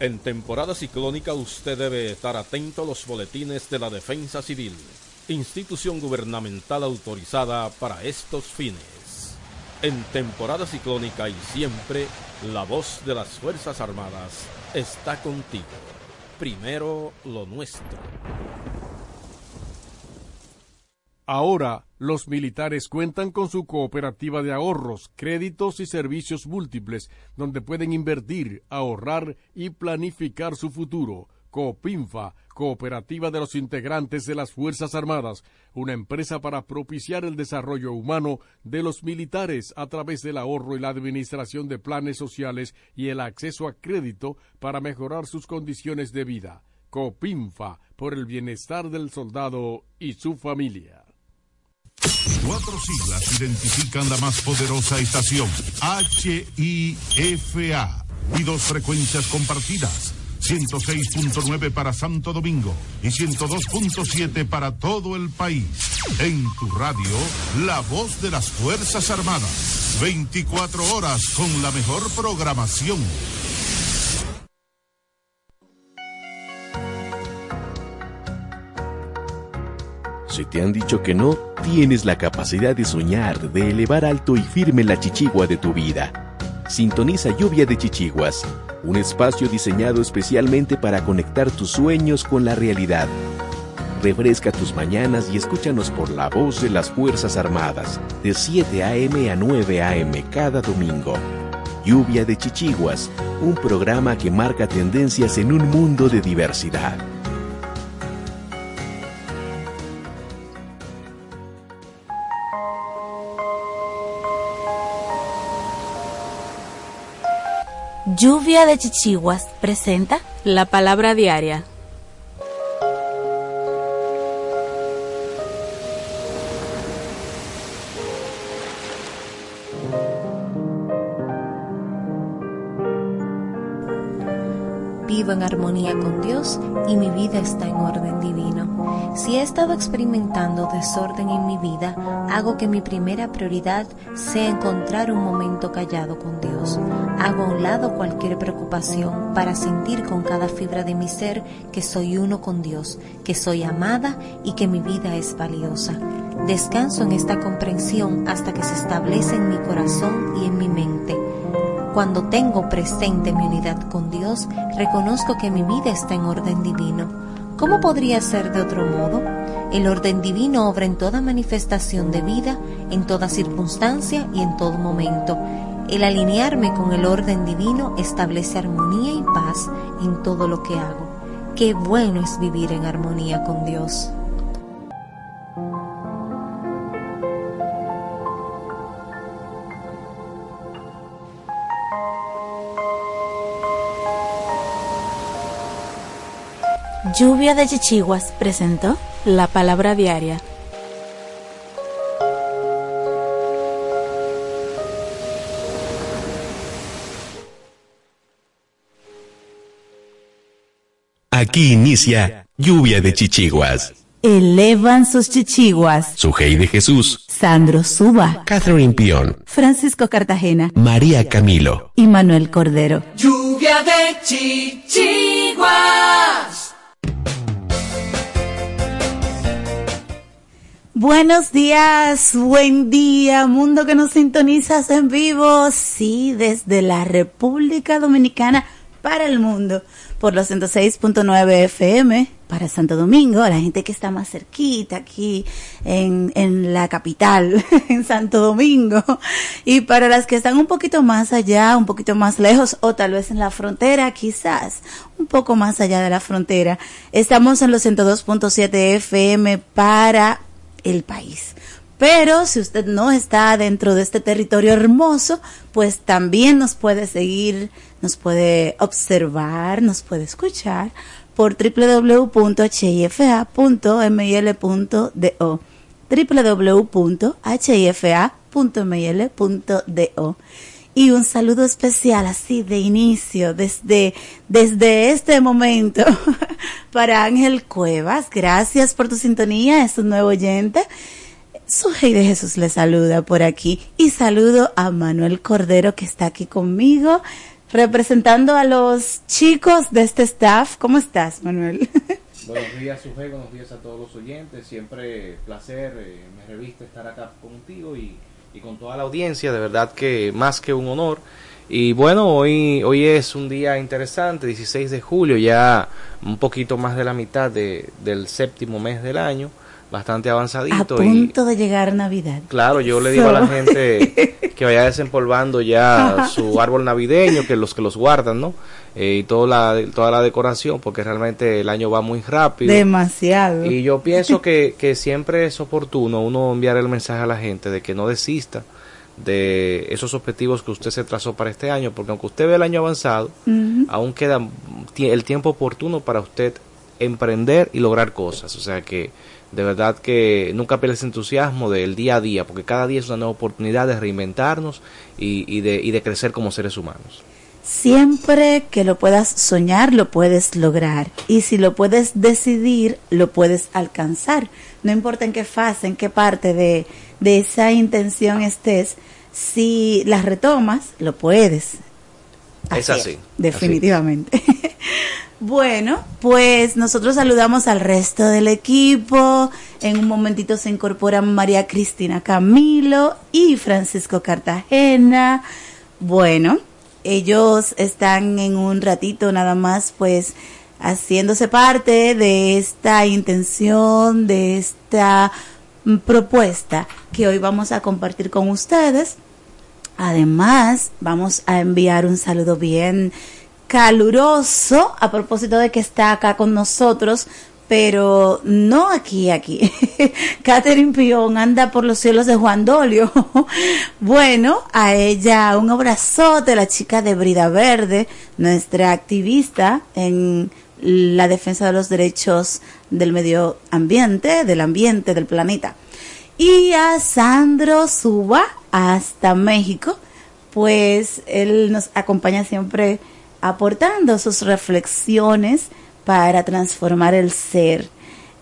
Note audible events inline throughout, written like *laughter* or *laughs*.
En temporada ciclónica usted debe estar atento a los boletines de la Defensa Civil, institución gubernamental autorizada para estos fines. En temporada ciclónica y siempre, la voz de las Fuerzas Armadas está contigo. Primero lo nuestro. Ahora, los militares cuentan con su cooperativa de ahorros, créditos y servicios múltiples, donde pueden invertir, ahorrar y planificar su futuro. Coopinfa, Cooperativa de los Integrantes de las Fuerzas Armadas, una empresa para propiciar el desarrollo humano de los militares a través del ahorro y la administración de planes sociales y el acceso a crédito para mejorar sus condiciones de vida. Copinfa, por el bienestar del soldado y su familia. Cuatro siglas identifican la más poderosa estación, HIFA, y dos frecuencias compartidas. 106.9 para Santo Domingo y 102.7 para todo el país. En tu radio, la voz de las Fuerzas Armadas. 24 horas con la mejor programación. Si te han dicho que no, tienes la capacidad de soñar, de elevar alto y firme la chichigua de tu vida. Sintoniza Lluvia de Chichiguas, un espacio diseñado especialmente para conectar tus sueños con la realidad. Refresca tus mañanas y escúchanos por la voz de las Fuerzas Armadas, de 7 a.m. a 9 a.m. cada domingo. Lluvia de Chichiguas, un programa que marca tendencias en un mundo de diversidad. Lluvia de Chichiguas presenta la palabra diaria. Vivo en armonía con Dios y mi vida está en orden divino. Si he estado experimentando desorden en mi vida, hago que mi primera prioridad sea encontrar un momento callado con Dios. Hago a un lado cualquier preocupación para sentir con cada fibra de mi ser que soy uno con Dios, que soy amada y que mi vida es valiosa. Descanso en esta comprensión hasta que se establece en mi corazón y en mi mente. Cuando tengo presente mi unidad con Dios, reconozco que mi vida está en orden divino. ¿Cómo podría ser de otro modo? El orden divino obra en toda manifestación de vida, en toda circunstancia y en todo momento. El alinearme con el orden divino establece armonía y paz en todo lo que hago. Qué bueno es vivir en armonía con Dios. Lluvia de Chichiguas presentó la palabra diaria. Aquí inicia Lluvia de Chichiguas. Elevan sus chichiguas. Sujei de Jesús. Sandro Suba. Catherine Pion. Francisco Cartagena. María Camilo. Y Manuel Cordero. Lluvia de chichiguas. Buenos días, buen día, mundo que nos sintonizas en vivo, sí, desde la República Dominicana para el mundo, por los 106.9 FM para Santo Domingo, la gente que está más cerquita aquí en, en la capital, *laughs* en Santo Domingo, y para las que están un poquito más allá, un poquito más lejos, o tal vez en la frontera, quizás un poco más allá de la frontera, estamos en los 102.7 FM para el país. Pero si usted no está dentro de este territorio hermoso, pues también nos puede seguir, nos puede observar, nos puede escuchar por www.hifa.mil.do www.hifa.mil.do y un saludo especial así de inicio desde desde este momento *laughs* para Ángel Cuevas gracias por tu sintonía es un nuevo oyente Sujei de Jesús le saluda por aquí y saludo a Manuel Cordero que está aquí conmigo representando a los chicos de este staff. ¿Cómo estás, Manuel? *laughs* Buenos días, Suje, buenos días a todos los oyentes. Siempre placer, eh, me reviste estar acá contigo y, y con toda la audiencia. De verdad que más que un honor. Y bueno, hoy, hoy es un día interesante, 16 de julio, ya un poquito más de la mitad de, del séptimo mes del año, bastante avanzadito. A punto de llegar Navidad. Claro, yo le digo a la gente *laughs* que vaya desempolvando ya su árbol navideño, que los que los guardan, ¿no? Eh, y toda la, toda la decoración, porque realmente el año va muy rápido. Demasiado. Y yo pienso que, que siempre es oportuno uno enviar el mensaje a la gente de que no desista de esos objetivos que usted se trazó para este año, porque aunque usted ve el año avanzado, aún queda el tiempo oportuno para usted emprender y lograr cosas. O sea que de verdad que nunca pierdes entusiasmo del día a día, porque cada día es una nueva oportunidad de reinventarnos y, y, de, y de crecer como seres humanos. Siempre que lo puedas soñar, lo puedes lograr. Y si lo puedes decidir, lo puedes alcanzar. No importa en qué fase, en qué parte de, de esa intención estés, si las retomas, lo puedes. es así. Definitivamente. *laughs* bueno, pues nosotros saludamos al resto del equipo. En un momentito se incorporan María Cristina Camilo y Francisco Cartagena. Bueno, ellos están en un ratito nada más pues haciéndose parte de esta intención, de esta propuesta que hoy vamos a compartir con ustedes. Además, vamos a enviar un saludo bien caluroso a propósito de que está acá con nosotros pero no aquí, aquí. *laughs* Catherine Pion anda por los cielos de Juan Dolio. *laughs* bueno, a ella un abrazote, la chica de Brida Verde, nuestra activista en la defensa de los derechos del medio ambiente, del ambiente, del planeta. Y a Sandro Suba hasta México, pues él nos acompaña siempre aportando sus reflexiones para transformar el ser,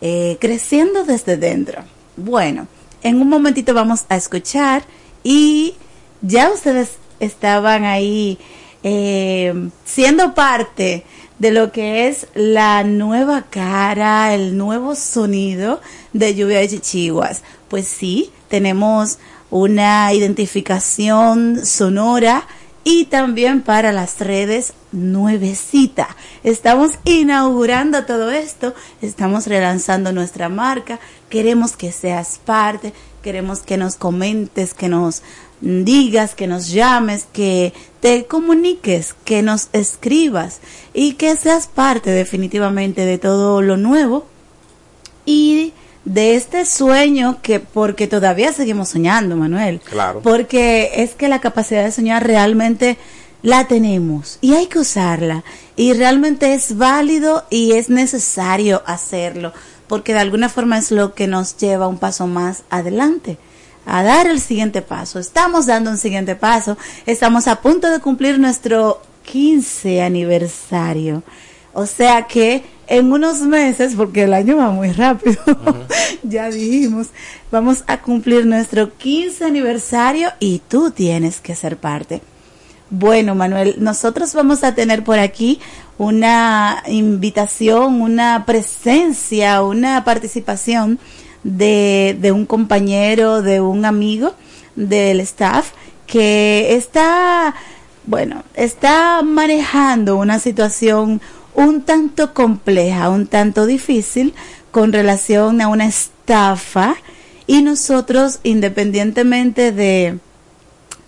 eh, creciendo desde dentro. Bueno, en un momentito vamos a escuchar y ya ustedes estaban ahí eh, siendo parte de lo que es la nueva cara, el nuevo sonido de Lluvia de Chichiguas. Pues sí, tenemos una identificación sonora y también para las redes nuevecita. Estamos inaugurando todo esto, estamos relanzando nuestra marca, queremos que seas parte, queremos que nos comentes, que nos digas, que nos llames, que te comuniques, que nos escribas y que seas parte definitivamente de todo lo nuevo y de este sueño que porque todavía seguimos soñando, Manuel. Claro. Porque es que la capacidad de soñar realmente la tenemos y hay que usarla y realmente es válido y es necesario hacerlo porque de alguna forma es lo que nos lleva un paso más adelante a dar el siguiente paso. Estamos dando un siguiente paso. Estamos a punto de cumplir nuestro 15 aniversario. O sea que en unos meses, porque el año va muy rápido, *laughs* ya dijimos, vamos a cumplir nuestro 15 aniversario y tú tienes que ser parte. Bueno, Manuel, nosotros vamos a tener por aquí una invitación, una presencia, una participación de, de un compañero, de un amigo del staff que está, bueno, está manejando una situación un tanto compleja, un tanto difícil con relación a una estafa. Y nosotros independientemente de,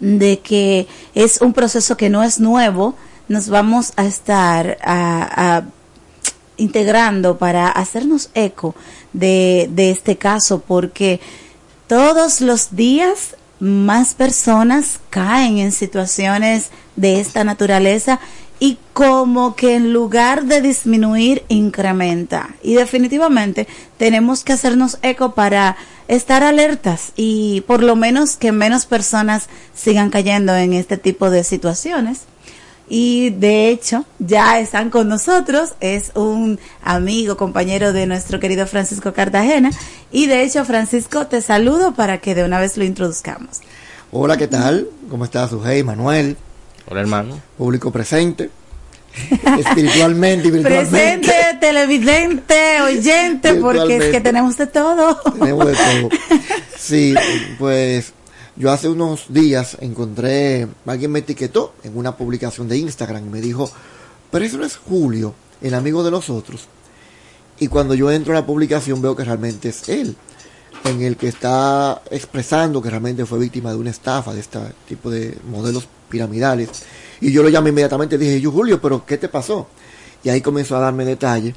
de que es un proceso que no es nuevo, nos vamos a estar integrando para hacernos eco de, de este caso porque todos los días más personas caen en situaciones de esta naturaleza y como que en lugar de disminuir, incrementa. Y definitivamente tenemos que hacernos eco para estar alertas y por lo menos que menos personas sigan cayendo en este tipo de situaciones. Y de hecho, ya están con nosotros, es un amigo, compañero de nuestro querido Francisco Cartagena. Y de hecho, Francisco, te saludo para que de una vez lo introduzcamos. Hola, ¿qué tal? ¿Cómo estás, Sujei, Manuel? Hola, hermano. Público presente. *laughs* espiritualmente y virtualmente. Presente, televidente, oyente, porque es que tenemos de todo. Tenemos de todo. *laughs* Sí, pues yo hace unos días encontré, alguien me etiquetó en una publicación de Instagram y me dijo, pero eso no es Julio, el amigo de los otros. Y cuando yo entro a la publicación veo que realmente es él, en el que está expresando que realmente fue víctima de una estafa de este tipo de modelos piramidales. Y yo lo llamé inmediatamente y dije, yo Julio, pero ¿qué te pasó? Y ahí comenzó a darme detalles.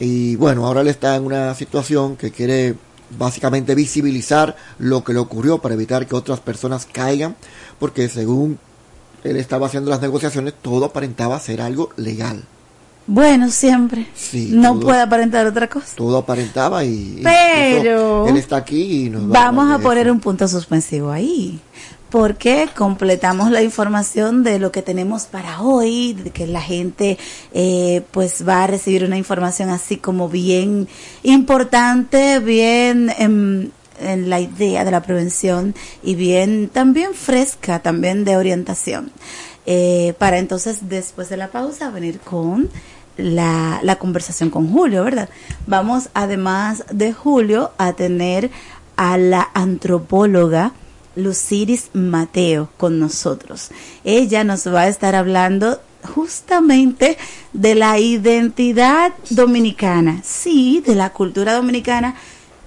Y bueno, ahora él está en una situación que quiere básicamente visibilizar lo que le ocurrió para evitar que otras personas caigan, porque según él estaba haciendo las negociaciones, todo aparentaba ser algo legal. Bueno, siempre. no puede aparentar otra cosa. Todo aparentaba y... Pero... Él está aquí y nos Vamos a, poner un punto suspensivo ahí porque completamos la información de lo que tenemos para hoy, de que la gente eh, pues va a recibir una información así como bien importante, bien en, la idea de la prevención y bien también fresca, también de orientación. Eh, para entonces después de la pausa venir con la, la conversación con Julio, ¿verdad? Vamos además de Julio a tener a la antropóloga, Luciris Mateo con nosotros. Ella nos va a estar hablando justamente de la identidad dominicana, sí, de la cultura dominicana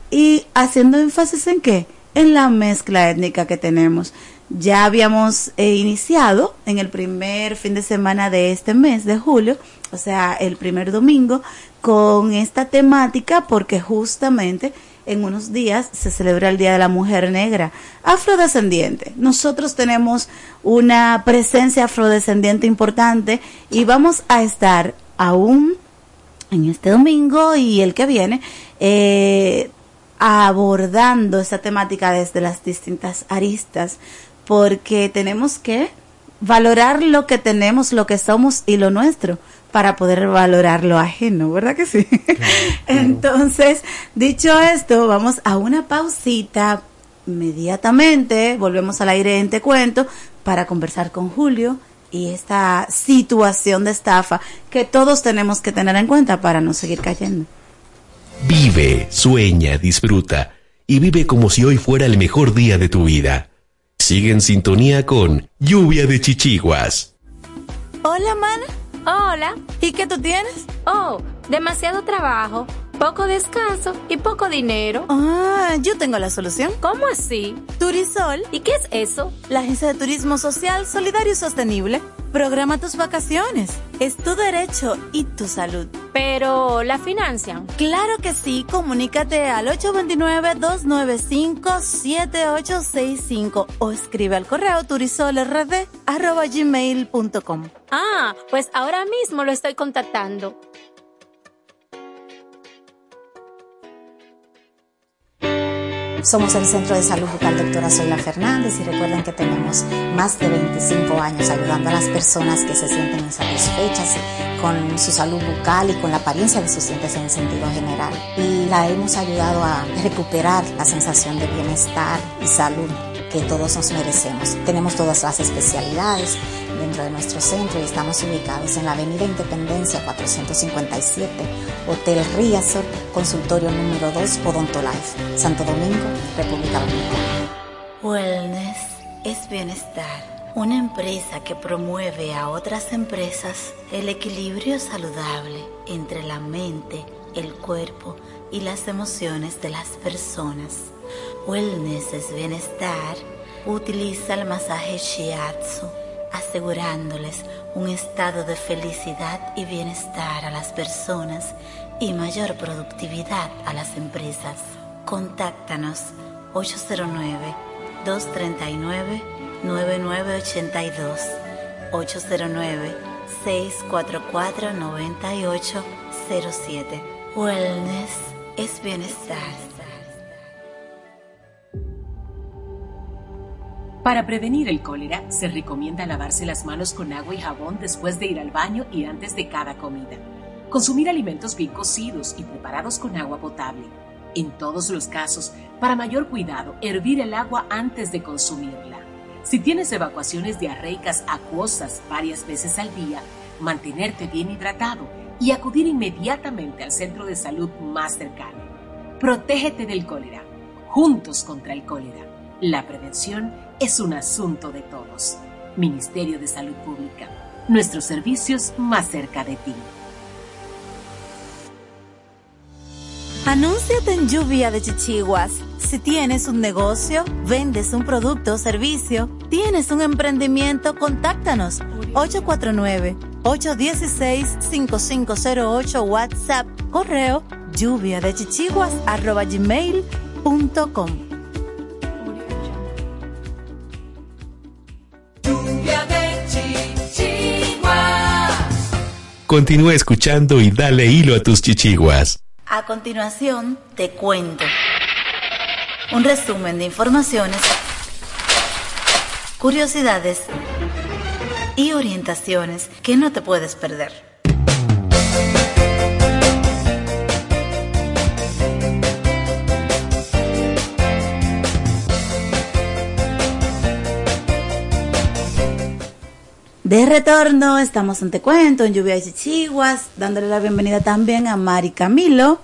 y haciendo énfasis en qué? En la mezcla étnica que tenemos. Ya habíamos eh, iniciado en el primer fin de semana de este mes de julio, o sea, el primer domingo, con esta temática porque justamente en unos días se celebra el Día de la Mujer Negra afrodescendiente. Nosotros tenemos una presencia afrodescendiente importante y vamos a estar aún en este domingo y el que viene eh, abordando esta temática desde las distintas aristas porque tenemos que valorar lo que tenemos, lo que somos y lo nuestro para poder valorar lo ajeno, ¿verdad que sí? *laughs* Entonces, dicho esto, vamos a una pausita. Inmediatamente volvemos al aire en Te Cuento para conversar con Julio y esta situación de estafa que todos tenemos que tener en cuenta para no seguir cayendo. Vive, sueña, disfruta y vive como si hoy fuera el mejor día de tu vida. Sigue en sintonía con Lluvia de Chichiguas. Hola, mana. Hola. ¿Y qué tú tienes? Oh, demasiado trabajo, poco descanso y poco dinero. Ah, yo tengo la solución. ¿Cómo así? Turisol. ¿Y qué es eso? La agencia de turismo social, solidario y sostenible. Programa tus vacaciones. Es tu derecho y tu salud. Pero, ¿la financian? Claro que sí. Comunícate al 829-295-7865 o escribe al correo turisolrd.gmail.com. Ah, pues ahora mismo lo estoy contactando. Somos el Centro de Salud Bucal Doctora Zoila Fernández y recuerden que tenemos más de 25 años ayudando a las personas que se sienten insatisfechas con su salud bucal y con la apariencia de sus dientes en sentido general. Y la hemos ayudado a recuperar la sensación de bienestar y salud que todos nos merecemos. Tenemos todas las especialidades dentro de nuestro centro y estamos ubicados en la Avenida Independencia 457, Hotel Riazor, consultorio número 2, Odontolife, Santo Domingo, República Dominicana. Wellness es bienestar, una empresa que promueve a otras empresas el equilibrio saludable entre la mente, el cuerpo y las emociones de las personas. Wellness es bienestar utiliza el masaje shiatsu asegurándoles un estado de felicidad y bienestar a las personas y mayor productividad a las empresas. Contáctanos 809-239-9982, 809-644-9807. Wellness es bienestar. Para prevenir el cólera, se recomienda lavarse las manos con agua y jabón después de ir al baño y antes de cada comida. Consumir alimentos bien cocidos y preparados con agua potable. En todos los casos, para mayor cuidado, hervir el agua antes de consumirla. Si tienes evacuaciones diarreicas acuosas varias veces al día, mantenerte bien hidratado y acudir inmediatamente al centro de salud más cercano. Protégete del cólera. Juntos contra el cólera. La prevención es un asunto de todos. Ministerio de Salud Pública. Nuestros servicios más cerca de ti. Anúnciate en Lluvia de Chichiguas. Si tienes un negocio, vendes un producto o servicio, tienes un emprendimiento, contáctanos 849-816-5508 WhatsApp, correo lluvia de chichiguas arroba gmail.com. Lluvia de chichiguas. Continúa escuchando y dale hilo a tus chichiguas. A continuación, te cuento un resumen de informaciones, curiosidades y orientaciones que no te puedes perder. De retorno, estamos en Te Cuento, en Lluvia y Chichiguas, dándole la bienvenida también a Mari Camilo.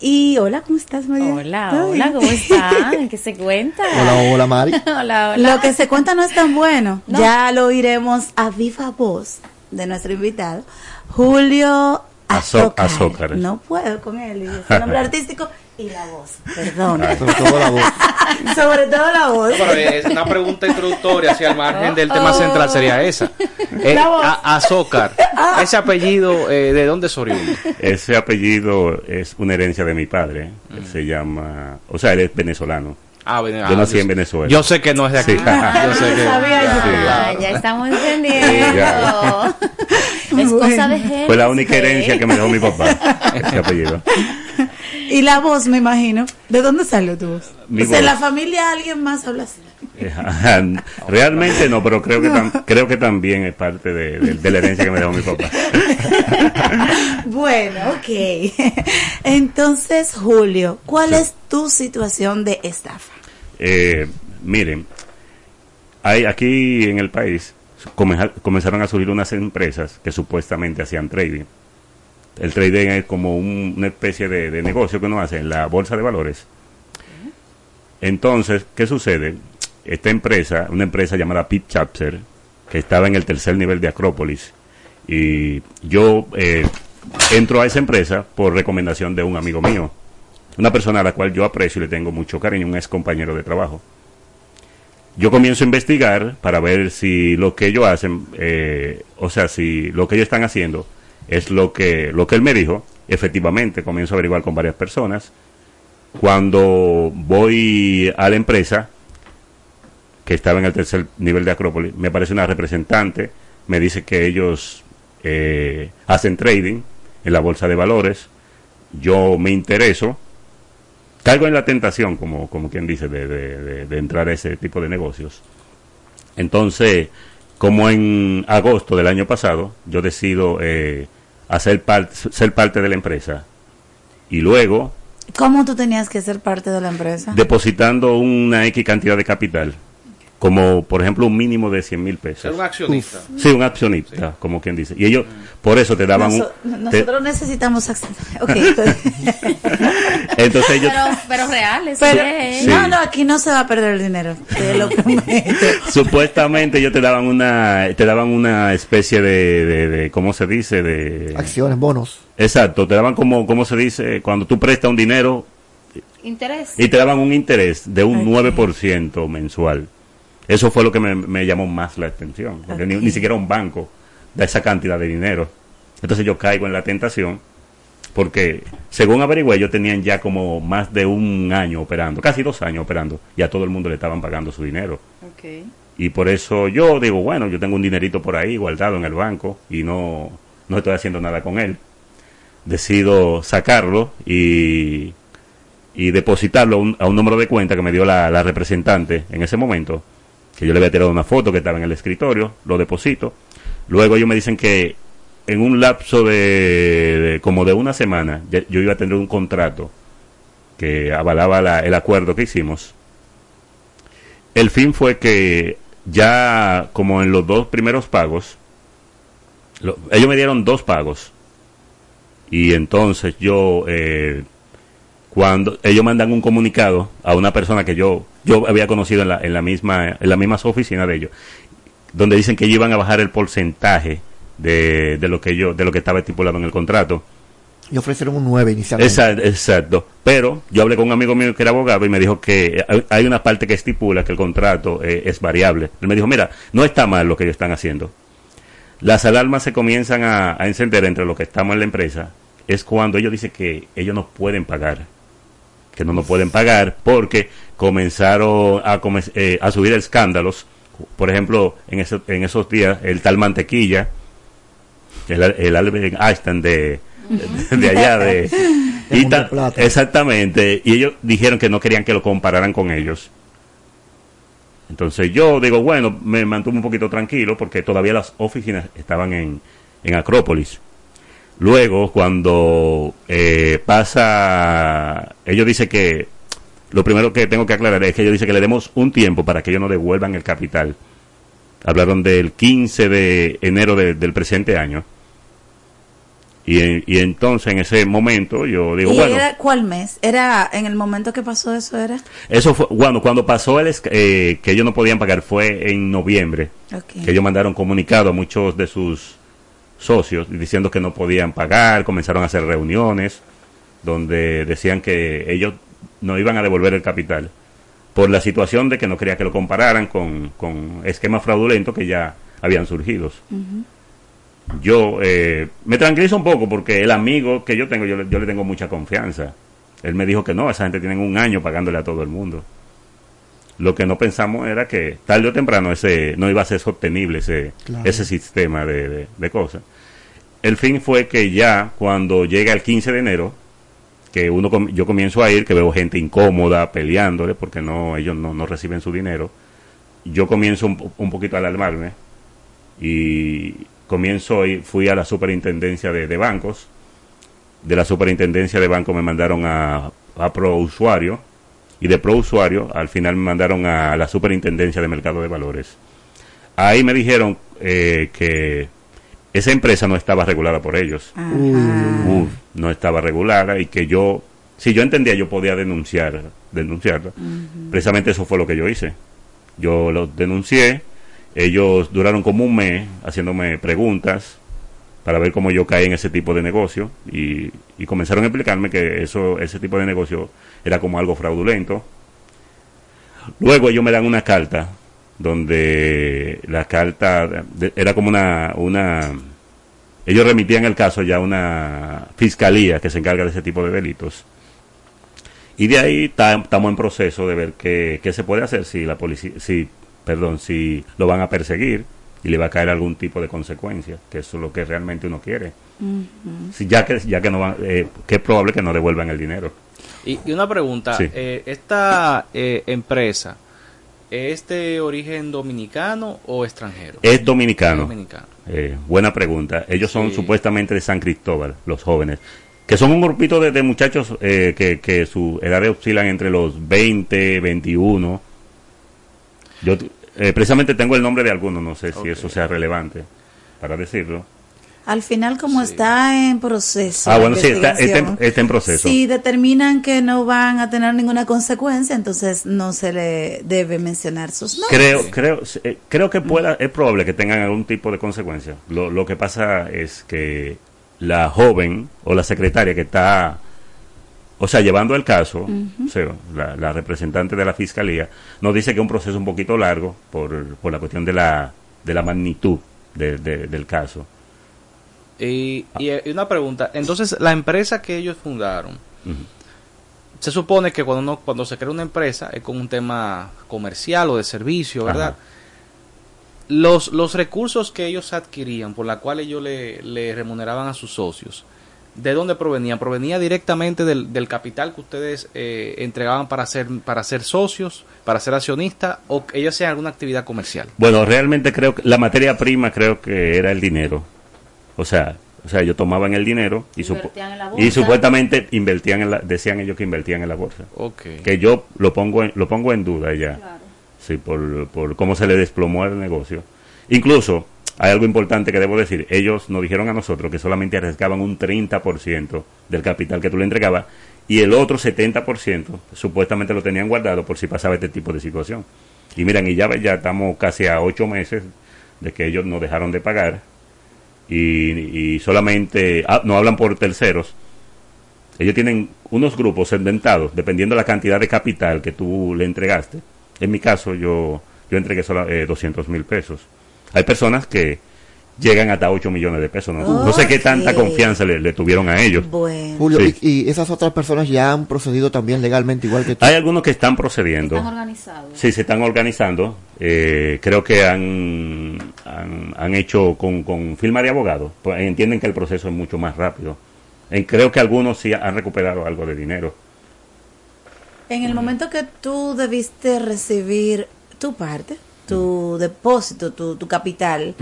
Y hola, ¿cómo estás, María? Hola, hola, ¿cómo están? ¿Qué se cuenta? *laughs* Hola, hola, Mari. *laughs* hola, hola. Lo que se cuenta no es tan bueno. Ya lo oiremos a viva voz de nuestro invitado, Julio Azócar. Azócar. No puedo con él, y su nombre *laughs* artístico y la voz. Perdón. Sobre todo la voz. *laughs* Sobre todo la voz. No, pero es una pregunta introductoria hacia el margen del tema Oh. central sería esa. *laughs* Eh, La voz. a- Azócar, ese apellido, eh, ¿de dónde es oriundo? Ese apellido es una herencia de mi padre. Él se llama, o sea, él es venezolano. Ah, ven- Yo ah, nací yo- en Venezuela. Yo sé que no es de aquí. Sí. *laughs* Yo sé que. Ah, ya estamos entendiendo. ya. Es cosa de gente. Fue la única herencia que me dejó mi papá. *laughs* Ese apellido. Y la voz, me imagino. ¿De dónde salió tu voz? Mi o sea, en voz. la familia alguien más habla así. *laughs* Realmente no, pero creo que, tam- creo que también es parte de, de- de la herencia que me dejó mi papá. *laughs* Bueno, ok. *laughs* Entonces, Julio, ¿cuál Sí. es tu situación de estafa? Eh, miren, hay aquí en el país comenzaron a surgir unas empresas que supuestamente hacían trading. El trading es como un- una especie de, negocio que uno hace en la bolsa de valores. Entonces, ¿qué sucede? Esta empresa, una empresa llamada Pit Chapter, que estaba en el tercer nivel de Acrópolis, y yo eh, entro a esa empresa por recomendación de un amigo mío, una persona a la cual yo aprecio y le tengo mucho cariño, un ex compañero de trabajo. Yo comienzo a investigar para ver si lo que ellos hacen, eh, o sea, si lo que ellos están haciendo es lo que, lo que él me dijo. Efectivamente, comienzo a averiguar con varias personas. Cuando voy a la empresa, que estaba en el tercer nivel de Acrópolis, me aparece una representante, me dice que ellos eh, hacen trading en la bolsa de valores. Yo me intereso, caigo en la tentación, como, como quien dice, de, de- entrar a ese tipo de negocios. Entonces, como en agosto del año pasado, yo decido eh, hacer par- ser parte de la empresa y luego ¿Cómo tú tenías que ser parte de la empresa? depositando una X cantidad de capital, como por ejemplo un mínimo de 100 mil pesos. Ser un accionista. Sí, un accionista, como quien dice. Y ellos, por eso te daban un... te- nosotros necesitamos acción. Ok. *laughs* entonces ellos... Pero, pero real, eso Pero, no, no, aquí no se va a perder el dinero. Te lo *laughs* prometo. Supuestamente ellos te daban una, te daban una especie de, de, de- ¿cómo se dice? De Acciones, bonos. exacto, te daban como, ¿cómo se dice? Cuando tú prestas un dinero Interés. y te daban un interés de un 9% mensual. Eso fue lo que me, me llamó más la atención, porque ni, ni siquiera un banco da esa cantidad de dinero. Entonces yo caigo en la tentación, porque según averigüé, ellos tenían ya como más de un año operando, casi dos años operando, y a todo el mundo le estaban pagando su dinero. Y por eso yo digo, bueno, yo tengo un dinerito por ahí guardado en el banco y no, no estoy haciendo nada con él. Decido sacarlo y, y depositarlo a un, a un número de cuenta que me dio la, la representante en ese momento, que yo le había tirado una foto que estaba en el escritorio, lo deposito. Luego ellos me dicen que en un lapso de, como de una semana yo iba a tener un contrato que avalaba la- el acuerdo que hicimos. El fin fue que ya como en los dos primeros pagos, lo- ellos me dieron dos pagos. Y entonces yo, eh, cuando ellos mandan un comunicado a una persona que yo, yo había conocido en la, en la misma, en la misma oficina de ellos, donde dicen que ellos iban a bajar el porcentaje de, de lo que yo, de lo que estaba estipulado en el contrato. Y ofrecieron un 9 inicialmente. Exacto, exacto. Pero yo hablé con un amigo mío que era abogado y me dijo que hay- una parte que estipula que el contrato eh, es variable. Él me dijo, mira, no está mal lo que ellos están haciendo. Las alarmas se comienzan a, a encender entre los que estamos en la empresa. Es cuando ellos dicen que ellos no pueden pagar. Que no nos pueden pagar porque comenzaron a, eh, a subir escándalos. Por ejemplo, en, ese- en esos días, el tal Mantequilla, el, el Albert Einstein de, de, de allá, de, *laughs* y ta- exactamente, y ellos dijeron que no querían que lo compararan con ellos. Entonces yo digo, bueno, me mantuve un poquito tranquilo porque todavía las oficinas estaban en, en Acrópolis. Luego, cuando eh, pasa, ellos dicen que, lo primero que tengo que aclarar es que ellos dicen que le demos un tiempo para que ellos no devuelvan el capital. Hablaron del 15 de enero de- del presente año. Y, y entonces en ese momento yo digo, ¿Y bueno, era cuál mes? ¿Era en el momento que pasó eso? ¿Era? eso fue, bueno, cuando pasó el, eh, que ellos no podían pagar fue en noviembre, que ellos mandaron comunicado a muchos de sus socios diciendo que no podían pagar, comenzaron a hacer reuniones donde decían que ellos no iban a devolver el capital por la situación de que no quería que lo compararan con, con esquemas fraudulentos que ya habían surgido. Yo eh, me tranquilizo un poco porque el amigo que yo tengo, yo, le- yo le tengo mucha confianza. Él me dijo que no, esa gente tiene un año pagándole a todo el mundo. Lo que no pensamos era que tarde o temprano ese no iba a ser sostenible ese, Claro. ese sistema de, de- de cosas. El fin fue que ya cuando llega el 15 de enero, que uno com- yo comienzo a ir, que veo gente incómoda peleándole porque no ellos no, no reciben su dinero, yo comienzo un, un poquito a alarmarme y comienzo y fui a la superintendencia de, de bancos. De la superintendencia de bancos me mandaron a, a Pro Usuario y de Pro Usuario al final me mandaron a la superintendencia de mercado de valores. Ahí me dijeron eh, que esa empresa no estaba regulada por ellos. Uf, no estaba regulada y que yo, si yo entendía, yo podía denunciar, denunciarla. Precisamente eso fue lo que yo hice. Yo lo denuncié, ellos duraron como un mes haciéndome preguntas para ver cómo yo caí en ese tipo de negocio y, y comenzaron a explicarme que eso ese tipo de negocio era como algo fraudulento. Luego ellos me dan una carta donde la carta era como una una ellos remitían el caso ya a una fiscalía que se encarga de ese tipo de delitos. Y de ahí ta- estamos en proceso de ver qué, qué se puede hacer si la policía, si, perdón, si lo van a perseguir y le va a caer algún tipo de consecuencia, que eso es lo que realmente uno quiere. Si ya que ya que no van, eh, que es probable que no devuelvan el dinero. Y, y una pregunta, Sí. eh, ¿esta eh, empresa es de origen dominicano o extranjero? Es dominicano. Dominicano. Eh, buena pregunta. Ellos son supuestamente de San Cristóbal, los jóvenes, que son un grupito de, de muchachos eh, que, que su edad oscilan entre los 20, 21. Yo eh, precisamente tengo el nombre de algunos, no sé si eso sea relevante para decirlo. Al final, como está en proceso. Ah, bueno, sí, está, está en, está en proceso. Si determinan que no van a tener ninguna consecuencia, entonces no se le debe mencionar sus nombres. Creo, creo, eh, creo que pueda, es probable que tengan algún tipo de consecuencia. Lo, lo que pasa es que la joven o la secretaria que está, o sea, llevando el caso, Ujú. o sea, la, la representante de la fiscalía, nos dice que es un proceso un poquito largo por, por la cuestión de la, de la magnitud de- de- del caso. Y, y, y una pregunta, entonces la empresa que ellos fundaron, se supone que cuando uno, cuando se crea una empresa es con un tema comercial o de servicio, ¿verdad? Ajá. Los, los recursos que ellos adquirían, por la cual ellos le, le remuneraban a sus socios, ¿de dónde provenían? ¿Provenía directamente del, del capital que ustedes eh, entregaban para ser, para ser socios, para ser accionistas, o que ellos hacían alguna actividad comercial? Bueno, realmente creo que la materia prima creo que era el dinero. O sea, o sea, ellos tomaban el dinero y, supo- Invertían en la y supuestamente invertían en la, decían ellos que invertían en la bolsa. Ok. Que yo lo pongo en, lo pongo en duda ya. Sí, por, por cómo se le desplomó el negocio. Incluso, hay algo importante que debo decir, ellos nos dijeron a nosotros que solamente arriesgaban un 30% del capital que tú le entregabas y el otro 70% supuestamente lo tenían guardado por si pasaba este tipo de situación. Y miran, y ya, ya estamos casi a ocho meses de que ellos nos dejaron de pagar y, solamente ah, no hablan por terceros. Ellos tienen unos grupos segmentados dependiendo de la cantidad de capital que tú le entregaste. En mi caso, yo, yo entregué solo eh, 200 mil pesos. Hay personas que llegan hasta 8 millones de pesos. No, no sé qué tanta confianza le, le tuvieron a ellos. Bueno. Julio, Sí. y, y esas otras personas ya han procedido también legalmente igual que tú. Hay algunos que están procediendo. Están organizados. Sí, se están organizando. Eh, creo que han, han, han hecho con, con firma de abogados. Pues entienden que el proceso es mucho más rápido. Eh, creo que algunos sí han recuperado algo de dinero. En el momento que tú debiste recibir tu parte, tu depósito, tu, tu capital,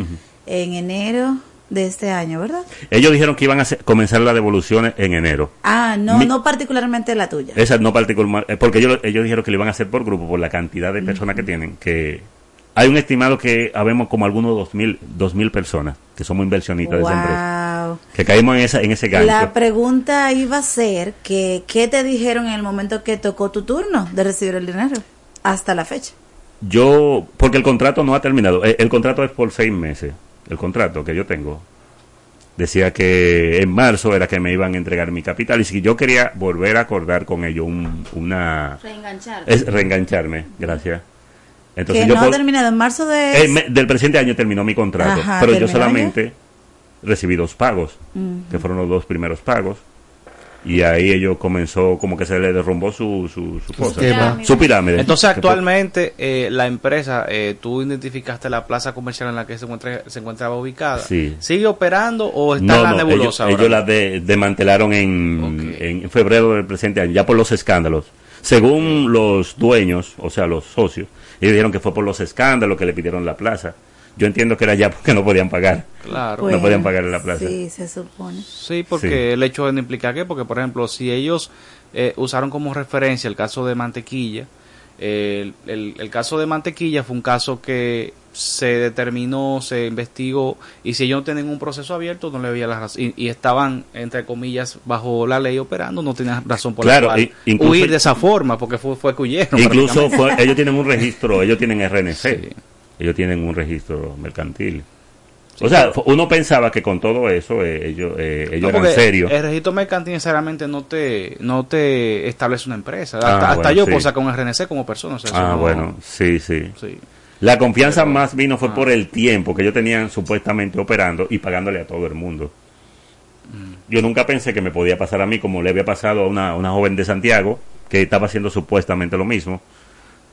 en enero de este año, ¿verdad? Ellos dijeron que iban a comenzar las devoluciones en enero. Ah, no, Mi- no particularmente la tuya. Esa no particular, eh, porque ellos, ellos dijeron que lo iban a hacer por grupo, por la cantidad de personas que tienen, que hay un estimado que habemos como algunos dos mil, dos mil personas que somos inversionistas de esa empresa, Wow. que caímos en esa, en ese gancho. La pregunta iba a ser que qué te dijeron en el momento que tocó tu turno de recibir el dinero hasta la fecha. Yo, porque el contrato no ha terminado, el, el contrato es por seis meses, el contrato que yo tengo. Decía que en marzo era que me iban a entregar mi capital y si yo quería volver a acordar con ellos un- una... Reengancharte. Es reengancharme, gracias. Entonces que yo no ha terminado en marzo de... Eh, me- del presente año terminó mi contrato, Ajá, pero yo ¿terminó solamente recibí dos pagos, que fueron los dos primeros pagos. Y ahí ellos comenzó, como que se le derrumbó su, su, su cosa, Esquema. su pirámide. Entonces, actualmente, eh, la empresa, eh, tú identificaste la plaza comercial en la que se, encuentra, se encontraba ubicada. Sí. ¿Sigue operando o está No, en la no, nebulosa ellos, ahora? ellos la de- desmantelaron en, en febrero del presente año, ya por los escándalos. Según los dueños, o sea, los socios, ellos dijeron que fue por los escándalos que le pidieron la plaza. Yo entiendo que era ya porque no podían pagar. Claro. Bueno, no podían pagar en la plaza. Sí, se supone. Sí, porque Sí. el hecho de no implica que, porque por ejemplo, si ellos eh, usaron como referencia el caso de Mantequilla, eh, el, el- el caso de Mantequilla fue un caso que se determinó, se investigó, y si ellos no tienen un proceso abierto, no le había la razón, y, y estaban, entre comillas, bajo la ley operando, no tenían razón por Claro, la cual incluso- huir de esa forma, porque fue, fue que huyeron. Incluso fue- ellos tienen un registro, ellos tienen RNC, Sí. Ellos tienen un registro mercantil. Sí, o sea, pero- uno pensaba que con todo eso eh, ellos, eh, ellos No, eran serios. El registro mercantil necesariamente no te, no te establece una empresa. Ah, Hasta, hasta bueno, yo sí. puedo sacar un RNC como persona. o sea, eso Ah, no- bueno, sí, sí. sí. La confianza más vino ah. fue por el tiempo que ellos tenían supuestamente operando y pagándole a todo el mundo. Mm. Yo nunca pensé que me podía pasar a mí como le había pasado a una, una joven de Santiago que estaba haciendo supuestamente lo mismo.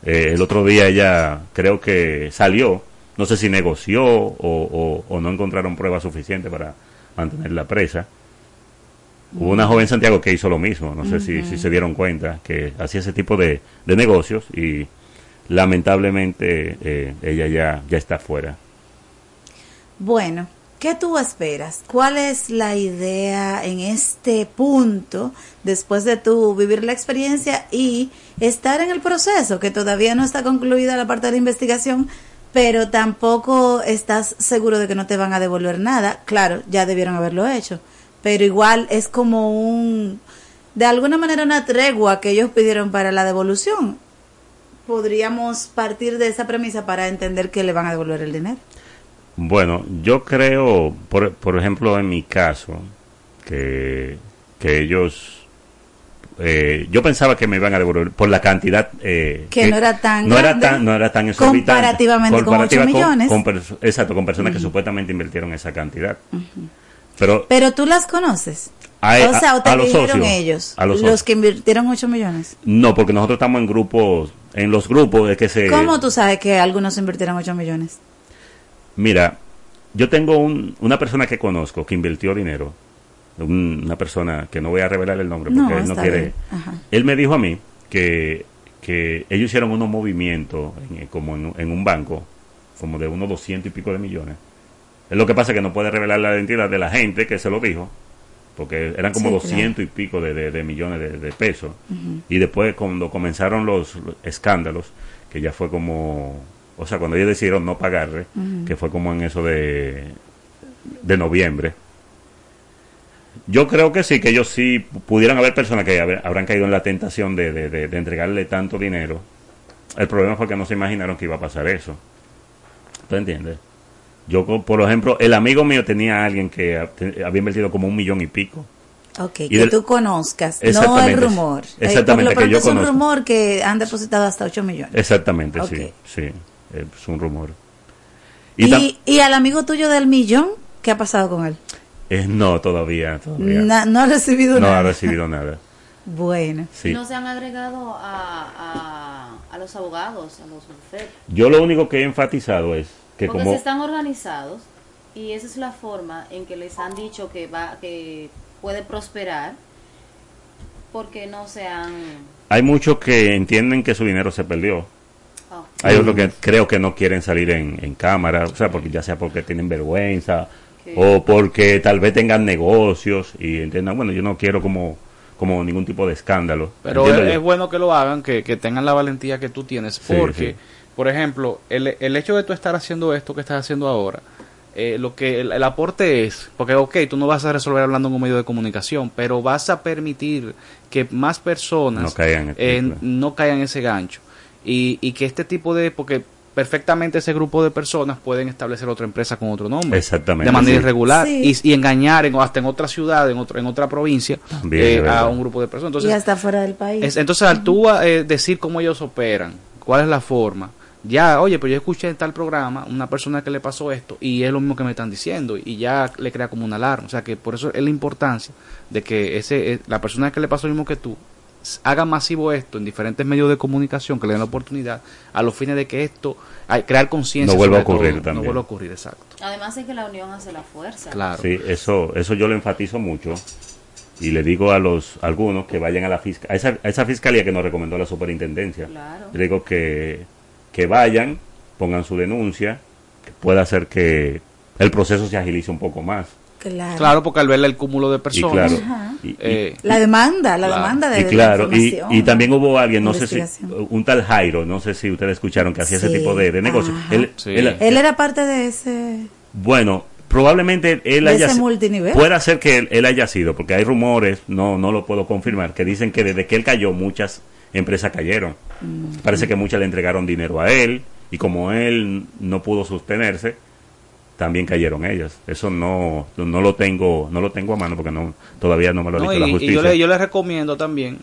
Eh, el otro día ella creo que salió, no sé si negoció o, o- o no encontraron pruebas suficientes para mantenerla presa. Hubo una joven en Santiago que hizo lo mismo, no sé si, si se dieron cuenta, que hacía ese tipo de, de negocios y lamentablemente eh, ella ya, ya está fuera. Bueno, ¿qué tú esperas? ¿Cuál es la idea en este punto después de tú vivir la experiencia y estar en el proceso, que todavía no está concluida la parte de la investigación, pero tampoco estás seguro de que no te van a devolver nada? Claro, ya debieron haberlo hecho, pero igual es como un, de alguna manera una tregua que ellos pidieron para la devolución. Podríamos partir de esa premisa para entender que le van a devolver el dinero. Bueno, yo creo, por, por ejemplo, en mi caso, que, que ellos, eh, yo pensaba que me iban a devolver por la cantidad eh, Que no era tan no era tan, no era tan exorbitante. comparativamente con ocho millones. con exacto, con personas que supuestamente invirtieron esa cantidad. Pero Pero tú las conoces. A- o sea, o te a los dijeron socios, ellos, a los los, que invirtieron 8 millones. no, porque nosotros estamos en grupos, en los grupos de que se... ¿Cómo tú sabes que algunos invirtieron 8 millones? Mira, yo tengo un- una persona que conozco que invirtió dinero, un- una persona que no voy a revelar el nombre porque No, él no quiere. Él me dijo a mí que, que ellos hicieron unos movimientos en- como en, en un banco, como de unos 200 y pico de millones. Es lo que pasa que no puede revelar la identidad de la gente que se lo dijo, porque eran como Sí, 200 y pico de, de- de millones de, de pesos. Y después cuando comenzaron los escándalos, que ya fue como, o sea, cuando ellos decidieron no pagarle, que fue como en eso de, de noviembre. Yo creo que sí, que ellos sí pudieran haber personas que habrán caído en la tentación de, de, de, entregarle tanto dinero. El problema fue que no se imaginaron que iba a pasar eso. ¿Tú entiendes? Yo, por ejemplo, el amigo mío tenía a alguien que había invertido como un millón y pico. Ok, que tú conozcas, no el rumor. Eh, exactamente, que yo es un rumor que han depositado hasta 8 millones. Exactamente, sí, sí, es un rumor. ¿Y, ¿Y, al amigo tuyo del millón, qué ha pasado con él? Eh, no, todavía. no ha recibido nada. No ha recibido *laughs* nada. bueno. ¿No se han agregado a, a, los abogados, a los bufetes? Yo lo único que he enfatizado es que Porque como... se están organizados y esa es la forma en que les han dicho que va que puede prosperar porque no se han... Hay muchos que entienden que su dinero se perdió. Oh. Hay otros que creo que no quieren salir en, en cámara, o sea, porque ya sea porque tienen vergüenza o porque tal vez tengan negocios y entiendan, bueno, yo no quiero como como ningún tipo de escándalo. Pero es, bueno que lo hagan, que, que, tengan la valentía que tú tienes, porque, por ejemplo, el, el hecho de tú estar haciendo esto que estás haciendo ahora, eh, lo que el, aporte es, porque ok, tú no vas a resolver hablando en un medio de comunicación, pero vas a permitir que más personas no caigan, en, no caigan en ese gancho. Y, y que este tipo de, porque perfectamente ese grupo de personas pueden establecer otra empresa con otro nombre. Exactamente. De manera irregular. Y, y, engañar en, hasta en otra ciudad, en, otro, en otra provincia, eh, a un grupo de personas. Entonces, y hasta fuera del país. entonces, al tú eh, decir cómo ellos operan, cuál es la forma, ya, oye, pero yo escuché en tal programa una persona que le pasó esto y es lo mismo que me están diciendo y ya le crea como una alarma. O sea que por eso es la importancia de que ese eh, la persona que le pasó lo mismo que tú haga masivo esto en diferentes medios de comunicación que le den la oportunidad a los fines de que esto, hay, crear conciencia. No vuelva a ocurrir también. No vuelva a ocurrir, exacto. Además es que la unión hace la fuerza. Claro. Sí, eso, eso yo lo enfatizo mucho y le digo a los algunos que vayan a la fiscalía, a esa, a esa fiscalía que nos recomendó la superintendencia. Claro. Le digo que que vayan, pongan su denuncia, que pueda hacer que el proceso se agilice un poco más. Claro. claro, porque al ver el cúmulo de personas. Y claro, eh, la demanda, la demanda de, y claro, y, y, también hubo alguien, no sé si, un tal Jairo, no sé si ustedes escucharon que hacía ese tipo de, de negocios. Él, él, él, era parte de ese. Bueno, probablemente él de haya ese multinivel. puede ser que él, él, haya sido, porque hay rumores, no, no lo puedo confirmar, que dicen que desde que él cayó muchas empresas cayeron. Mm. Parece que muchas le entregaron dinero a él y como él no pudo sostenerse, también cayeron ellas. Eso no, no lo tengo, no lo tengo a mano porque no, todavía no me lo ha dicho la justicia. Y yo le, yo le recomiendo también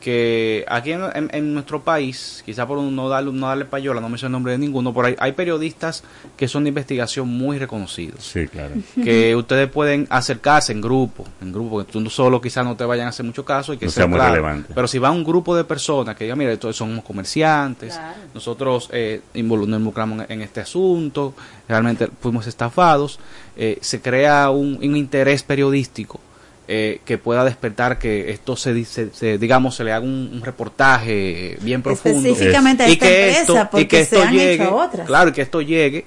que aquí en, nuestro país, quizá por no darle, no darle payola, no me sé el nombre de ninguno, por ahí hay periodistas que son de investigación muy reconocidos. Sí, claro. Que *laughs* ustedes pueden acercarse en grupo, en grupo, que tú solo quizás no te vayan a hacer mucho caso y que sea muy relevante. Pero si va un grupo de personas que digan, mira, todos somos comerciantes, nosotros eh, nos involucramos en, este asunto, realmente fuimos estafados, eh, se crea un interés periodístico eh, que pueda despertar que esto se, dice digamos se le haga un, reportaje bien profundo. Específicamente a esta y que empresa esto, porque y que esto se han llegue hecho otras. claro y que esto llegue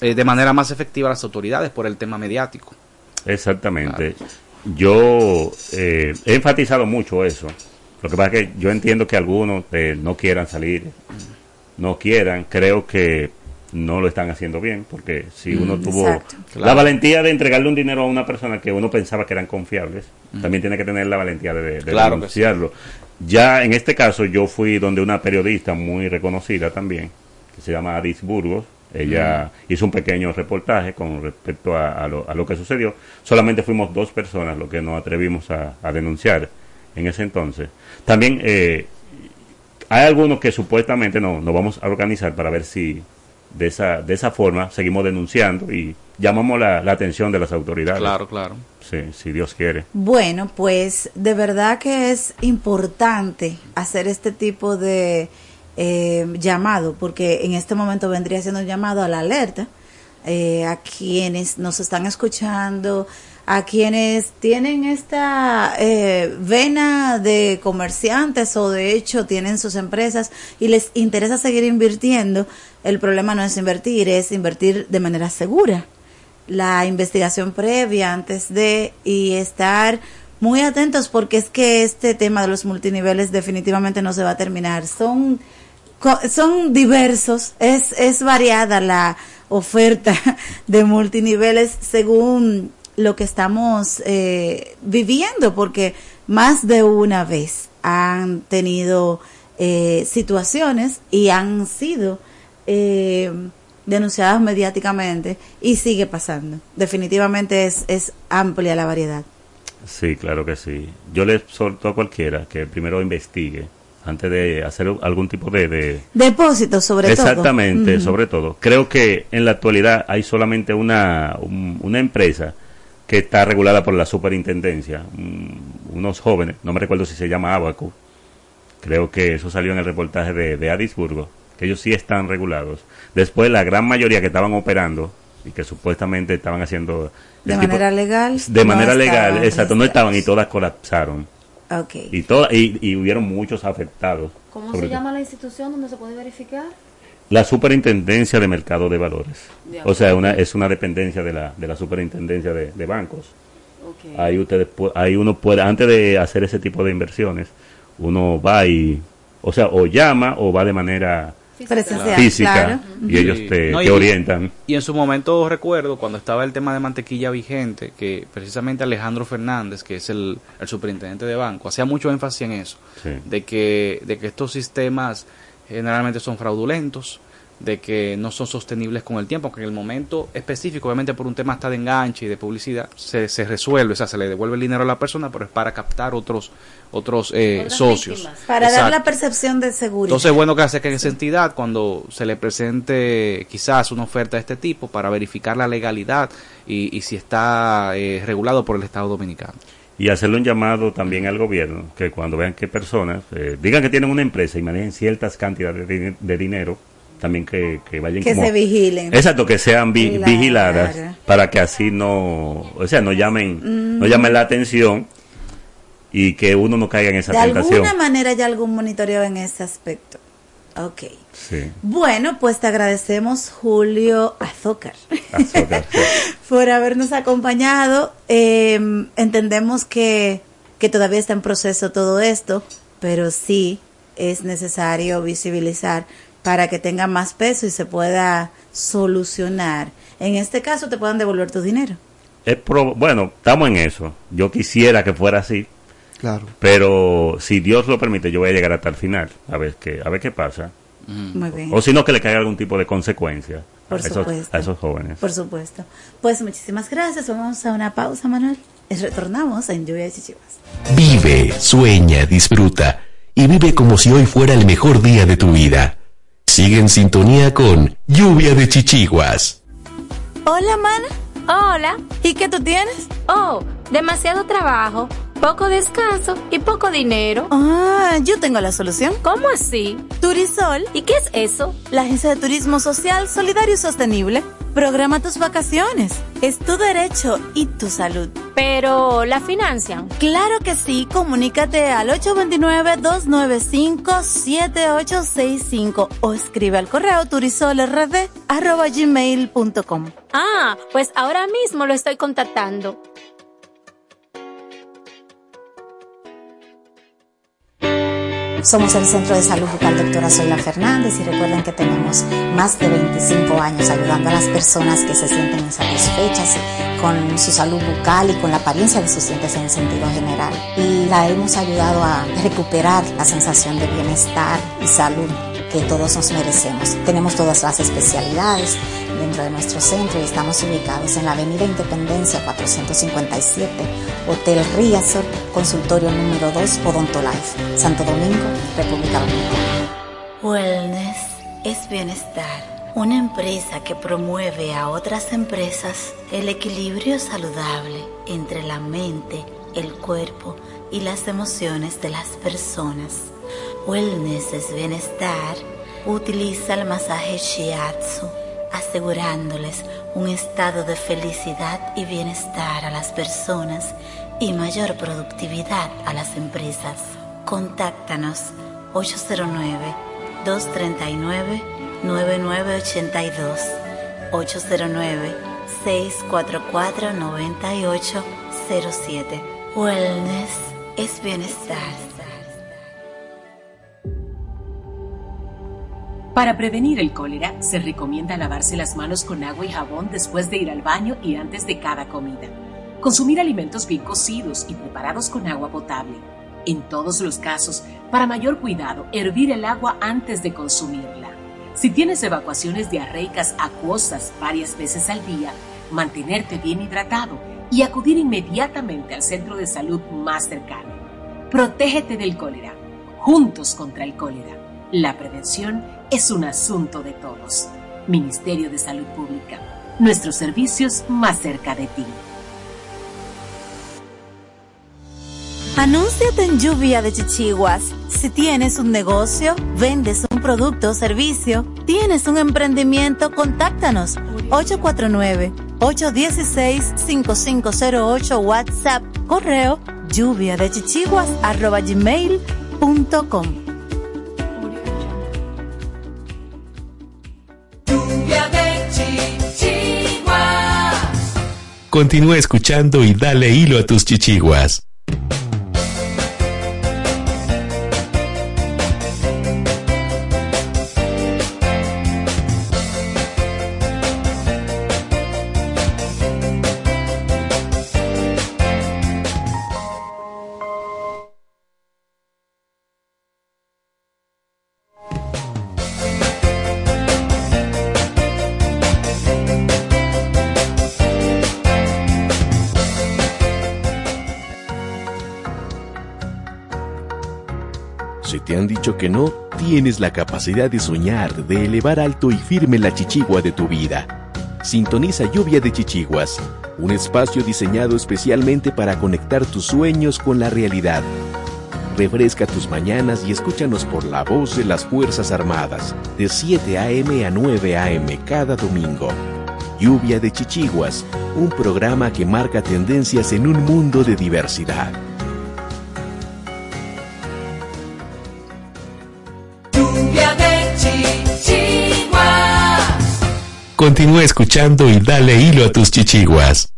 eh, de manera más efectiva a las autoridades por el tema mediático. Exactamente. Yo eh, he enfatizado mucho eso. Lo que pasa es que yo entiendo que algunos no quieran salir no quieran. Creo que no lo están haciendo bien, porque si uno mm, tuvo la valentía de entregarle un dinero a una persona que uno pensaba que eran confiables, mm. también tiene que tener la valentía de, denunciarlo. Ya en este caso yo fui donde una periodista muy reconocida también, que se llama Adis Burgos, ella mm. hizo un pequeño reportaje con respecto a, lo, que sucedió. Solamente fuimos dos personas los que nos atrevimos a, denunciar en ese entonces. También eh, hay algunos que supuestamente no, nos vamos a organizar para ver si de esa, de esa forma seguimos denunciando y llamamos la, atención de las autoridades. Claro, claro. Sí, si Dios quiere. Bueno, pues de verdad que es importante hacer este tipo de eh, llamado, porque en este momento vendría siendo un llamado a la alerta eh, a quienes nos están escuchando, a quienes tienen esta eh, vena de comerciantes o de hecho tienen sus empresas y les interesa seguir invirtiendo, el problema no es invertir, es invertir de manera segura. La investigación previa antes de y estar muy atentos porque es que este tema de los multiniveles definitivamente no se va a terminar. Son son diversos, es, es variada la oferta *laughs* de multiniveles según lo que estamos eh, viviendo, porque más de una vez han tenido eh, situaciones y han sido eh, denunciadas mediáticamente y sigue pasando. Definitivamente es, es amplia la variedad. Sí, claro que sí. Yo le solto a cualquiera que primero investigue antes de hacer algún tipo de... de... Depósito, sobre todo. Exactamente, sobre todo. Creo que en la actualidad hay solamente una, una empresa que está regulada por la superintendencia, unos jóvenes, no me recuerdo si se llama Abaco, creo que eso salió en el reportaje de, de Addisburgo, que ellos sí están regulados. Después la gran mayoría que estaban operando y que supuestamente estaban haciendo... De manera legal. De manera legal, exacto, no estaban y todas colapsaron. Okay. Y, toda, y, y, hubieron muchos afectados. ¿Cómo se llama la institución donde se puede verificar? La Superintendencia de Mercado de Valores. o sea, una, es una dependencia de la, de la Superintendencia de, de Bancos. Okay. Ahí, ustedes, ahí uno puede, antes de hacer ese tipo de inversiones, uno va y, o sea, o llama o va de manera Presencial, física claro. y ellos te, No, te y- orientan. Y en su momento recuerdo cuando estaba el tema de mantequilla vigente, que precisamente Alejandro Fernández, que es el, el superintendente de banco, hacía mucho énfasis en eso, Sí. de que, de que estos sistemas generalmente son fraudulentos, de que no son sostenibles con el tiempo, que en el momento específico, obviamente por un tema hasta de enganche y de publicidad, se, se resuelve, o sea, se le devuelve el dinero a la persona, pero es para captar otros otros eh, socios. víctimas. Para dar la percepción de seguridad. Entonces, bueno que hace que esa entidad, cuando se le presente quizás una oferta de este tipo, para verificar la legalidad y, y si está eh, regulado por el Estado Dominicano. Y hacerle un llamado también al gobierno, que cuando vean que personas eh, digan que tienen una empresa y manejen ciertas cantidades de, din- de dinero, también que, que vayan que como- se vigilen. Exacto, que sean vi- Claro. vigiladas para que así no, o sea, no llamen, no Mm. llamen la atención y que uno no caiga en esa de tentación. alguna manera hay algún monitoreo en ese aspecto. Ok. Sí, Bueno, pues te agradecemos, Julio Azócar, sí. *laughs* por habernos acompañado. Eh, entendemos que, que todavía está en proceso todo esto, pero sí es necesario visibilizar para que tenga más peso y se pueda solucionar. En este caso, te puedan devolver tu dinero. Es pro- bueno, estamos en eso. Yo quisiera que fuera así, Claro. pero si Dios lo permite, yo voy a llegar hasta el final, a ver qué, a ver qué pasa. Muy bien. O si no, que le caiga algún tipo de consecuencia Por a, esos, supuesto. a esos jóvenes. Por supuesto. Pues muchísimas gracias. Vamos a una pausa, Manuel. Y retornamos en Lluvia de Chichivas. Vive, sueña, disfruta y vive como si hoy fuera el mejor día de tu vida. Sigue en sintonía con Lluvia de Chichiguas. Hola, mana. Hola. ¿Y qué tú tienes? Oh, demasiado trabajo, poco descanso y poco dinero. Ah, yo tengo la solución. ¿Cómo así? Turisol, ¿Y qué es eso? la agencia de turismo social, solidario y sostenible. Programa tus vacaciones. Es tu derecho y tu salud. Pero la financian. Claro que sí, comunícate al 829-295-7865 o escribe al correo turisolrd.gmail.com. Ah, pues ahora mismo lo estoy contactando. Somos el Centro de Salud Bucal Doctora Zoila Fernández y recuerden que tenemos más de 25 años ayudando a las personas que se sienten insatisfechas con su salud bucal y con la apariencia de sus dientes en sentido general. Y la hemos ayudado a recuperar la sensación de bienestar y salud que todos nos merecemos. Tenemos todas las especialidades dentro de nuestro centro y estamos ubicados en la Avenida Independencia 457, Hotel Riazor, consultorio número 2, Odontolife, Santo Domingo, República Dominicana. Wellness es bienestar. Una empresa que promueve a otras empresas el equilibrio saludable entre la mente, el cuerpo y las emociones de las personas. Wellness es bienestar. Utiliza el masaje Shiatsu, asegurándoles un estado de felicidad y bienestar a las personas y mayor productividad a las empresas. Contáctanos 809-239-9982, 809-644-9807. Wellness es bienestar. Para prevenir el cólera, se recomienda lavarse las manos con agua y jabón después de ir al baño y antes de cada comida. Consumir alimentos bien cocidos y preparados con agua potable. En todos los casos, para mayor cuidado, hervir el agua antes de consumirla. Si tienes evacuaciones diarreicas acuosas varias veces al día, mantenerte bien hidratado y acudir inmediatamente al centro de salud más cercano. Protégete del cólera. Juntos contra el cólera. La prevención es un asunto de todos. Ministerio de Salud Pública. Nuestros servicios más cerca de ti. Anúnciate en Lluvia de Chichiguas. Si tienes un negocio, vendes un producto o servicio, tienes un emprendimiento, contáctanos 849-816-5508 WhatsApp, correo lluvia de chichiguas arroba gmail.com. Continúa escuchando y dale hilo a tus chichiguas. Que no, tienes la capacidad de soñar, de elevar alto y firme la chichigua de tu vida. Sintoniza Lluvia de Chichiguas, un espacio diseñado especialmente para conectar tus sueños con la realidad. Refresca tus mañanas y escúchanos por la voz de las Fuerzas Armadas, de 7 a.m. a 9 a.m. cada domingo. Lluvia de Chichiguas, un programa que marca tendencias en un mundo de diversidad. Continúa escuchando y dale hilo a tus chichiguas.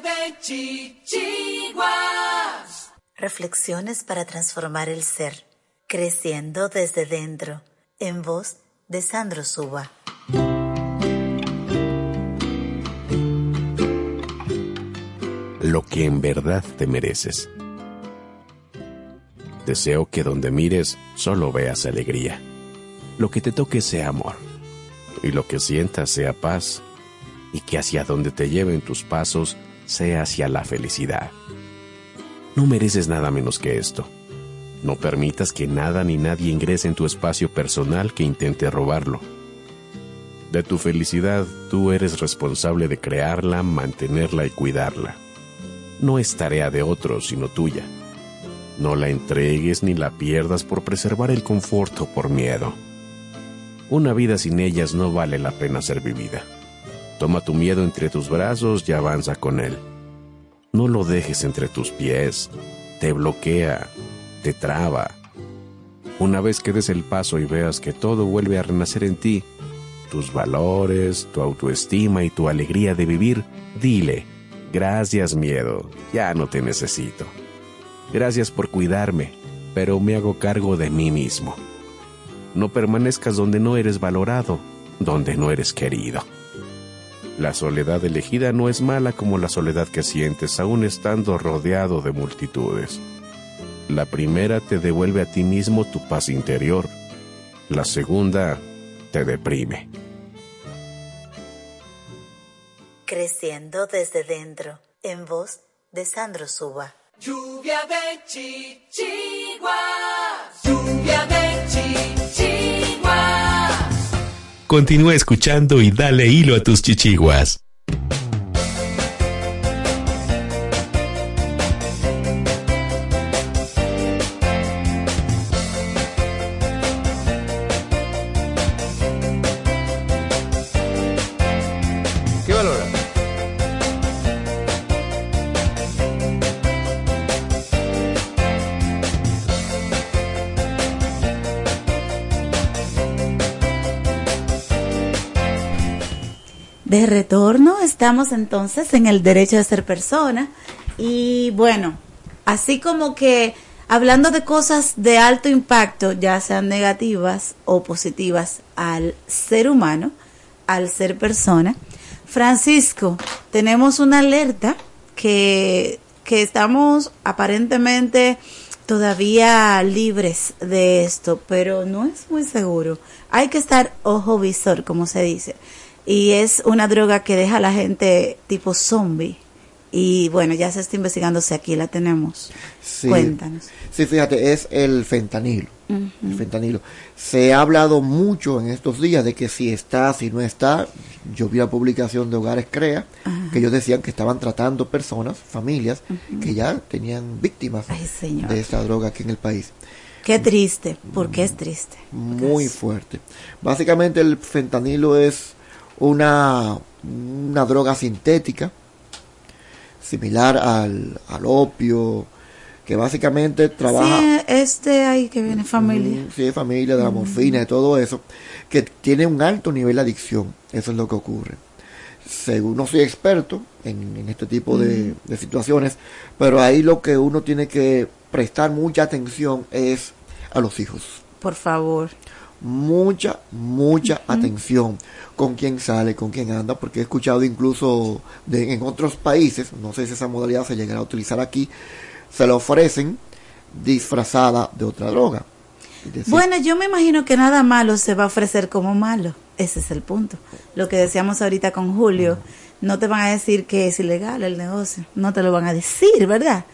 De chichiguas. Reflexiones para transformar el ser, creciendo desde dentro, en voz de Sandro Suba. Lo que en verdad te mereces. Deseo que donde mires solo veas alegría. Lo que te toque sea amor. Y lo que sientas sea paz. Y que hacia donde te lleven tus pasos sea hacia la felicidad. No mereces nada menos que esto. No permitas que nada ni nadie ingrese en tu espacio personal que intente robarlo. De tu felicidad tú eres responsable de crearla, mantenerla y cuidarla. No es tarea de otros, sino tuya. No la entregues ni la pierdas por preservar el confort o por miedo. Una vida sin ellas no vale la pena ser vivida. Toma tu miedo entre tus brazos y avanza con él. No lo dejes entre tus pies. Te bloquea, te traba. Una vez que des el paso y veas que todo vuelve a renacer en ti, tus valores, tu autoestima y tu alegría de vivir, dile, gracias miedo, ya no te necesito. Gracias por cuidarme, pero me hago cargo de mí mismo. No permanezcas donde no eres valorado, donde no eres querido. La soledad elegida no es mala como la soledad que sientes aún estando rodeado de multitudes. La primera te devuelve a ti mismo tu paz interior. La segunda te deprime. Creciendo desde dentro, en voz de Sandro Suba. Lluvia de chichiguas, lluvia de chichiguas. Continúa escuchando y dale hilo a tus chichiguas. Retorno, estamos entonces en el derecho de ser persona. Y bueno, así como que hablando de cosas de alto impacto, ya sean negativas o positivas al ser humano, al ser persona, Francisco, tenemos una alerta que, que estamos aparentemente todavía libres de esto, pero no es muy seguro. Hay que estar ojo visor, como se dice. Y es una droga que deja a la gente tipo zombie. Y bueno, ya se está investigando si aquí la tenemos. Sí. Cuéntanos. Sí, fíjate, es el fentanilo. El fentanilo. Se ha hablado mucho en estos días de que si está, si no está. Yo vi la publicación de Hogares Crea, que ellos decían que estaban tratando personas, familias, que ya tenían víctimas de esta droga aquí en el país. Qué triste, porque es triste. Muy fuerte. Básicamente el fentanilo es una, una droga sintética, similar al, al opio, que básicamente trabaja... Sí, este ahí que viene familia. Mm, Sí, familia, de la morfina, de todo eso, que tiene un alto nivel de adicción. Eso es lo que ocurre. Según no soy experto en, en este tipo de, de situaciones, pero ahí lo que uno tiene que prestar mucha atención es a los hijos. Por favor. Mucha, mucha atención con quién sale, con quién anda, porque he escuchado incluso de, en otros países, no sé si esa modalidad se llegará a utilizar aquí, se la ofrecen disfrazada de otra droga. Decir, Bueno, yo me imagino que nada malo se va a ofrecer como malo. Ese es el punto. Lo que decíamos ahorita con Julio, no te van a decir que es ilegal el negocio, no te lo van a decir, ¿verdad?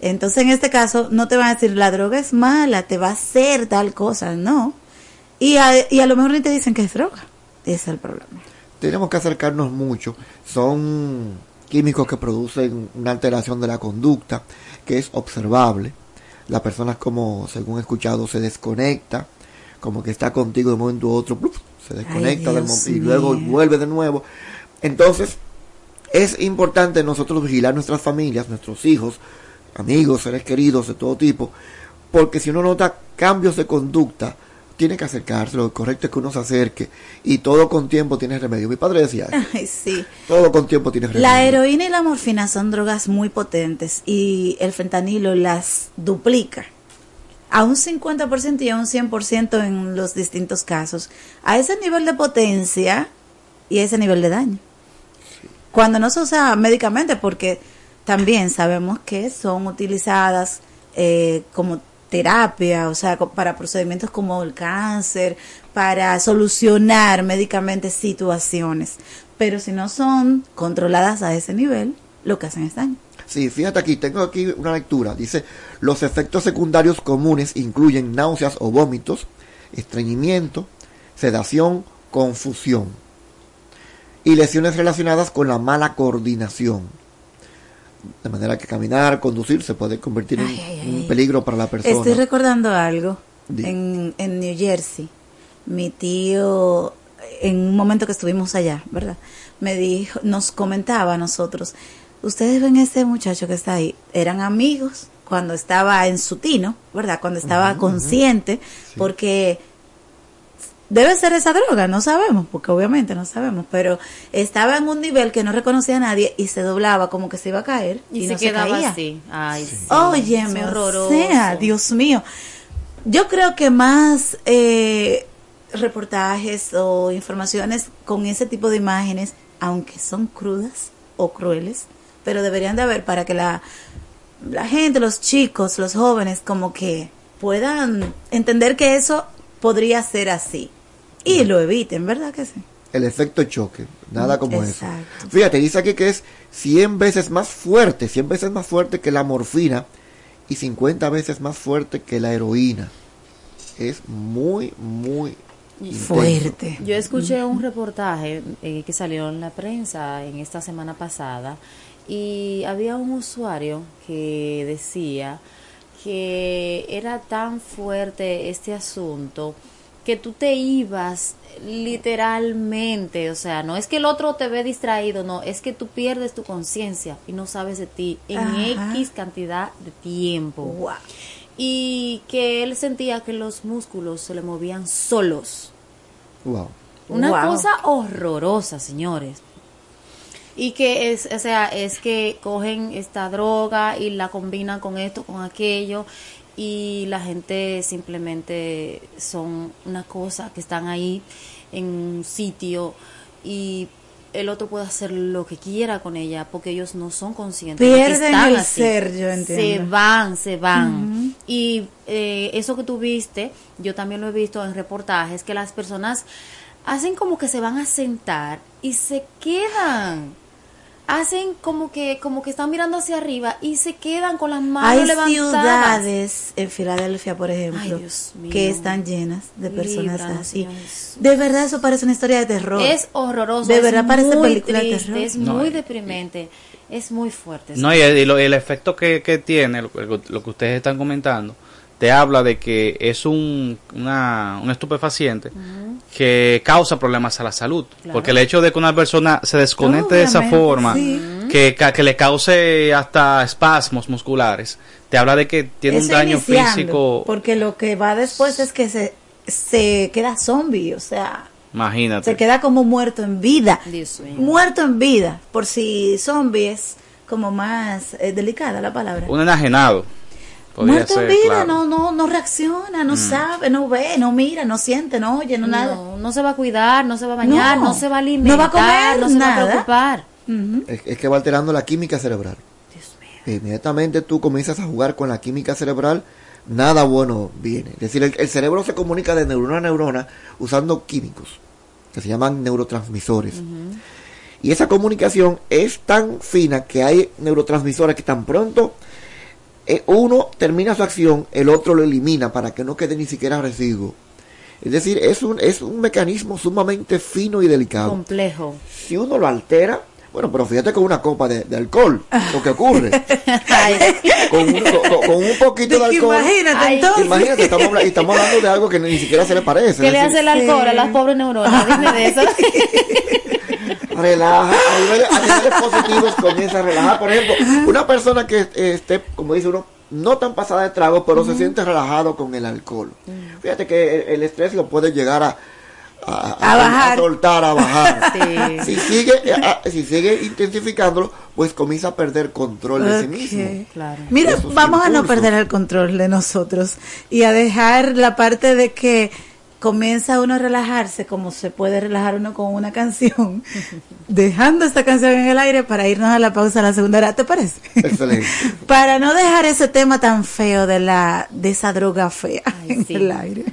Entonces, en este caso, no te van a decir la droga es mala, te va a hacer tal cosa, no. Y a, y a lo mejor ni te dicen que es droga. Ese es el problema. tenemos que acercarnos mucho. Son químicos que producen una alteración de la conducta que es observable. La persona como, según he escuchado, se desconecta, como que está contigo de un momento a otro, ¡pluf! se desconecta del Dios mo- y luego vuelve de nuevo. Entonces, es importante nosotros vigilar nuestras familias, nuestros hijos, amigos, seres queridos de todo tipo, porque si uno nota cambios de conducta, tiene que acercarse, lo correcto es que uno se acerque y todo con tiempo tiene remedio. Mi padre decía, Ay, sí. todo con tiempo tiene remedio. La heroína y la morfina son drogas muy potentes y el fentanilo las duplica a un 50% y a un 100% en los distintos casos. A ese nivel de potencia y a ese nivel de daño. Cuando no se usa médicamente, porque también sabemos que son utilizadas eh, como terapia, o sea, para procedimientos como el cáncer, para solucionar médicamente situaciones. Pero si no son controladas a ese nivel, lo que hacen es daño. Sí, fíjate aquí, tengo aquí una lectura. Dice, los efectos secundarios comunes incluyen náuseas o vómitos, estreñimiento, sedación, confusión y lesiones relacionadas con la mala coordinación. De manera que caminar, conducir se puede convertir en Ay, ay, ay, un peligro para la persona. Estoy recordando algo. En, en New Jersey, mi tío, en un momento que estuvimos allá, ¿verdad? Me dijo, nos comentaba a nosotros, ustedes ven ese muchacho que está ahí, eran amigos cuando estaba en su tino, ¿verdad? Cuando estaba consciente, porque debe ser esa droga, no sabemos, porque obviamente no sabemos, pero estaba en un nivel que no reconocía a nadie y se doblaba como que se iba a caer y, Y, se no quedaba caía. así. Ay, sí. Óyeme, o horroroso. sea, Dios mío. Yo creo que más eh, reportajes o informaciones con ese tipo de imágenes, aunque son crudas o crueles, pero deberían de haber para que la, la gente, los chicos, los jóvenes, como que puedan entender que eso podría ser así. Y lo eviten, ¿verdad que sí? El efecto choque, nada como eso. Exacto. Fíjate, dice aquí que es 100 veces más fuerte, 100 veces más fuerte que la morfina y 50 veces más fuerte que la heroína. Es muy, muy intenso. Yo escuché un reportaje eh, que salió en la prensa en esta semana pasada y había un usuario que decía que era tan fuerte este asunto que tú te ibas literalmente, o sea, no es que el otro te ve distraído, no, es que tú pierdes tu conciencia y no sabes de ti en Ajá. X cantidad de tiempo. Y que él sentía que los músculos se le movían solos. Wow. Una Wow. cosa horrorosa, señores. Y que es, o sea, es que cogen esta droga y la combinan con esto, con aquello, y la gente simplemente son una cosa que están ahí en un sitio y el otro puede hacer lo que quiera con ella porque ellos no son conscientes. que Pierden están el así. ser, yo Se entiendo. van, se van. Y eh, eso que tú viste, yo también lo he visto en reportajes, que las personas hacen como que se van a sentar y se quedan. Hacen como que como que están mirando hacia arriba y se quedan con las manos Hay levantadas. ciudades en Filadelfia, por ejemplo, Ay, que están llenas de personas Líbranos, así. De verdad eso parece una historia de terror. Es horroroso. De es verdad parece muy película de triste, terror. Es No, muy y- deprimente. Es muy fuerte. No, y el, y lo- el efecto que, que tiene, lo, lo que ustedes están comentando, te habla de que es un, una, un estupefaciente que causa problemas a la salud. Claro. Porque el hecho de que una persona se desconecte de esa forma, sí. que, que le cause hasta espasmos musculares, te habla de que tiene un daño físico. Porque lo que va después es que se, se queda zombie, o sea, Imagínate. se queda como muerto en vida. Dios. Muerto en vida, por si zombie es como más eh, delicada la palabra. Un enajenado. Podría Muerto ser, en vida, claro. no, no, no reacciona, no Mm. sabe, no ve, no mira, no siente, no oye, no, nada. No, no se va a cuidar, no se va a bañar, no, No, se va a no alimentar, va a comer no se va a preocupar. Es, es que va alterando la química cerebral. Inmediatamente tú comienzas a jugar con la química cerebral, nada bueno viene. Es decir, el, el cerebro se comunica de neurona a neurona usando químicos, que se llaman neurotransmisores. Y esa comunicación es tan fina que hay neurotransmisores que tan pronto uno termina su acción, el otro lo elimina para que no quede ni siquiera residuo. Es decir, es un, es un mecanismo sumamente fino y delicado. Complejo. Si uno lo altera, bueno, pero fíjate con una copa de, de alcohol, lo que ocurre. *laughs* con, un, con- con un poquito de alcohol. Imagínate, Ay. entonces. Imagínate, estamos, estamos hablando de algo que ni siquiera se le parece. ¿Qué le decir, hace el alcohol a las pobres neuronas? Dime de eso. *laughs* relaja, a niveles, a niveles positivos comienza a relajar. Por ejemplo, una persona que esté, como dice uno, no tan pasada de trago, pero se siente relajado con el alcohol. Fíjate que el, el estrés lo puede llegar a, a, A bajar. soltar, a bajar. *laughs* Sí. Si sigue, eh, ah, si sigue intensificándolo, pues comienza a perder control de sí mismo. Claro. Mira, vamos a no perder el control de nosotros y a dejar la parte de que comienza uno a relajarse como se puede relajar uno con una canción, *laughs* dejando esta canción en el aire para irnos a la pausa a la segunda hora, ¿te parece? Excelente. *laughs* para no dejar ese tema tan feo de la de esa droga fea Ay, en sí. el aire.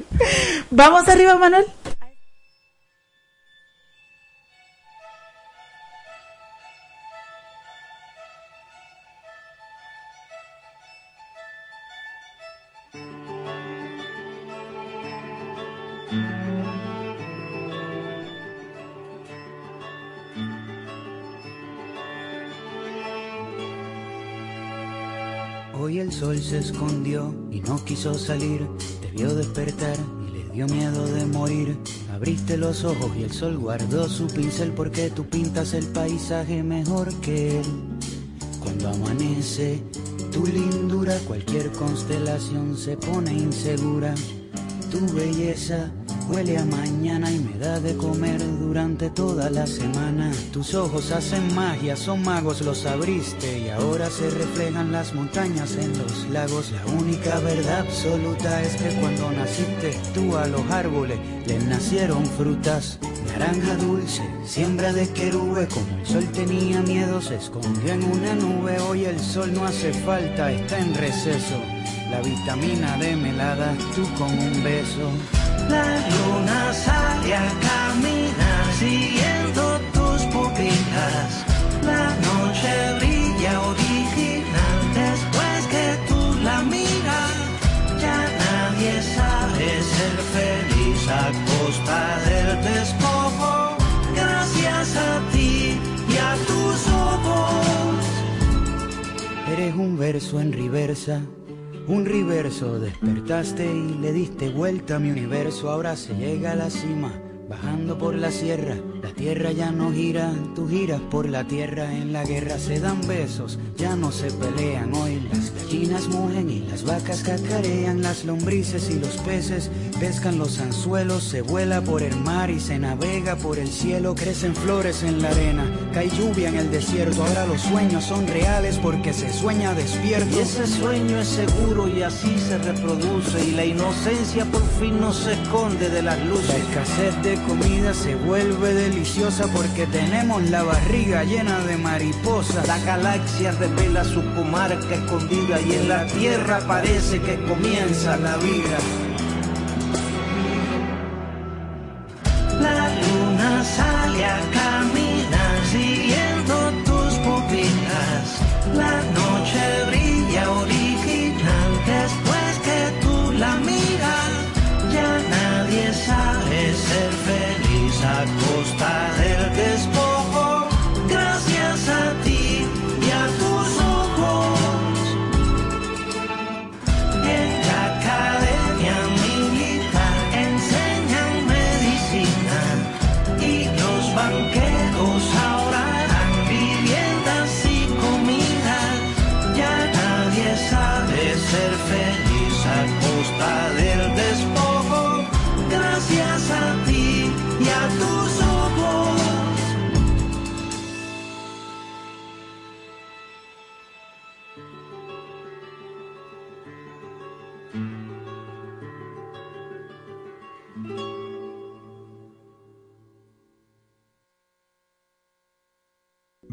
Vamos arriba, Manuel. Se escondió y no quiso salir, te vio despertar y le dio miedo de morir. Abriste los ojos y el sol guardó su pincel porque tú pintas el paisaje mejor que él. Cuando amanece, tu lindura, cualquier constelación se pone insegura. Tu belleza huele a mañana y me da de comer durante toda la semana. Tus ojos hacen magia, son magos, los abriste y ahora se reflejan las montañas en los lagos. La única verdad absoluta es que cuando naciste tú a los árboles les nacieron frutas. Naranja dulce, siembra de querube, como el sol tenía miedo, se escondió en una nube. Hoy el sol no hace falta, está en receso. La vitamina D me la das tú con un beso. La luna sale a caminar siguiendo tus pupilas. La noche brilla original después que tú la miras. Ya nadie sabe ser feliz a costa del despojo. Gracias a ti y a tus ojos. Eres un verso en reversa. Un reverso, despertaste y le diste vuelta a mi universo. Ahora se llega a la cima, bajando por la sierra. La tierra ya no gira, tú giras por la tierra. En la guerra se dan besos, ya no se pelean. Hoy las gallinas mugen y las vacas cacarean. Las lombrices y los peces pescan los anzuelos. Se vuela por el mar y se navega por el cielo. Crecen flores en la arena, cae lluvia en el desierto. Ahora los sueños son reales porque se sueña despierto. Y ese sueño es seguro y así se reproduce. Y la inocencia por fin no se esconde de las La luces. escasez de comida se vuelve deliciosa porque tenemos la barriga llena de mariposas. La galaxia revela su comarca escondida y en la tierra parece que comienza la vida. Sale a caminar siguiendo tus pupilas. La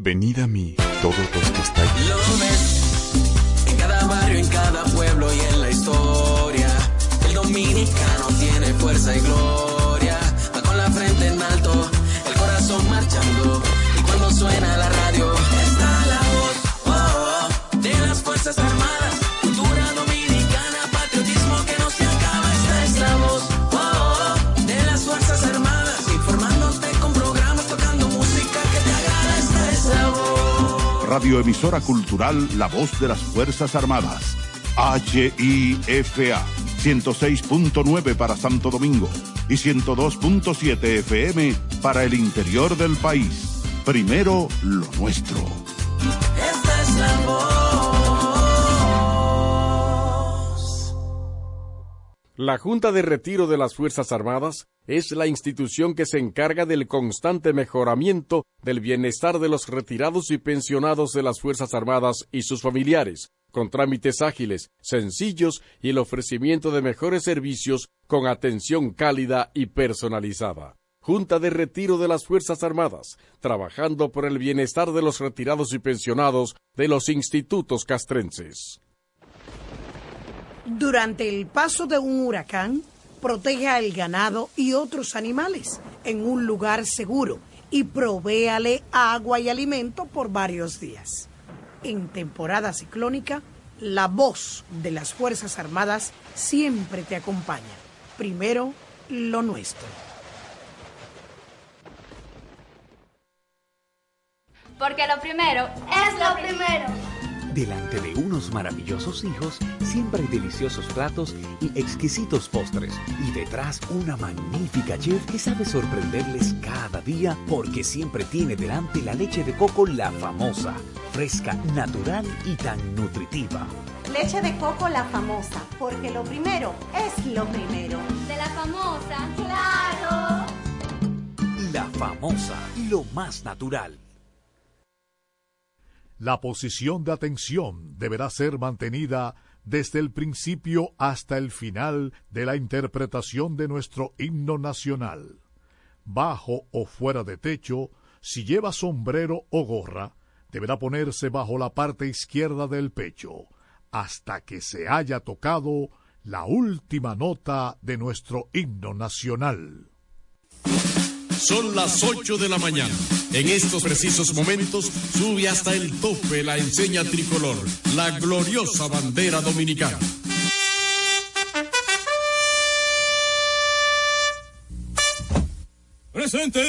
Venid a mí, todos los Radioemisora Cultural La Voz de las Fuerzas Armadas. HIFA 106.9 para Santo Domingo y 102.7 FM para el interior del país. Primero lo nuestro. La Junta de Retiro de las Fuerzas Armadas es la institución que se encarga del constante mejoramiento del bienestar de los retirados y pensionados de las Fuerzas Armadas y sus familiares, con trámites ágiles, sencillos y el ofrecimiento de mejores servicios con atención cálida y personalizada. Junta de Retiro de las Fuerzas Armadas, trabajando por el bienestar de los retirados y pensionados de los institutos castrenses. Durante el paso de un huracán, proteja al ganado y otros animales en un lugar seguro y provéale agua y alimento por varios días. En temporada ciclónica, la voz de las Fuerzas Armadas siempre te acompaña. Primero, lo nuestro. Porque lo primero es lo primero. Delante de unos maravillosos hijos, siempre hay deliciosos platos y exquisitos postres. Y detrás una magnífica chef que sabe sorprenderles cada día porque siempre tiene delante la leche de coco la famosa, fresca, natural y tan nutritiva. Leche de coco la famosa, porque lo primero es lo primero. De la famosa. Claro. La famosa, lo más natural. La posición de atención deberá ser mantenida desde el principio hasta el final de la interpretación de nuestro himno nacional. Bajo o fuera de techo, si lleva sombrero o gorra, deberá ponerse bajo la parte izquierda del pecho, hasta que se haya tocado la última nota de nuestro himno nacional. Son las 8 de la mañana. En estos precisos momentos sube hasta el tope la enseña tricolor, la gloriosa bandera dominicana. Presente.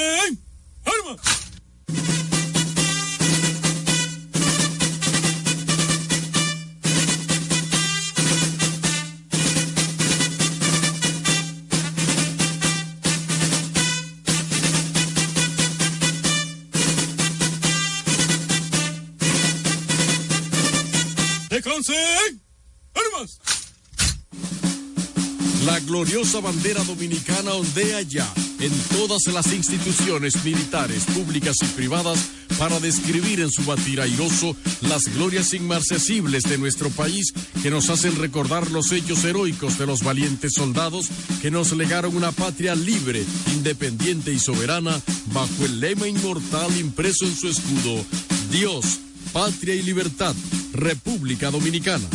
Armas. ¡Armas! La gloriosa bandera dominicana ondea ya en todas las instituciones militares, públicas y privadas para describir en su batir airoso las glorias inmarcesibles de nuestro país que nos hacen recordar los hechos heroicos de los valientes soldados que nos legaron una patria libre, independiente y soberana bajo el lema inmortal impreso en su escudo, Dios, patria y libertad, República Dominicana.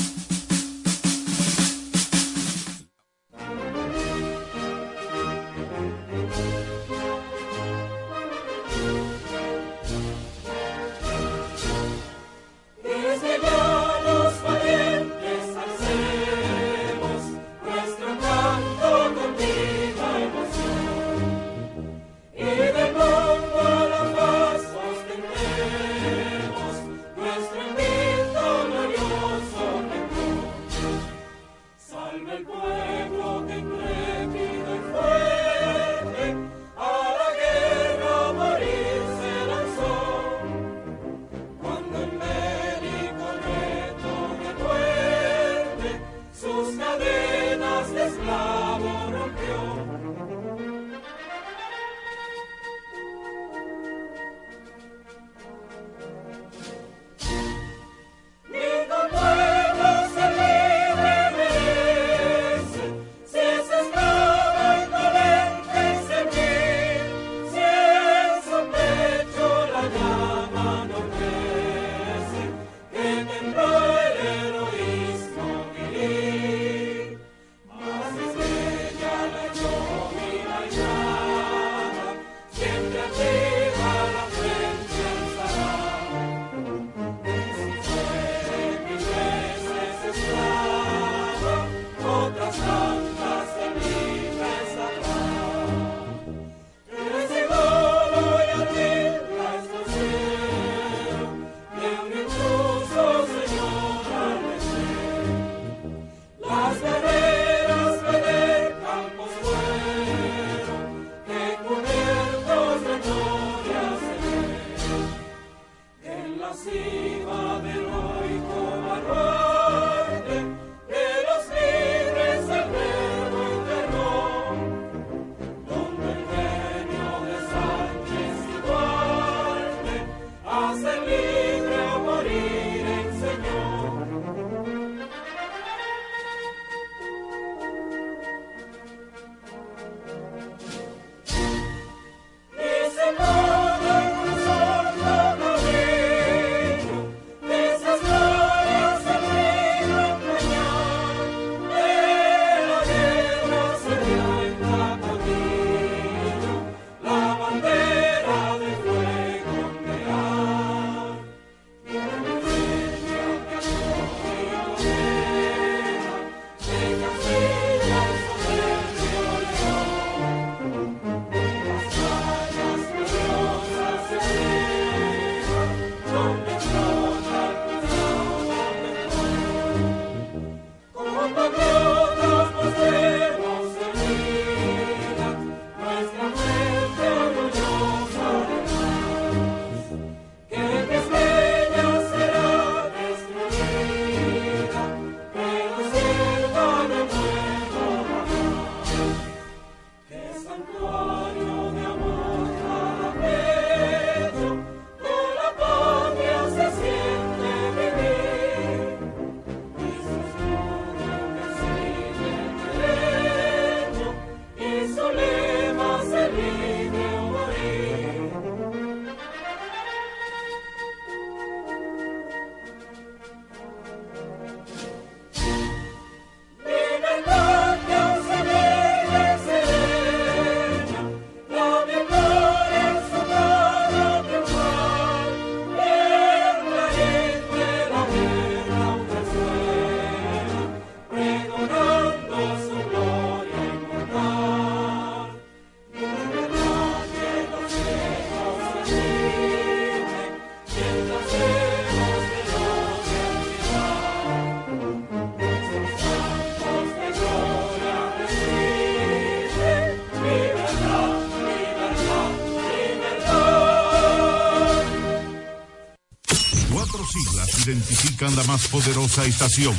La más poderosa estación,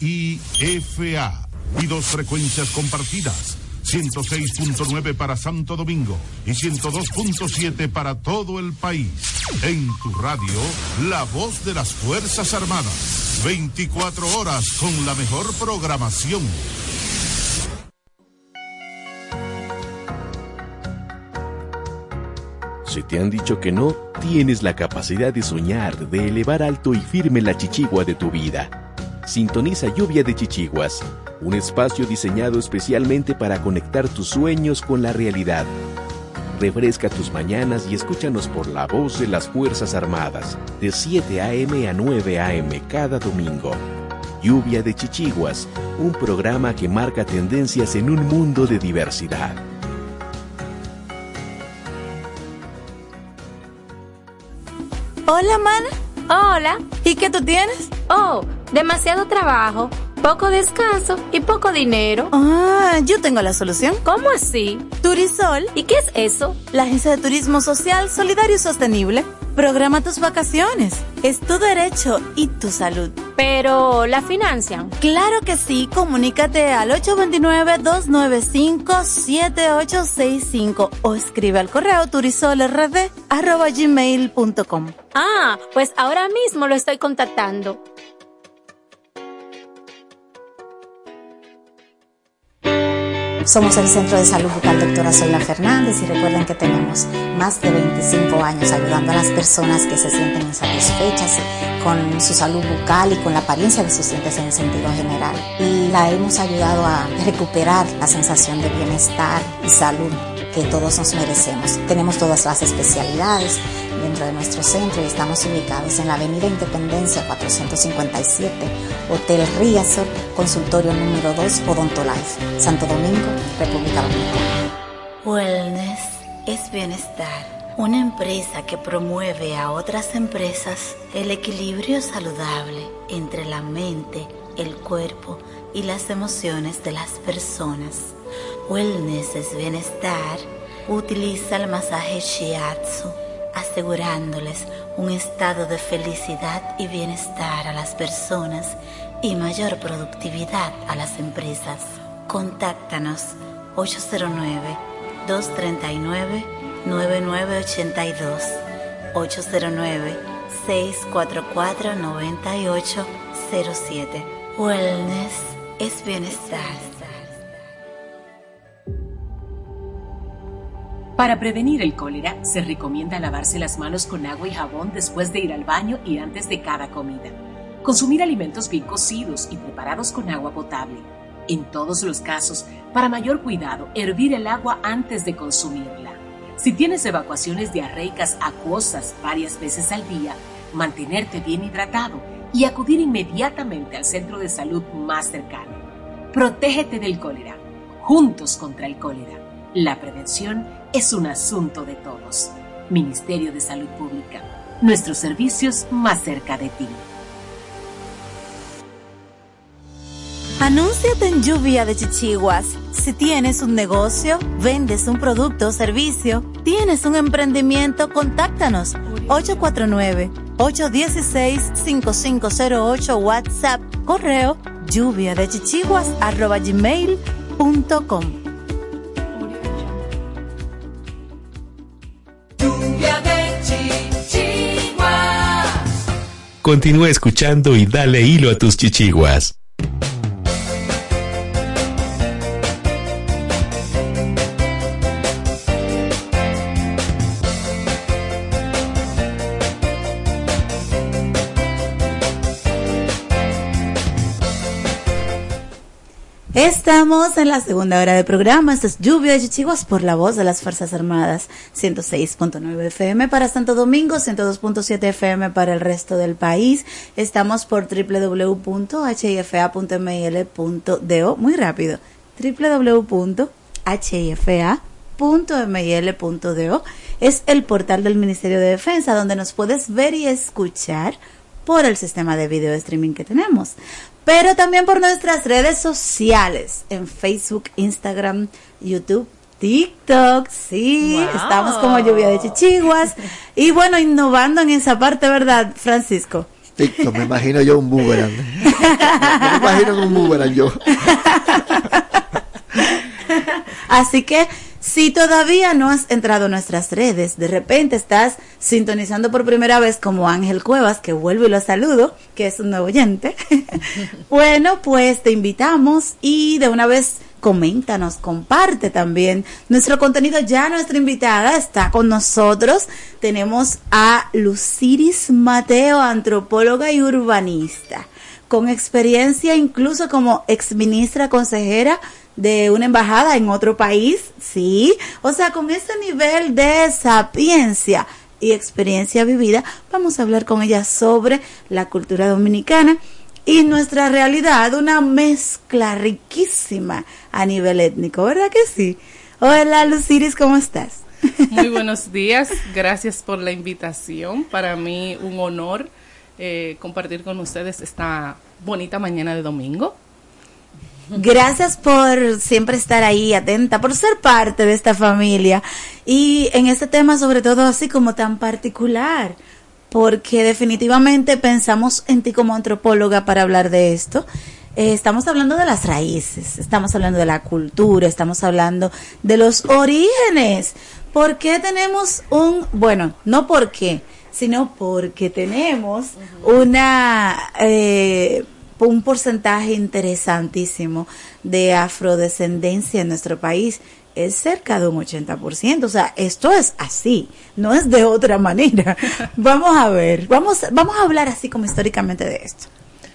HIFA, y dos frecuencias compartidas. 106.9 para Santo Domingo y 102.7 para todo el país. En tu radio, la voz de las Fuerzas Armadas. 24 horas con la mejor programación. Si te han dicho que no, tienes la capacidad de soñar, de elevar alto y firme la chichigua de tu vida. Sintoniza Lluvia de Chichiguas, un espacio diseñado especialmente para conectar tus sueños con la realidad. Refresca tus mañanas y escúchanos por la voz de las Fuerzas Armadas, de 7 a.m. a 9 a.m. cada domingo. Lluvia de Chichiguas, un programa que marca tendencias en un mundo de diversidad. Hola, mana. Hola. ¿Y qué tú tienes? Oh, demasiado trabajo, poco descanso y poco dinero. Ah, yo tengo la solución. ¿Cómo así? Turisol. ¿Y qué es eso? La agencia de turismo social, solidario y sostenible. Programa tus vacaciones. Es tu derecho y tu salud. Pero, ¿la financian? Claro que sí. Comunícate al 829-295-7865 o escribe al correo turisolrd.gmail.com. Ah, pues ahora mismo lo estoy contactando. Somos el Centro de Salud Bucal Doctora Zoila Fernández y recuerden que tenemos más de 25 años ayudando a las personas que se sienten insatisfechas con su salud bucal y con la apariencia de sus dientes en el sentido general. Y la hemos ayudado a recuperar la sensación de bienestar y salud que todos nos merecemos. Tenemos todas las especialidades dentro de nuestro centro y estamos ubicados en la Avenida Independencia 457, Hotel Riazor, consultorio número 2, Odontolife, Santo Domingo, República Dominicana. Wellness es bienestar. Una empresa que promueve a otras empresas el equilibrio saludable entre la mente, el cuerpo y las emociones de las personas. Wellness es bienestar. Utiliza el masaje Shiatsu, asegurándoles un estado de felicidad y bienestar a las personas y mayor productividad a las empresas. Contáctanos 809-239-9982, 809-644-9807. Wellness es bienestar. Para prevenir el cólera, se recomienda lavarse las manos con agua y jabón después de ir al baño y antes de cada comida. Consumir alimentos bien cocidos y preparados con agua potable. En todos los casos, para mayor cuidado, hervir el agua antes de consumirla. Si tienes evacuaciones diarreicas acuosas varias veces al día, mantenerte bien hidratado y acudir inmediatamente al centro de salud más cercano. Protégete del cólera. Juntos contra el cólera. La prevención es un asunto de todos. Ministerio de Salud Pública. Nuestros servicios más cerca de ti. Anúnciate en Lluvia de Chichiguas. Si tienes un negocio, vendes un producto o servicio, tienes un emprendimiento, contáctanos 849-816-5508 WhatsApp, correo lluvia de chichiguas arroba gmail.com. Lluvia de chichiguas. Continúa escuchando y dale hilo a tus chichiguas. Estamos en la segunda hora del programa. Esto es Lluvia de Chichiguas por la voz de las Fuerzas Armadas. 106.9 FM para Santo Domingo, 102.7 FM para el resto del país. Estamos por www.hifa.mil.do. Muy rápido. www.hifa.mil.do es el portal del Ministerio de Defensa donde nos puedes ver y escuchar por el sistema de video streaming que tenemos pero también por nuestras redes sociales, en Facebook, Instagram, YouTube, TikTok, sí, Wow. estamos como lluvia de chichiguas y bueno, innovando en esa parte, ¿verdad, Francisco? Tito, me imagino yo un boomerang. me imagino un boomerang yo. *laughs* Así que si todavía no has entrado a nuestras redes, de repente estás sintonizando por primera vez como Ángel Cuevas, que vuelvo y lo saludo, que es un nuevo oyente. *laughs* bueno, pues te invitamos y de una vez coméntanos, comparte también nuestro contenido. Ya nuestra invitada está con nosotros. Tenemos a Luciris Mateo, antropóloga y urbanista, con experiencia incluso como exministra consejera de una embajada en otro país, sí, o sea, con ese nivel de sapiencia y experiencia vivida, vamos a hablar con ella sobre la cultura dominicana y nuestra realidad, una mezcla riquísima a nivel étnico, ¿verdad que sí? Hola Luciris, ¿cómo estás? Muy *laughs* buenos días, gracias por la invitación. Para mí un honor eh, compartir con ustedes esta bonita mañana de domingo. Gracias por siempre estar ahí atenta, por ser parte de esta familia y en este tema sobre todo así como tan particular, porque definitivamente pensamos en ti como antropóloga para hablar de esto. Eh, estamos hablando de las raíces, estamos hablando de la cultura, estamos hablando de los orígenes. ¿Por qué tenemos un, bueno, no por qué, sino porque tenemos una, eh, un porcentaje interesantísimo de afrodescendencia en nuestro país es cerca de un 80%. O sea, esto es así, no es de otra manera. *laughs* vamos a ver, vamos, vamos a hablar así como históricamente de esto.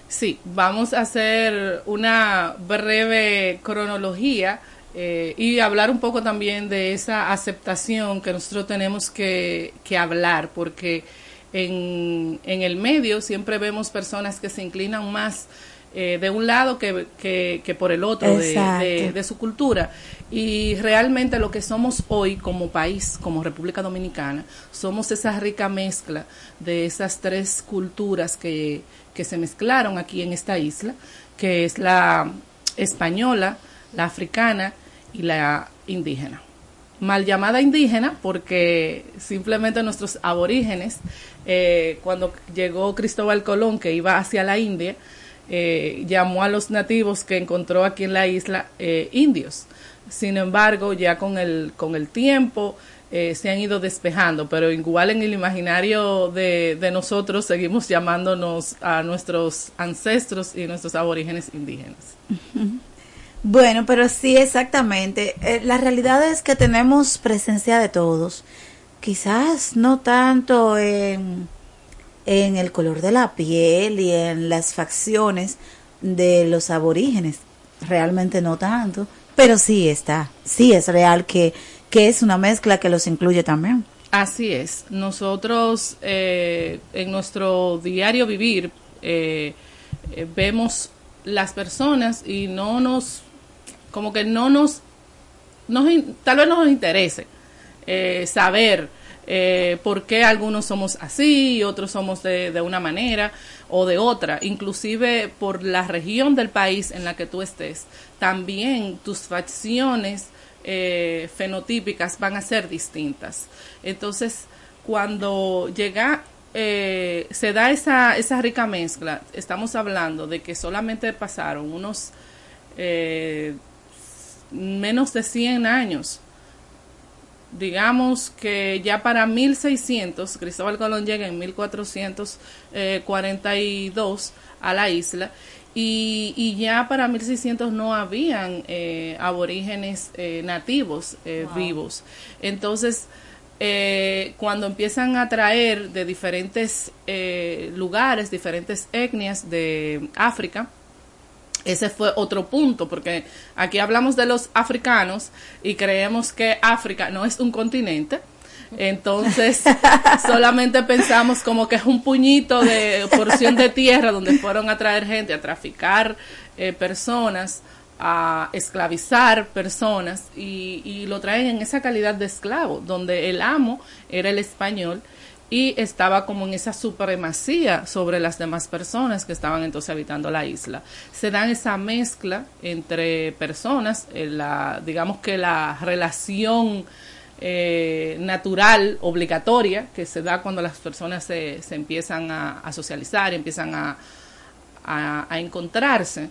Sí, vamos a hacer una breve cronología eh, y hablar un poco también de esa aceptación que nosotros tenemos que, que hablar, porque en, en el medio siempre vemos personas que se inclinan más eh, de un lado que, que, por el otro de, de, su cultura. Y realmente lo que somos hoy como país, como República Dominicana, somos esa rica mezcla de esas tres culturas que, que se mezclaron aquí en esta isla, que es la española, la africana y la indígena. Mal llamada indígena porque simplemente nuestros aborígenes, eh, cuando llegó Cristóbal Colón, que iba hacia la India, eh, llamó a los nativos que encontró aquí en la isla eh, indios. Sin embargo, ya con el, con el tiempo eh, se han ido despejando, pero igual en el imaginario de, de, nosotros seguimos llamándonos a nuestros ancestros y nuestros aborígenes indígenas. *laughs* Bueno, pero sí, exactamente. la realidad es que tenemos presencia de todos. Quizás no tanto en en el color de la piel y en las facciones de los aborígenes. Realmente no tanto, pero sí está, sí es real que, que es una mezcla que los incluye también. Así es. Nosotros eh, en nuestro diario vivir eh, eh, vemos las personas y no nos, como que no nos, nos tal vez no nos interese saber eh, por qué algunos somos así y otros somos de, de, una manera o de otra, inclusive por la región del país en la que tú estés, también tus facciones eh, fenotípicas van a ser distintas. Entonces, cuando llega, eh, se da esa, esa rica mezcla, estamos hablando de que solamente pasaron unos eh, menos de 100 años digamos que ya para 1600, Cristóbal Colón llega en 1442 a la isla y, y ya para 1600 no habían eh, aborígenes eh, nativos eh, vivos. Entonces, cuando empiezan a traer de diferentes lugares, diferentes etnias de África, ese fue otro punto, porque aquí hablamos de los africanos y creemos que África no es un continente. Entonces, *laughs* solamente pensamos como que es un puñito de porción de tierra donde fueron a traer gente, a traficar eh, personas, a esclavizar personas y, y lo traen en esa calidad de esclavo, donde el amo era el español y estaba como en esa supremacía sobre las demás personas que estaban entonces habitando la isla. Se dan esa mezcla entre personas, la, digamos que la relación eh, natural, obligatoria, que se da cuando las personas se, se empiezan a, socializar, empiezan a, a encontrarse.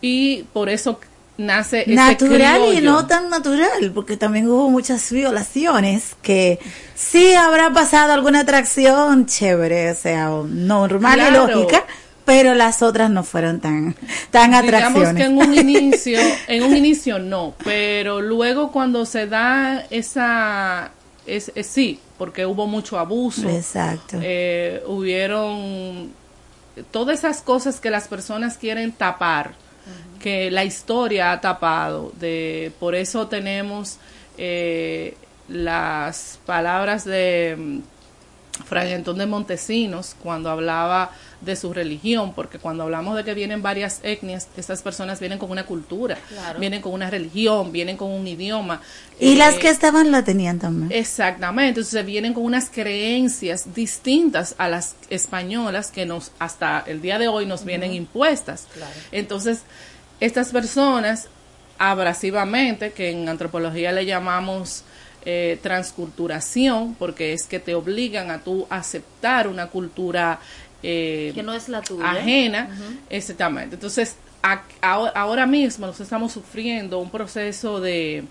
Y por eso nace ese natural y no tan natural, porque también hubo muchas violaciones que sí habrá pasado alguna atracción chévere, o sea, normal y lógica, pero las otras no fueron tan tan Digamos atracciones. que en un inicio, *laughs* en un inicio no, pero luego cuando se da esa, es, es- sí, porque hubo mucho abuso. Exacto. Eh, hubieron todas esas cosas que las personas quieren tapar, que la historia ha tapado. De, por eso tenemos eh, las palabras de mm, Fray Antón de Montesinos cuando hablaba de su religión, porque cuando hablamos de que vienen varias etnias, estas personas vienen con una cultura, Claro. vienen con una religión, vienen con un idioma. y las Eh, que estaban la tenían también. Exactamente, entonces vienen con unas creencias distintas a las españolas que nos hasta el día de hoy nos vienen impuestas. Entonces, estas personas abrasivamente, que en antropología le llamamos eh, transculturación, porque es que te obligan a tú aceptar una cultura eh, Que no es la tuya. ajena, Ujú. exactamente. Entonces, a- ahora ahora mismo nosotros estamos sufriendo un proceso de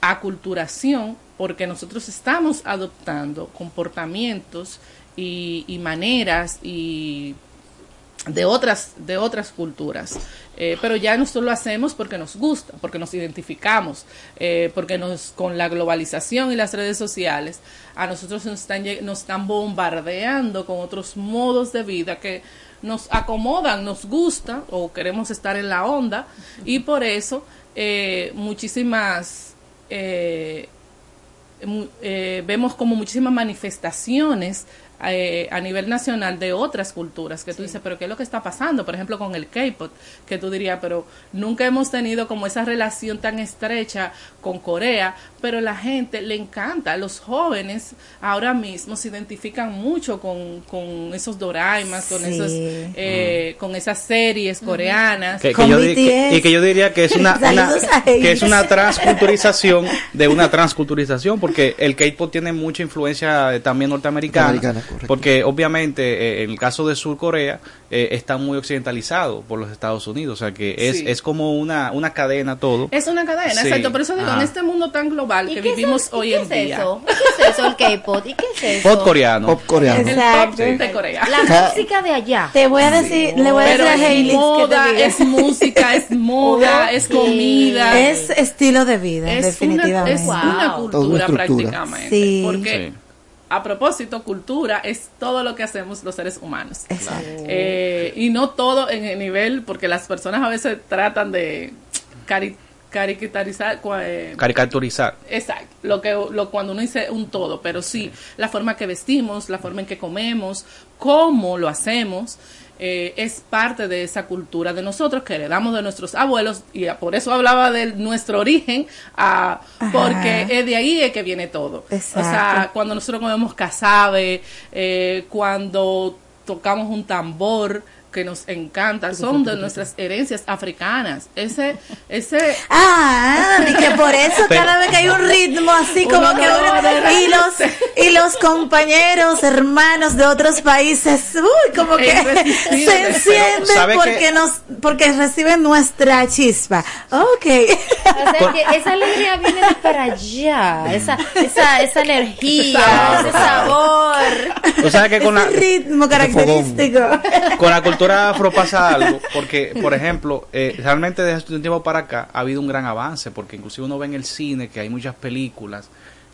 aculturación porque nosotros estamos adoptando comportamientos y, y maneras y de otras de otras culturas Eh, pero ya nosotros lo hacemos porque nos gusta porque nos identificamos eh, porque nos con la globalización y las redes sociales a nosotros nos están nos están bombardeando con otros modos de vida que nos acomodan nos gusta o queremos estar en la onda. Y por eso eh, muchísimas eh, eh, vemos como muchísimas manifestaciones eh, a nivel nacional de otras culturas que tú dices, pero ¿qué es lo que está pasando? Por ejemplo, con el K-pop, que tú dirías, pero nunca hemos tenido como esa relación tan estrecha con Corea, pero la gente le encanta, los jóvenes ahora mismo se identifican mucho con, con esos doraimas, con Sí. esos eh, con esas series coreanas. Que- que yo y que yo diría que es una, *laughs* una- que es una transculturización de una *laughs* transculturización porque el K-pop tiene mucha influencia eh, también norteamericana, Norteamericana, correcto. porque obviamente eh, en el caso de Sur Corea eh, está muy occidentalizado por los Estados Unidos, o sea que es, Sí. es como una, una cadena todo. Es una cadena, Sí. exacto. Por eso digo, Ajá. en este mundo tan global que qué es vivimos eso? ¿Y hoy qué en es día. eso? ¿Y qué es eso el K-pop? ¿Y qué es eso? Pop coreano. Pop coreano. El Exacto. pop de Corea. La música de allá. Te voy a decir, le voy a Pero decir a es Hailey que te moda, es música, es *laughs* moda, es comida. Es estilo de vida, Es definitivamente. Una, es una Toda cultura una estructura. prácticamente. Sí. Porque, a propósito, cultura es todo lo que hacemos los seres humanos. Exacto. Eh, y no todo en el nivel, porque las personas a veces tratan de cari- caricaturizar. cua- eh, Caricaturizar. Exacto, lo que lo cuando uno dice un todo, pero sí, la forma que vestimos, la forma en que comemos, cómo lo hacemos, eh, es parte de esa cultura de nosotros que heredamos de nuestros abuelos y por eso hablaba de nuestro origen, ah, porque es de ahí es que viene todo. O sea, cuando nosotros comemos casabe, eh, cuando tocamos un tambor que nos encanta, son de nuestras herencias africanas. Ese, ese, Ah, y que por eso Pero- cada vez que hay un ritmo así como Uno que no uno- y los y los compañeros, hermanos de otros países, uy, como que se encienden ¿sabe porque qué? nos porque reciben nuestra chispa. Okay. O sea, que esa alegría viene de para allá, esa, esa, esa energía, ese sabor. O sea que con la, Ese ritmo característico. con la cultura afro pasa algo, porque, por ejemplo, eh, realmente desde un tiempo para acá ha habido un gran avance, porque inclusive uno ve en el cine que hay muchas películas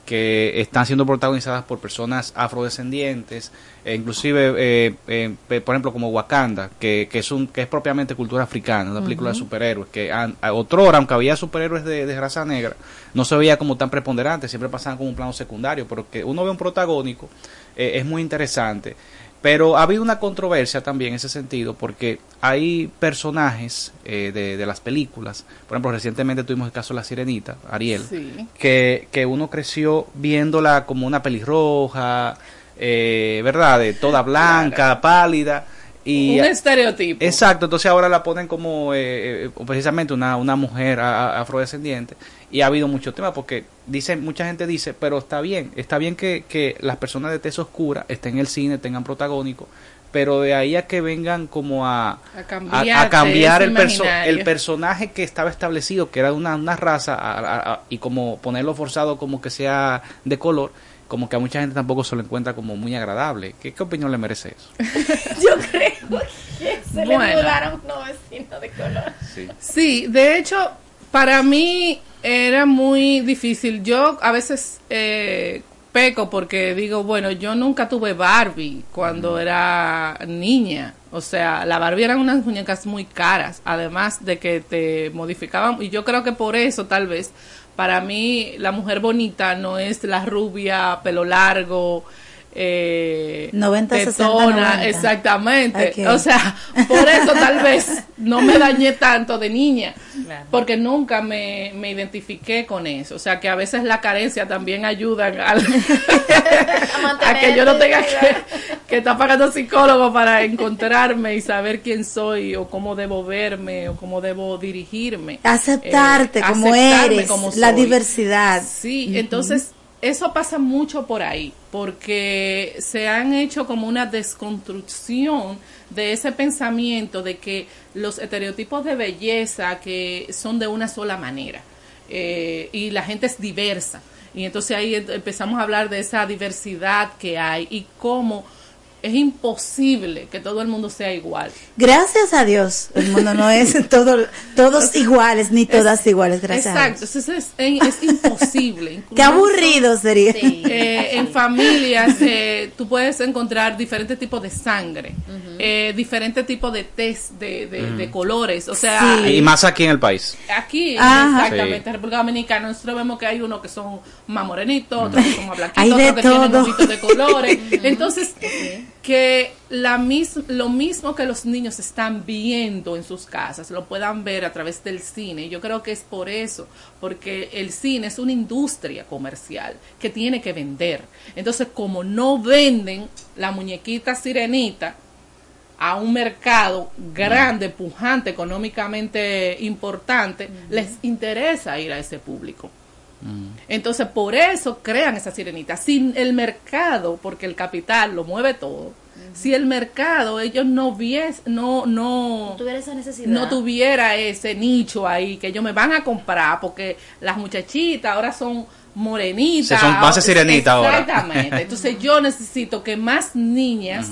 que están siendo protagonizadas por personas afrodescendientes, e inclusive, eh, eh, pe- por ejemplo, como Wakanda, que, que, es un, que es propiamente cultura africana, una película de superhéroes, que an, a otrora, aunque había superhéroes de, de raza negra, no se veía como tan preponderante, siempre pasaban como un plano secundario, pero que uno ve un protagónico, eh, es muy interesante. Pero ha habido una controversia también en ese sentido, porque hay personajes eh, de, de las películas, por ejemplo, recientemente tuvimos el caso de la sirenita, Ariel, Sí. que, que uno creció viéndola como una pelirroja, eh, ¿verdad? De toda *laughs* blanca, pálida. Y, Un estereotipo. Exacto, entonces ahora la ponen como eh, eh, precisamente una, una mujer a- a- afrodescendiente y ha habido mucho tema porque dice mucha gente dice, pero está bien, está bien que, que las personas de tez oscura estén en el cine, tengan protagónico, pero de ahí a que vengan como a, A a, cambiarte a cambiar el, perso- el personaje que estaba establecido, que era de una, una raza, a- a- a- y como ponerlo forzado como que sea de color, como que a mucha gente tampoco se lo encuentra como muy agradable. ¿Qué, qué opinión le merece eso? *laughs* Yo creo que se Bueno. le mudaron unos vecinos de color. Sí, de hecho, para mí era muy difícil. Yo a veces eh, peco porque digo, bueno, yo nunca tuve Barbie cuando era niña. O sea, la Barbie eran unas muñecas muy caras, además de que te modificaban. Y yo creo que por eso, tal vez, para mí la mujer bonita no es la rubia, pelo largo. Eh, 90, 60, tetona, 90. exactamente. O sea, por eso tal *laughs* vez no me dañé tanto de niña, porque nunca me, me identifiqué con eso. O sea, que a veces la carencia también ayuda *laughs* a que yo no tenga que, que estar pagando psicólogo para encontrarme y saber quién soy o cómo debo verme o cómo debo dirigirme. Aceptarte Eh, como eres, como la diversidad. Sí, entonces eso pasa mucho por ahí, porque se han hecho como una desconstrucción de ese pensamiento de que los estereotipos de belleza que son de una sola manera eh, y la gente es diversa. Y entonces ahí em- empezamos a hablar de esa diversidad que hay y cómo es imposible que todo el mundo sea igual. Gracias a Dios, el mundo no es *laughs* todo, todos iguales ni todas iguales, gracias a Exacto, Dios. entonces es, es imposible. *laughs* Qué aburrido sería. Eh, en familias eh, tú puedes encontrar diferentes tipos de sangre, eh, diferentes tipos de test de, de- Ujú. de colores. O sea, Y más aquí en el país. aquí, Ajá. exactamente, en República Dominicana, nosotros vemos que hay unos que son más morenitos, otros que son más blanquitos, otros que tienen todo. ojitos de *laughs* colores. Entonces, que la mis, lo mismo que los niños están viendo en sus casas, lo puedan ver a través del cine. Yo creo que es por eso, porque el cine es una industria comercial que tiene que vender. Entonces, como no venden la muñequita sirenita, a un mercado grande, pujante, económicamente importante, les interesa ir a ese público. Entonces, por eso crean esa sirenita. Sin el mercado, porque el capital lo mueve todo, si el mercado, ellos no vies, no, no, tuviera esa necesidad. no tuviera ese nicho ahí, que ellos me van a comprar, porque las muchachitas ahora son morenitas. Se son más de sirenita ahora. Exactamente. *laughs* Entonces, yo necesito que más niñas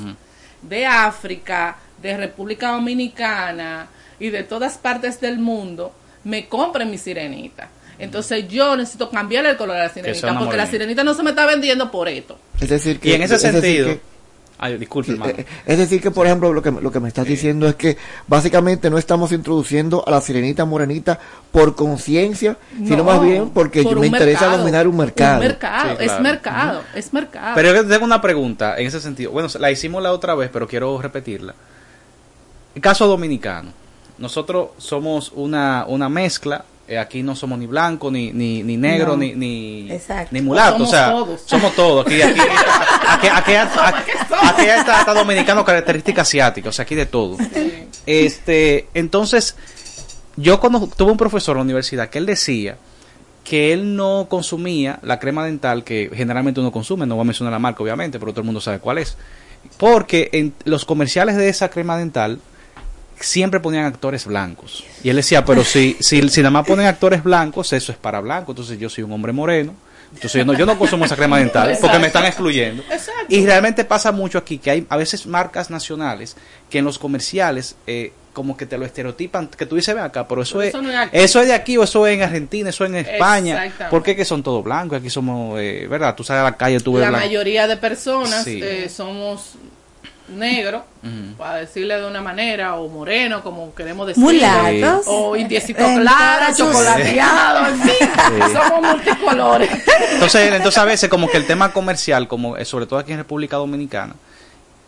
de África, de República Dominicana y de todas partes del mundo me compren mi sirenita. Entonces yo necesito cambiarle el color a la sirenita porque la sirenita no se me está vendiendo por esto. Es decir, que, Y en ese es sentido... que- Ay, disculpe, hermano. Eh, Es decir, que por ejemplo, lo que, lo que me estás diciendo es que básicamente no estamos introduciendo a la sirenita morenita por conciencia, sino No, más bien porque por me interesa mercado. dominar un mercado. Un mercado, Sí, claro. es mercado, es mercado. Pero yo tengo una pregunta en ese sentido. Bueno, la hicimos la otra vez, pero quiero repetirla. El caso dominicano. Nosotros somos una, una mezcla. Eh, aquí no somos ni blanco, ni, ni, ni negro, No. ni, ni, Exacto. ni mulato. Somos o sea, todos. somos todos. Aquí, aquí, aquí, *laughs* aquí, aquí- aquí está, está dominicano característica asiática. O sea, aquí de todo. Este, entonces, yo cuando tuve un profesor en la universidad que él decía que él no consumía la crema dental que generalmente uno consume, no voy a mencionar la marca obviamente, pero todo el mundo sabe cuál es, porque en los comerciales de esa crema dental siempre ponían actores blancos. Y él decía, pero si, si, si nada más ponen actores blancos, eso es para blancos, entonces yo soy un hombre moreno, entonces yo no, yo no consumo esa crema dental porque me están excluyendo. Exacto. Y realmente pasa mucho aquí que hay a veces marcas nacionales que en los comerciales eh, como que te lo estereotipan, que tú dices, ven acá, pero eso, Pero es, eso no es aquí. eso es de aquí o eso es en Argentina, eso es en España. Exactamente. ¿Por qué que son todos blancos? Aquí somos, eh, ¿verdad? Tú sales a la calle, tú ves la blanco. mayoría de personas Sí. eh, somos negros, Ujú. para decirle de una manera, o moreno, como queremos decir. Mulatos. O indiecito En claro, chocolateado, en fin. Sí. Somos multicolores. Entonces, entonces a veces como que el tema comercial, como eh, sobre todo aquí en República Dominicana,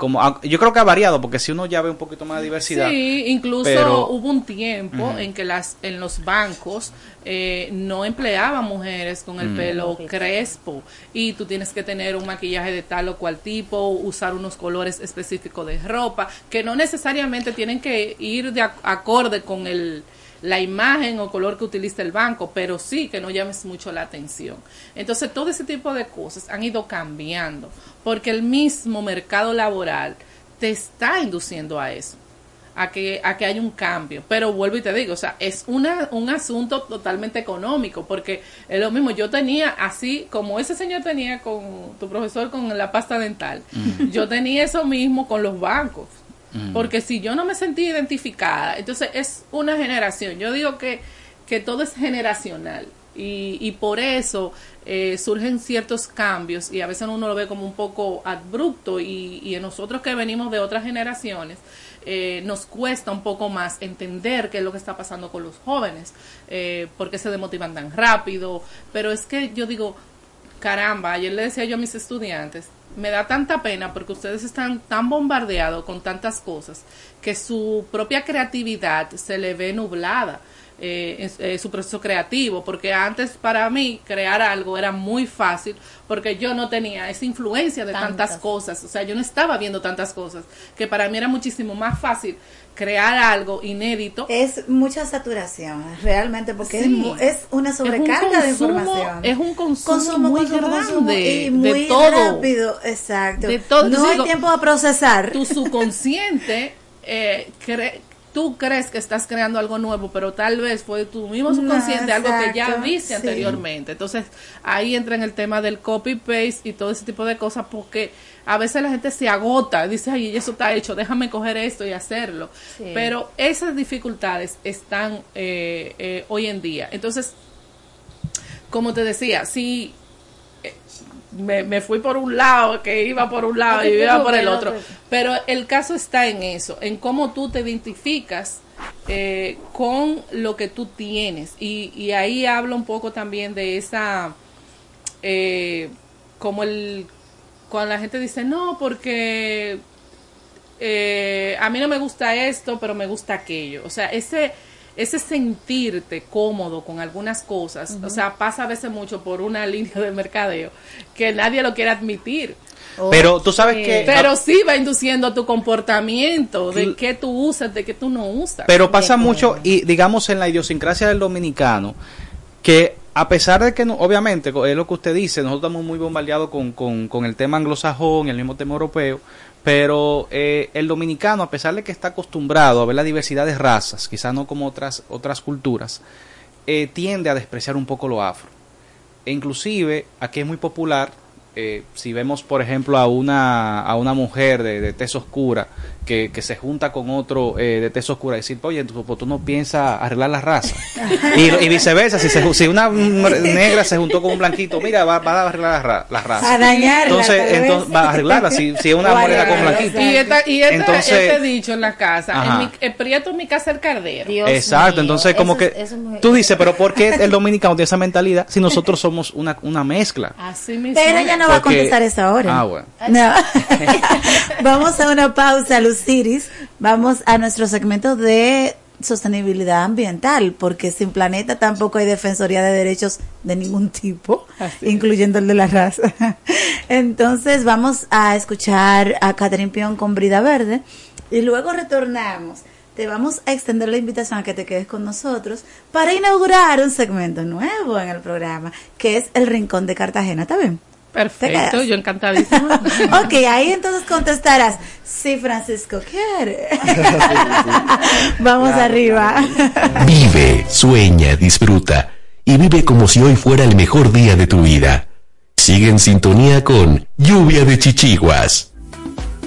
como ah, yo creo que ha variado porque si uno ya ve un poquito más de diversidad Sí, incluso pero- hubo un tiempo en que las en los bancos eh, no empleaban mujeres con el Mm. pelo crespo y tú tienes que tener un maquillaje de tal o cual tipo, usar unos colores específicos de ropa que no necesariamente tienen que ir de ac- acorde con el la imagen o color que utiliza el banco, pero sí que no llames mucho la atención. Entonces, todo ese tipo de cosas han ido cambiando, porque el mismo mercado laboral te está induciendo a eso, a que, a que haya un cambio. Pero vuelvo y te digo, o sea, es una, un asunto totalmente económico, porque es lo mismo, yo tenía así, como ese señor tenía con tu profesor con la pasta dental, yo tenía eso mismo con los bancos. Porque si yo no me sentí identificada, entonces es una generación. Yo digo que, que todo es generacional y, y por eso eh, surgen ciertos cambios y a veces uno lo ve como un poco abrupto y, y nosotros que venimos de otras generaciones eh, nos cuesta un poco más entender qué es lo que está pasando con los jóvenes, eh, por qué se demotivan tan rápido, pero es que yo digo, caramba, ayer le decía yo a mis estudiantes, me da tanta pena porque ustedes están tan bombardeados con tantas cosas que su propia creatividad se le ve nublada. Eh, eh, su proceso creativo, porque antes para mí crear algo era muy fácil porque yo no tenía esa influencia de tantas, Tantas. cosas, o sea, yo no estaba viendo tantas cosas, que para mí era muchísimo más fácil crear algo inédito. Es mucha saturación, realmente, porque es Sí. es, una sobrecarga de consumo- información. es un consumo muy grande y muy de todo. rápido, exacto. de todo. no Entonces hay digo, tiempo a procesar. Tu subconsciente eh, cre- tú crees que estás creando algo nuevo, pero tal vez fue tu mismo subconsciente No, algo que ya viste sí. anteriormente. Entonces ahí entra en el tema del copy paste y todo ese tipo de cosas porque a veces la gente se agota, dice, ay, eso está hecho, déjame coger esto y hacerlo. Sí. Pero esas dificultades están eh, eh, hoy en día. Entonces, como te decía, si me, me fui por un lado, que iba por un lado y iba por el otro. Pero el caso está en eso, en cómo tú te identificas eh, con lo que tú tienes. Y, y ahí hablo un poco también de esa, eh, como el, cuando la gente dice, no, porque eh, a mí no me gusta esto, pero me gusta aquello. O sea, ese ese sentirte cómodo con algunas cosas, o sea, pasa a veces mucho por una *laughs* línea de mercadeo que nadie lo quiere admitir. Pero tú sabes que- Pero sí va induciendo tu comportamiento, de qué tú usas, de qué tú no usas. Pero pasa mucho, y digamos en la idiosincrasia del dominicano, que a pesar de que, no- obviamente, es lo que usted dice, nosotros estamos muy bombardeados con, con, con el tema anglosajón, el mismo tema europeo, pero eh, el dominicano, a pesar de que está acostumbrado a ver la diversidad de razas, quizás no como otras, otras culturas, eh, tiende a despreciar un poco lo afro. E inclusive, aquí es muy popular, eh, si vemos, por ejemplo, a una, a una mujer de, de tez oscura que, que se junta con otro eh, de tez oscura y decir, oye, tú, pues, tú no piensas arreglar la raza. *laughs* y, y viceversa, si, se, si una negra se juntó con un blanquito, mira, va, va a arreglar la, ra- la raza. A dañarla, Entonces, entonces va a arreglarla. Si, si es una morena con un blanquito. Y, esta, y este, Entonces- este dicho en la casa, en mi, el prieto en mi casa el cardero. Exacto, entonces como que tú dices, pero ¿por qué el dominicano tiene esa mentalidad si nosotros somos una, una mezcla? Así mismo. Pero no va a contestar eso ahora. Ah, bueno. No. *laughs* Vamos a una pausa, Luciris. Vamos a nuestro segmento de sostenibilidad ambiental, porque sin planeta tampoco hay defensoría de derechos de ningún tipo, incluyendo el de la raza. *laughs* Entonces vamos a escuchar a Catherine Pion con Brida Verde y luego retornamos. Te vamos a extender la invitación a que te quedes con nosotros para inaugurar un segmento nuevo en el programa, que es el Rincón de Cartagena. ¿Está bien? Perfecto, yo encantadísima. *laughs* ok, ahí entonces contestarás, sí, Francisco quiere. *laughs* Vamos arriba. *laughs* Vive, sueña, disfruta y vive como si hoy fuera el mejor día de tu vida. Sigue en sintonía con Lluvia de Chichiguas.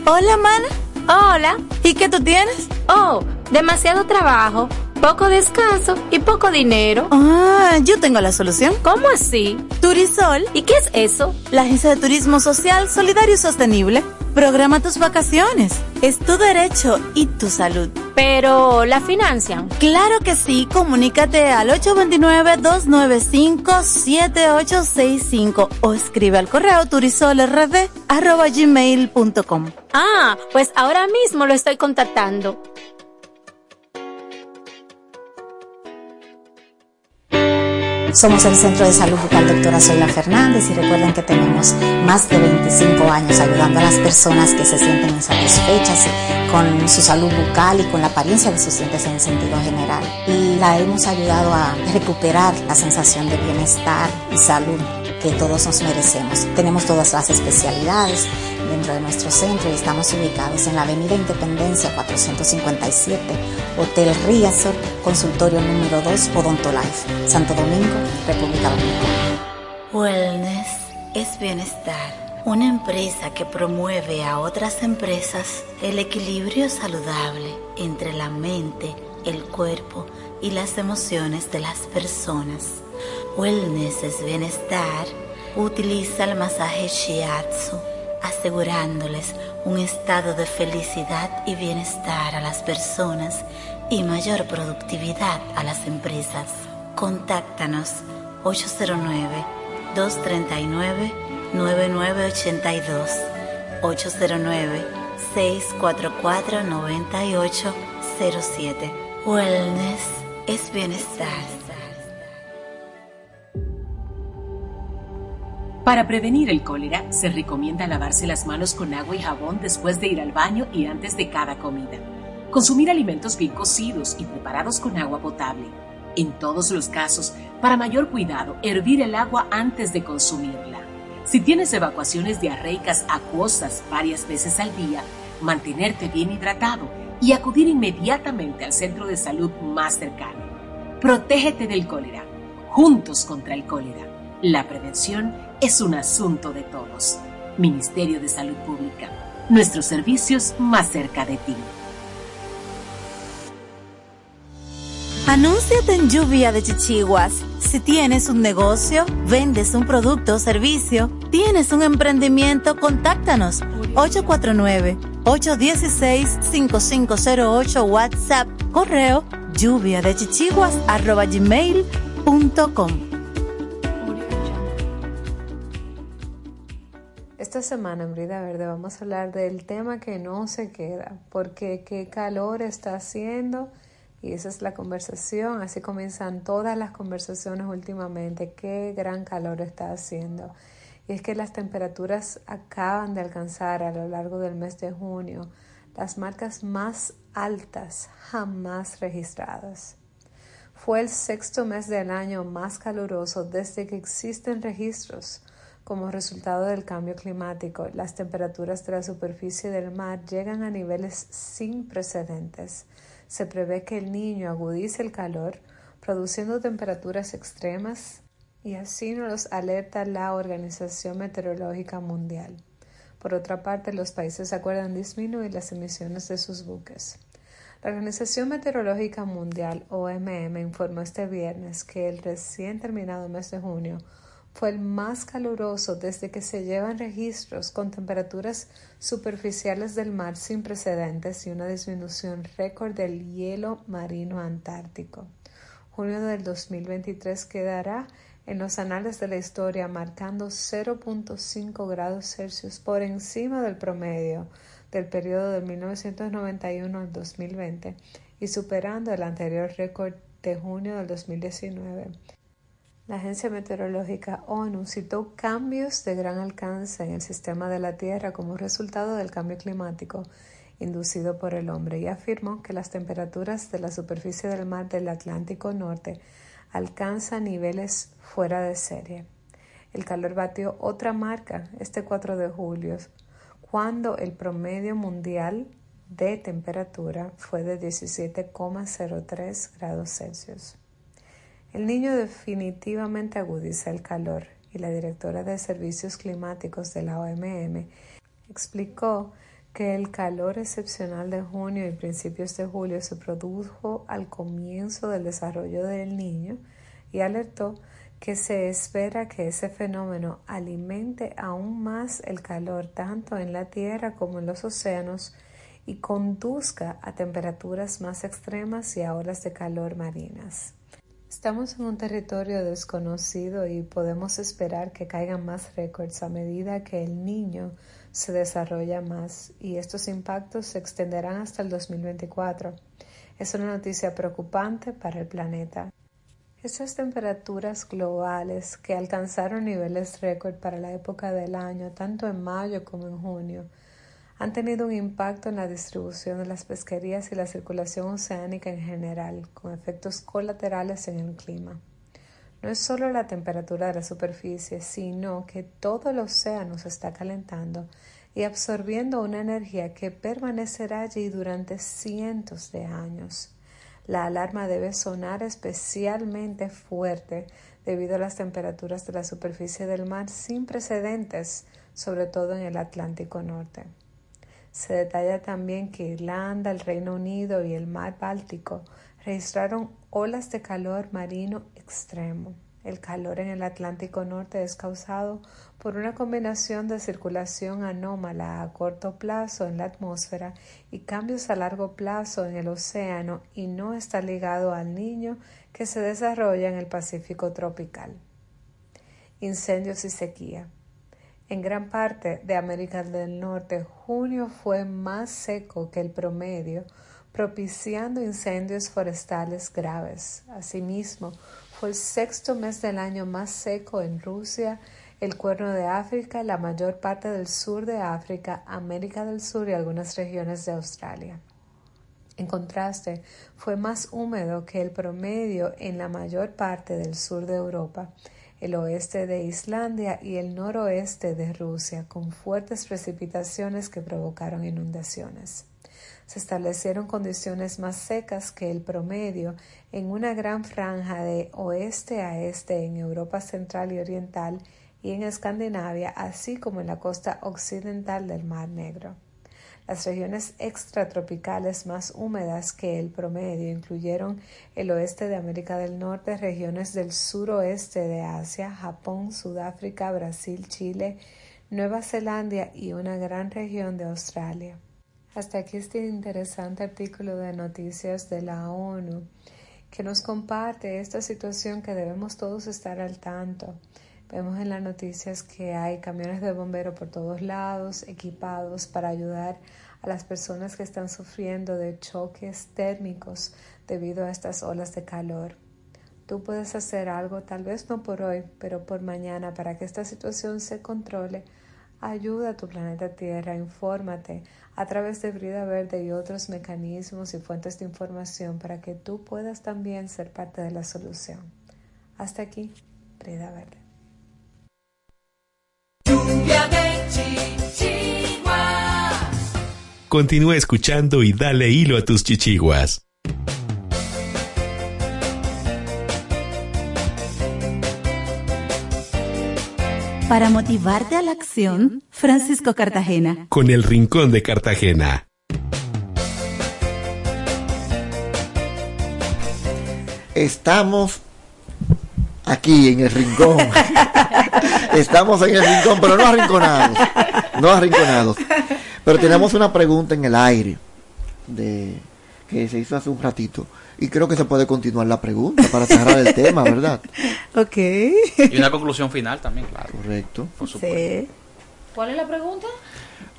Hola, mana. Hola. ¿Y qué tú tienes? Oh, demasiado trabajo, poco descanso y poco dinero. Ah, yo tengo la solución. ¿Cómo así? Turisol. ¿Y qué es eso? La agencia de turismo social, solidario y sostenible. Programa tus vacaciones. Es tu derecho y tu salud. Pero, ¿la financian? Claro que sí. Comunícate al 829-295-7865 o escribe al correo turisolrd.gmail.com. Ah, pues ahora mismo lo estoy contactando. Somos el Centro de Salud Bucal Doctora Zoila Fernández y recuerden que tenemos más de 25 años ayudando a las personas que se sienten insatisfechas con su salud bucal y con la apariencia de sus dientes en sentido general. La hemos ayudado a recuperar la sensación de bienestar y salud que todos nos merecemos. Tenemos todas las especialidades dentro de nuestro centro y estamos ubicados en la Avenida Independencia 457, Hotel Riazor, consultorio número 2, Odontolife, Santo Domingo, República Dominicana. Wellness es bienestar. Una empresa que promueve a otras empresas el equilibrio saludable entre la mente, el cuerpo y las emociones de las personas. Wellness es bienestar. Utiliza el masaje Shiatsu asegurándoles un estado de felicidad y bienestar a las personas y mayor productividad a las empresas. Contáctanos 809-239-9982, 809-644-9807. Wellness es bienestar. Para prevenir el cólera, se recomienda lavarse las manos con agua y jabón después de ir al baño y antes de cada comida. Consumir alimentos bien cocidos y preparados con agua potable. En todos los casos, para mayor cuidado, hervir el agua antes de consumirla. Si tienes evacuaciones diarreicas acuosas varias veces al día, mantenerte bien hidratado y acudir inmediatamente al centro de salud más cercano. Protégete del cólera. Juntos contra el cólera. La prevención es un asunto de todos. Ministerio de Salud Pública. Nuestros servicios más cerca de ti. Anúnciate en Lluvia de Chichiguas. Si tienes un negocio, vendes un producto o servicio, tienes un emprendimiento, contáctanos 849-816-5508 WhatsApp, correo lluvia de chichiguas arroba gmail.com. Esta semana en Brida Verde vamos a hablar del tema que no se queda, porque qué calor está haciendo y esa es la conversación, así comienzan todas las conversaciones últimamente, qué gran calor está haciendo. Y es que las temperaturas acaban de alcanzar a lo largo del mes de junio las marcas más altas jamás registradas. Fue el sexto mes del año más caluroso desde que existen registros como resultado del cambio climático, las temperaturas de la superficie del mar llegan a niveles sin precedentes. Se prevé que el niño agudice el calor, produciendo temperaturas extremas, y así nos alerta la Organización Meteorológica Mundial. Por otra parte, los países acuerdan disminuir las emisiones de sus buques. La Organización Meteorológica Mundial, OMM, informó este viernes que el recién terminado mes de junio fue el más caluroso desde que se llevan registros con temperaturas superficiales del mar sin precedentes y una disminución récord del hielo marino antártico. Junio del 2023 quedará en los anales de la historia marcando 0.5 grados Celsius por encima del promedio del periodo de 1991 al 2020 y superando el anterior récord de junio del 2019. La Agencia Meteorológica ONU citó cambios de gran alcance en el sistema de la Tierra como resultado del cambio climático inducido por el hombre y afirmó que las temperaturas de la superficie del mar del Atlántico Norte alcanzan niveles fuera de serie. El calor batió otra marca este 4 de julio, cuando el promedio mundial de temperatura fue de 17,03 grados Celsius. El niño definitivamente agudiza el calor y la directora de Servicios Climáticos de la OMM explicó que el calor excepcional de junio y principios de julio se produjo al comienzo del desarrollo del niño y alertó que se espera que ese fenómeno alimente aún más el calor tanto en la Tierra como en los océanos y conduzca a temperaturas más extremas y a olas de calor marinas. Estamos en un territorio desconocido y podemos esperar que caigan más récords a medida que el niño se desarrolla más y estos impactos se extenderán hasta el 2024. Es una noticia preocupante para el planeta. Estas temperaturas globales que alcanzaron niveles récord para la época del año, tanto en mayo como en junio, han tenido un impacto en la distribución de las pesquerías y la circulación oceánica en general, con efectos colaterales en el clima. No es solo la temperatura de la superficie, sino que todo el océano se está calentando y absorbiendo una energía que permanecerá allí durante cientos de años. La alarma debe sonar especialmente fuerte debido a las temperaturas de la superficie del mar sin precedentes, sobre todo en el Atlántico Norte. Se detalla también que Irlanda, el Reino Unido y el mar Báltico registraron olas de calor marino extremo. El calor en el Atlántico Norte es causado por una combinación de circulación anómala a corto plazo en la atmósfera y cambios a largo plazo en el océano y no está ligado al niño que se desarrolla en el Pacífico tropical. Incendios y sequía. En gran parte de América del Norte, junio fue más seco que el promedio, propiciando incendios forestales graves. Asimismo, fue el sexto mes del año más seco en Rusia, el Cuerno de África, la mayor parte del sur de África, América del Sur y algunas regiones de Australia. En contraste, fue más húmedo que el promedio en la mayor parte del sur de Europa, el oeste de Islandia y el noroeste de Rusia, con fuertes precipitaciones que provocaron inundaciones se establecieron condiciones más secas que el promedio en una gran franja de oeste a este en Europa central y oriental y en Escandinavia, así como en la costa occidental del Mar Negro. Las regiones extratropicales más húmedas que el promedio incluyeron el oeste de América del Norte, regiones del suroeste de Asia, Japón, Sudáfrica, Brasil, Chile, Nueva Zelanda y una gran región de Australia. Hasta aquí este interesante artículo de noticias de la ONU que nos comparte esta situación que debemos todos estar al tanto. Vemos en las noticias que hay camiones de bomberos por todos lados equipados para ayudar a las personas que están sufriendo de choques térmicos debido a estas olas de calor. Tú puedes hacer algo, tal vez no por hoy, pero por mañana, para que esta situación se controle. Ayuda a tu planeta Tierra, infórmate, a través de Brida Verde y otros mecanismos y fuentes de información para que tú puedas también ser parte de la solución. Hasta aquí, Brida Verde. Continúa escuchando y dale hilo a tus chichiguas. Para motivarte a la acción, Francisco Cartagena. Con el Rincón de Cartagena. Estamos aquí en el rincón. *laughs* Estamos en el rincón, pero no arrinconados. No arrinconados. Pero tenemos una pregunta en el aire de que se hizo hace un ratito. Y creo que se puede continuar la pregunta para cerrar el tema, ¿verdad? Ok. Y una conclusión final también, claro. Correcto. Por supuesto. ¿Cuál es la pregunta?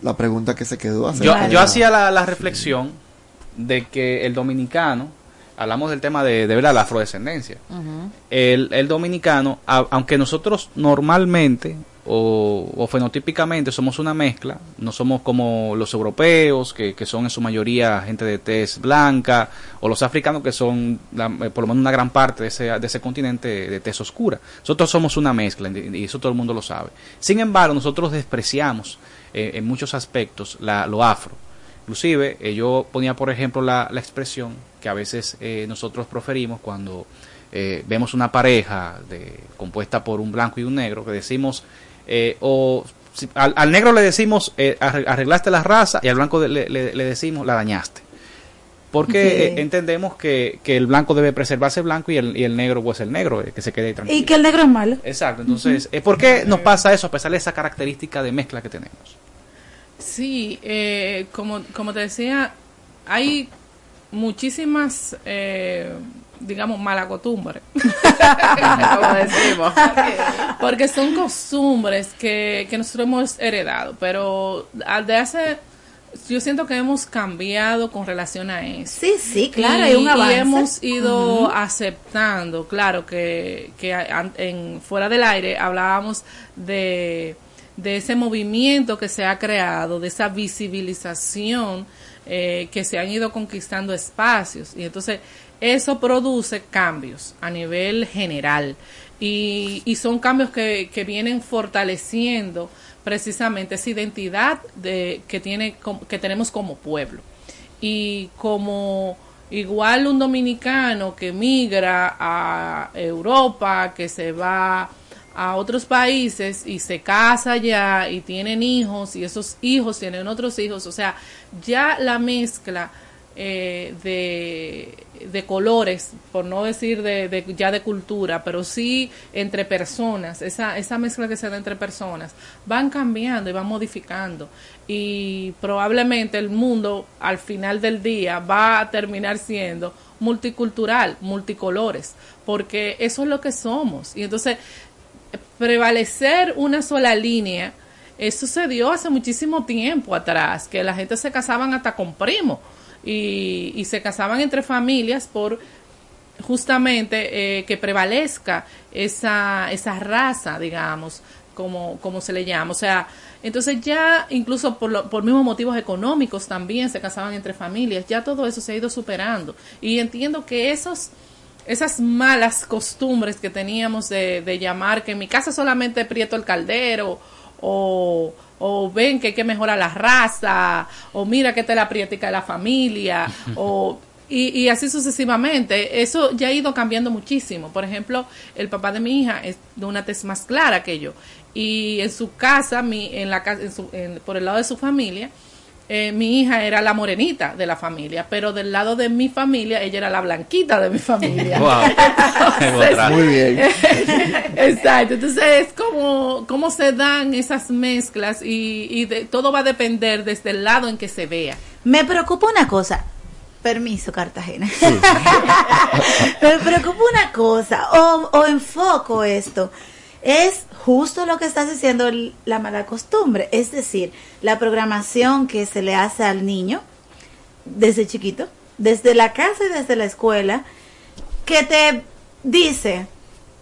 La pregunta que se quedó hace Yo, yo hacía la, la reflexión de que el dominicano, hablamos del tema de, de verdad, la afrodescendencia. el, el dominicano, a- aunque nosotros normalmente o, o fenotípicamente somos una mezcla, no somos como los europeos, que, que son en su mayoría gente de tez blanca, o los africanos, que son la- eh, por lo menos una gran parte de ese, de ese continente de tez oscura. Nosotros somos una mezcla, y eso todo el mundo lo sabe. Sin embargo, nosotros despreciamos eh, en muchos aspectos la, lo afro. Inclusive, eh, yo ponía, por ejemplo, la, la expresión que a veces eh, nosotros proferimos cuando eh, vemos una pareja de, compuesta por un blanco y un negro, que decimos, eh, o si- al, al negro le decimos, eh, arre- arreglaste la raza, y al blanco le, le- le decimos, la dañaste. Porque Sí. entendemos que, que el blanco debe preservarse blanco y el, y el negro pues el negro, que se quede ahí tranquilo. Y que el negro es malo. Exacto, entonces, eh, ¿por qué nos pasa eso a pesar de esa característica de mezcla que tenemos? Sí, eh, como, como te decía, hay muchísimas, eh, digamos, malas costumbres. como *laughs* decimos. Porque son costumbres que, que nosotros hemos heredado, pero al de hace... Yo siento que hemos cambiado con relación a eso. Sí, sí, claro, y, hay un y avance. hemos ido aceptando, claro, que, que en, fuera del aire hablábamos de, de ese movimiento que se ha creado, de esa visibilización eh, que se han ido conquistando espacios. Y entonces eso produce cambios a nivel general. Y, y son cambios que, que vienen fortaleciendo precisamente esa identidad de, que, tiene, que tenemos como pueblo y como igual un dominicano que migra a Europa, que se va a otros países y se casa allá y tienen hijos y esos hijos tienen otros hijos, o sea, ya la mezcla eh, de, de colores, por no decir de, de- ya de cultura, pero sí entre personas, esa, esa mezcla que se da entre personas, van cambiando y van modificando. Y probablemente el mundo al final del día va a terminar siendo multicultural, multicolores, porque eso es lo que somos. Y entonces, prevalecer una sola línea, eso se dio hace muchísimo tiempo atrás, que la gente se casaban hasta con primos y, se casaban entre familias por justamente eh, que prevalezca esa, esa raza, digamos, como, como se le llama. O sea, entonces ya incluso por, lo- por mismos motivos económicos también se casaban entre familias, ya todo eso se ha ido superando. Y entiendo que esos esas malas costumbres que teníamos de, de llamar que en mi casa solamente prieto el caldero o, o ven que hay que mejorar la raza o mira que es la prietica de la familia *laughs* o y, y así sucesivamente. Eso ya ha ido cambiando muchísimo. Por ejemplo el papá de mi hija es de una tez más clara que yo y en su casa mi en la casa en su- en- por el lado de su familia eh, mi hija era la morenita de la familia, pero del lado de mi familia ella era la blanquita de mi familia. *laughs* Wow. Entonces, Muy bien. *laughs* Exacto, entonces es como cómo se dan esas mezclas y, y de- todo va a depender desde el lado en que se vea. Me preocupa una cosa. Permiso, Cartagena. *laughs* Me preocupa una cosa, o, o enfoco esto. Es justo lo que estás diciendo, la mala costumbre. Es decir, la programación que se le hace al niño desde chiquito, desde la casa y desde la escuela, que te dice,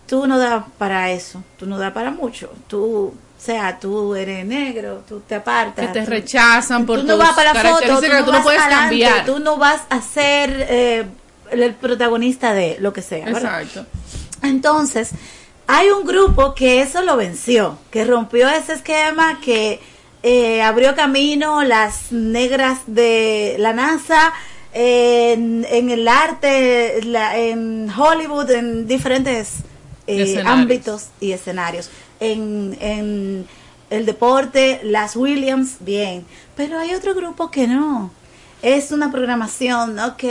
tú no das para eso, tú no das para mucho, tú, o sea, tú eres negro, tú te apartas. Que te tú- rechazan por tú no tus vas para la foto, tú no, que tú no vas puedes adelante, cambiar. tú no vas a ser eh, el, protagonista de lo que sea. ¿verdad? Exacto. Entonces, hay un grupo que eso lo venció, que rompió ese esquema, que eh, abrió camino las negras de la NASA en, en el arte, la- en Hollywood, en diferentes eh, ámbitos y escenarios. En, en el deporte, las Williams, bien. Pero hay otro grupo que no. Es una programación, ok,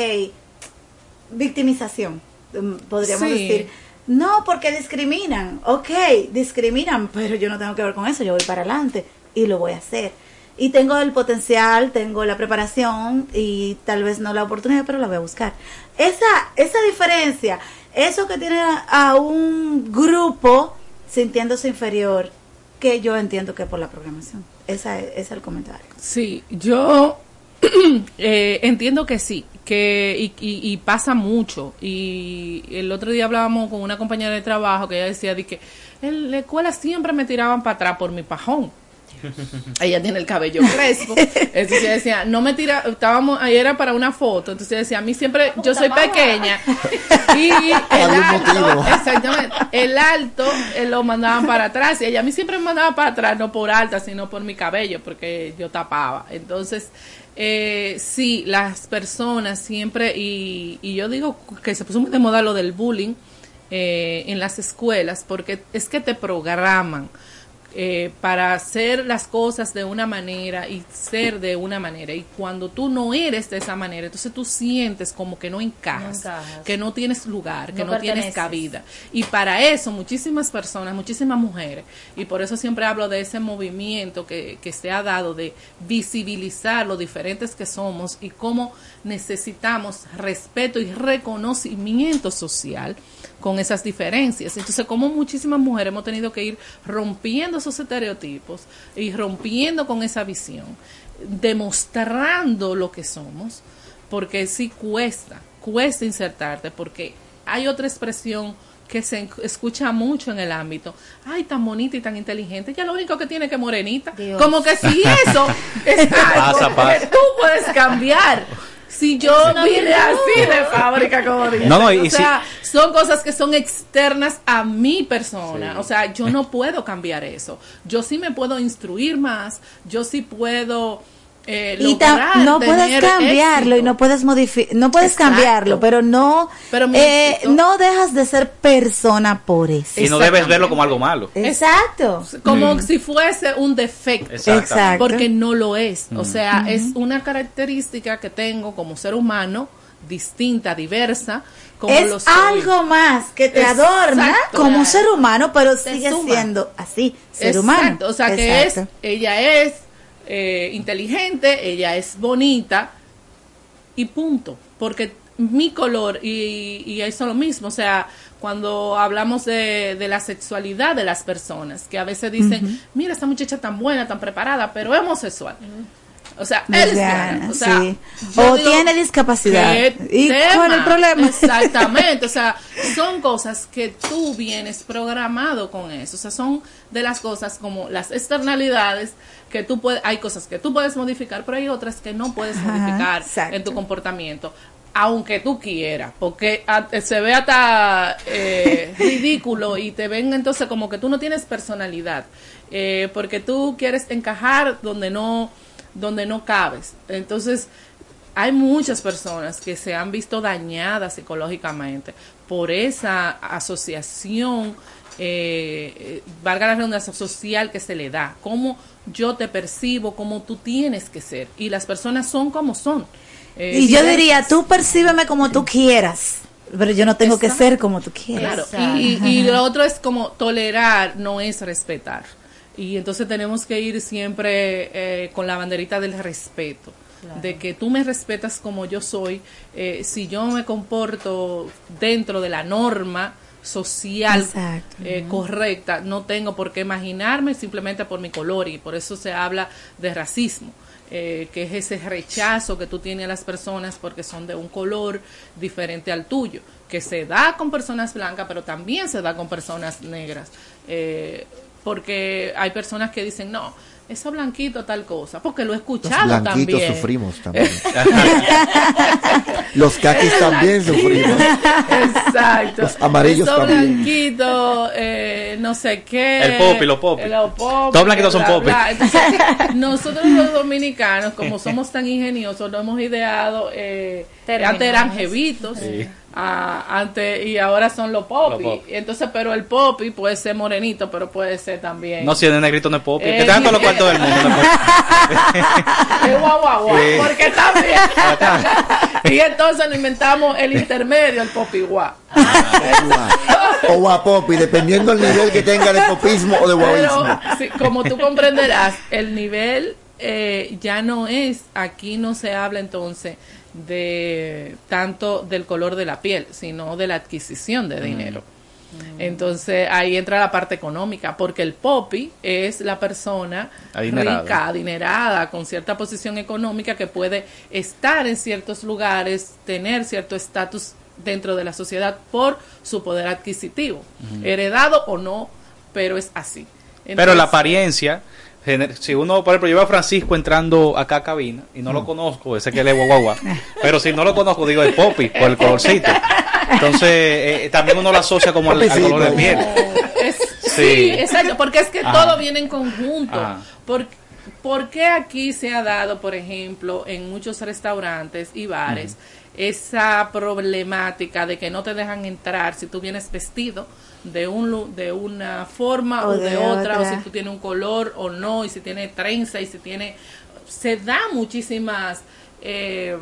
victimización, mm, podríamos Sí. decir. No, porque discriminan. Ok, discriminan, pero yo no tengo que ver con eso. Yo voy para adelante y lo voy a hacer. Y tengo el potencial, tengo la preparación y tal vez no la oportunidad, pero la voy a buscar. Esa, esa diferencia, eso que tiene a, un grupo sintiéndose inferior, que yo entiendo que por la programación. Esa es, ese es el comentario. Sí, yo *coughs* eh, entiendo que sí, que y, y- y pasa mucho. Y el otro día hablábamos con una compañera de trabajo que ella decía de que en la escuela siempre me tiraban para atrás por mi pajón. *laughs* Ella tiene el cabello crespo. Entonces ella decía, no me tira, estábamos, ahí era para una foto, entonces ella decía, a mí siempre, yo soy pequeña *laughs* y el alto, motivo. exactamente, el alto eh, lo mandaban para atrás y ella a mí siempre me mandaba para atrás, no por alta, sino por mi cabello, porque yo tapaba. Entonces, eh, sí, las personas siempre, y, y yo digo que se puso muy de moda lo del bullying eh, en las escuelas, porque es que te programan eh, para hacer las cosas de una manera y ser de una manera. Y cuando tú no eres de esa manera, entonces tú sientes como que no encajas, No encajas. que no tienes lugar, que No no, tienes cabida. Y para eso muchísimas personas, muchísimas mujeres, y por eso siempre hablo de ese movimiento que, que se ha dado de visibilizar lo diferentes que somos y cómo necesitamos respeto y reconocimiento social con esas diferencias. Entonces, como muchísimas mujeres hemos tenido que ir rompiendo esos estereotipos y rompiendo con esa visión, demostrando lo que somos, porque sí cuesta, cuesta insertarte, porque hay otra expresión que se escucha mucho en el ámbito. Ay, tan bonita y tan inteligente. Ya lo único que tiene que morenita. Dios. Como que si eso *laughs* es algo Pasa, pasa. que tú puedes cambiar. Si yo No, vine así de fábrica, como dicen. No, no, y o si- sea, son cosas que son externas a mi persona. O sea, yo no puedo cambiar eso. Yo sí me puedo instruir más. Yo sí puedo eh, Y no puedes tener cambiarlo y no puedes modificar, no puedes Exacto. cambiarlo, pero no, Pero eh, no dejas de ser persona por eso. Y no debes verlo como algo malo. Exacto. como Mm. si fuese un defecto. Exacto. Porque no lo es. O Mm. sea, es una característica que tengo como ser humano, distinta, diversa, como lo es soy. algo más que te Exacto. adorna como ser humano, pero sigue suma. siendo así, ser Exacto, humano. O sea, que es, ella es eh, inteligente, ella es bonita y punto. Porque mi color, y, y eso es lo mismo, o sea, cuando hablamos de, de la sexualidad de las personas, que a veces dicen, mira, esta muchacha tan buena, tan preparada, pero es homosexual. O sea, es Lesbiana, lesbiana. O sea, sí. yo O digo, tiene discapacidad. ¿qué ¿Y tema? cuál es el problema? *laughs* Exactamente, o sea, son cosas que tú vienes programado con eso, o sea, son de las cosas como las externalidades que tú puedes, hay cosas que tú puedes modificar, pero hay otras que no puedes Ajá, modificar exacto. en tu comportamiento. Aunque tú quieras, porque a- se ve hasta eh, *laughs* ridículo y te ven entonces como que tú no tienes personalidad, eh, porque tú quieres encajar donde no, donde no cabes. Entonces, hay muchas personas que se han visto dañadas psicológicamente por esa asociación, eh, eh, valga la redundancia social que se le da, cómo yo te percibo, cómo tú tienes que ser, y las personas son como son. Eh, Y yo diría, tú percíbeme como tú quieras, pero yo no tengo que ser como tú quieras. Claro, y, y- y lo otro es como tolerar, no es respetar. Y entonces tenemos que ir siempre eh, con la banderita del respeto. De que tú me respetas como yo soy, eh, si yo me comporto dentro de la norma social eh, correcta, no tengo por qué imaginarme simplemente por mi color y por eso se habla de racismo, eh, que es ese rechazo que tú tienes a las personas porque son de un color diferente al tuyo, que se da con personas blancas, pero también se da con personas negras, eh, porque hay personas que dicen, no, eso blanquito tal cosa, porque lo he Los escuchado blanquitos también. sufrimos *laughs* también. Los caquis también sufrimos. Exacto. Los amarillos Eso también. blanquito, eh, no sé qué. El popi, los popi. Los popi, Todos blanquitos son popi. bla. Entonces, nosotros los dominicanos, como somos tan ingeniosos, lo hemos ideado. Eh, eran jevitos. Sí. Ah, antes, y ahora son los popi. Los popi. Entonces, pero el popi puede ser morenito, pero puede ser también. No, si es de negrito no es popi. Eh, que te dan todos los cuartos del mundo. no es *laughs* popi. Es guau, guau, guau, Sí. porque también. *laughs* y entonces nos inventamos el intermedio, el popi guau. O guapopi, dependiendo del nivel que tenga de popismo o de Pero guavismo. sí, como tú comprenderás, el nivel eh, ya no es, aquí no se habla entonces de tanto del color de la piel, sino de la adquisición Mm. de dinero. Entonces ahí entra la parte económica, porque el popi es la persona Adinerada. rica, adinerada, con cierta posición económica que puede estar en ciertos lugares, tener cierto estatus dentro de la sociedad por su poder adquisitivo, heredado o no, pero es así. Pero la apariencia, si uno, por ejemplo, yo veo a Francisco entrando acá a cabina y no lo conozco, ese que le guagua, pero si no lo conozco, digo el popi, por el colorcito. Entonces, eh, también uno lo asocia como al, al color de piel. es- sí. Sí. exacto, porque es que Ajá. todo viene en conjunto. Ajá. Por, ¿Por qué aquí se ha dado, por ejemplo, en muchos restaurantes y bares, esa problemática de que no te dejan entrar si tú vienes vestido de un lu- de una forma o, O de, de otra, o si tú tienes un color o no, y si tiene trenza y si tiene se da muchísimas eh,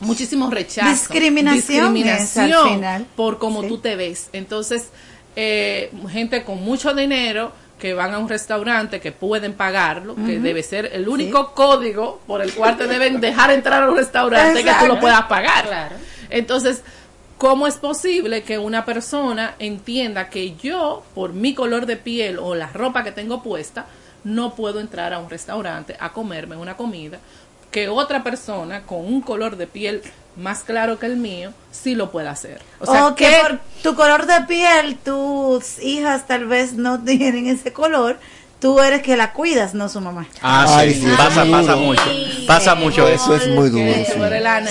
muchísimos rechazos Discriminaciones discriminación al final. por cómo Sí. tú te ves entonces eh, gente con mucho dinero que van a un restaurante que pueden pagarlo, que debe ser el único código por el cual te deben dejar entrar a un restaurante que tú lo puedas pagar. Claro. Entonces, ¿cómo es posible que una persona entienda que yo, por mi color de piel o la ropa que tengo puesta, no puedo entrar a un restaurante a comerme una comida que otra persona con un color de piel más claro que el mío sí lo puede hacer? O sea, O que ¿qué- por tu color de piel, tus hijas tal vez no *laughs* tienen ese color, tú eres que la cuidas, no su mamá. Ah, Ay, sí, sí, pasa, pasa mucho. Pasa mucho Eso es muy duro. Sí. nana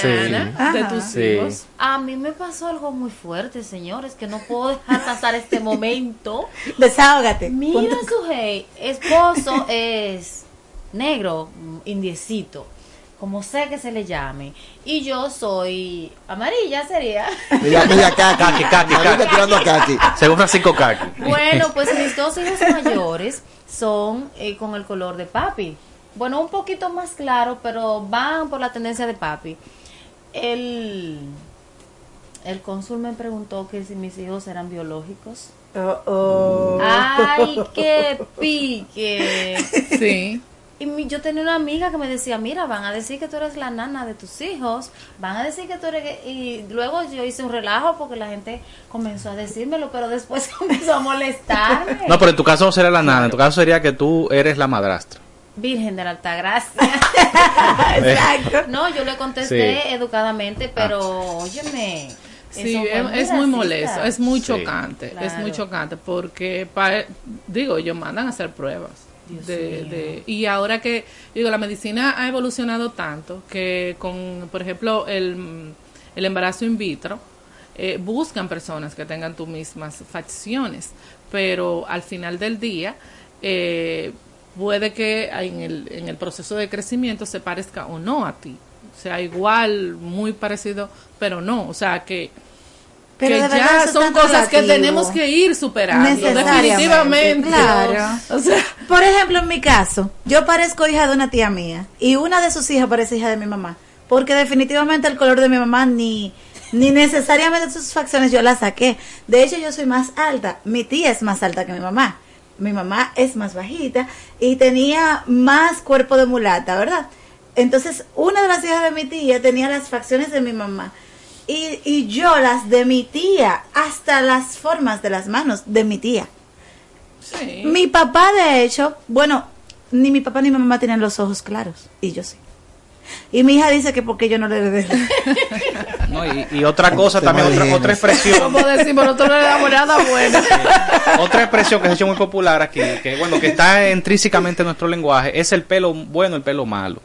de Ajá. tus Sí. hijos. A mí me pasó algo muy fuerte, señores, que no puedo dejar pasar este momento. *laughs* Desahógate. Mira su hey, esposo es negro, indiecito, como sé que se le llame, y yo soy amarilla sería. Caqui. Caqui, caqui, Ahorita caqui. tirando a caqui. Según Francisco Caqui. Bueno, pues mis dos hijos mayores son eh, con el color de papi. Bueno, un poquito más claro, pero van por la tendencia de papi. El, el cónsul me preguntó que si mis hijos eran biológicos. Oh, oh. ¡Ay, qué pique! Sí. Y mi- yo tenía una amiga que me decía, mira, van a decir que tú eres la nana de tus hijos, van a decir que tú eres... gay". Y luego yo hice un relajo porque la gente comenzó a decírmelo, pero después *laughs* comenzó a molestarme. No, pero en tu caso no sería la nana, en tu caso sería que tú eres la madrastra. Virgen de la Altagracia. *laughs* *laughs* Exacto. No, yo le contesté Sí. educadamente, pero óyeme. Sí, es, es muy molesto, es muy Sí. chocante, es muy chocante porque, pa- digo, ellos mandan a hacer pruebas. De, de- y ahora que, digo, la medicina ha evolucionado tanto que con, por ejemplo, el, el embarazo in vitro, eh, buscan personas que tengan tus mismas facciones, pero al final del día, eh, puede que en el, en el proceso de crecimiento se parezca o no a ti. O sea, igual, muy parecido, pero no. O sea, que, Pero que de verdad ya son cosas que tenemos que ir superando. Definitivamente. claro. *laughs* O sea, Por ejemplo, en mi caso, yo parezco hija de una tía mía y una de sus hijas parece hija de mi mamá, porque definitivamente el color de mi mamá ni ni necesariamente sus facciones yo las saqué. De hecho, yo soy más alta. Mi tía es más alta que mi mamá. Mi mamá es más bajita y tenía más cuerpo de mulata, ¿verdad? Entonces, una de las hijas de mi tía tenía las facciones de mi mamá. Y, y yo las de mi tía, hasta las formas de las manos de mi tía. sí. Mi papá, de hecho, bueno, ni mi papá ni mi mamá tenían los ojos claros, y yo sí. Y mi hija dice que porque yo no le heredé. *laughs* ¿no? Y, y otra cosa también, otra, otra expresión. Como decimos, nosotros no le damos nada bueno. Otra expresión que se ha hecho muy popular aquí, que bueno, que está intrínsecamente en nuestro lenguaje, es el pelo bueno, el pelo malo.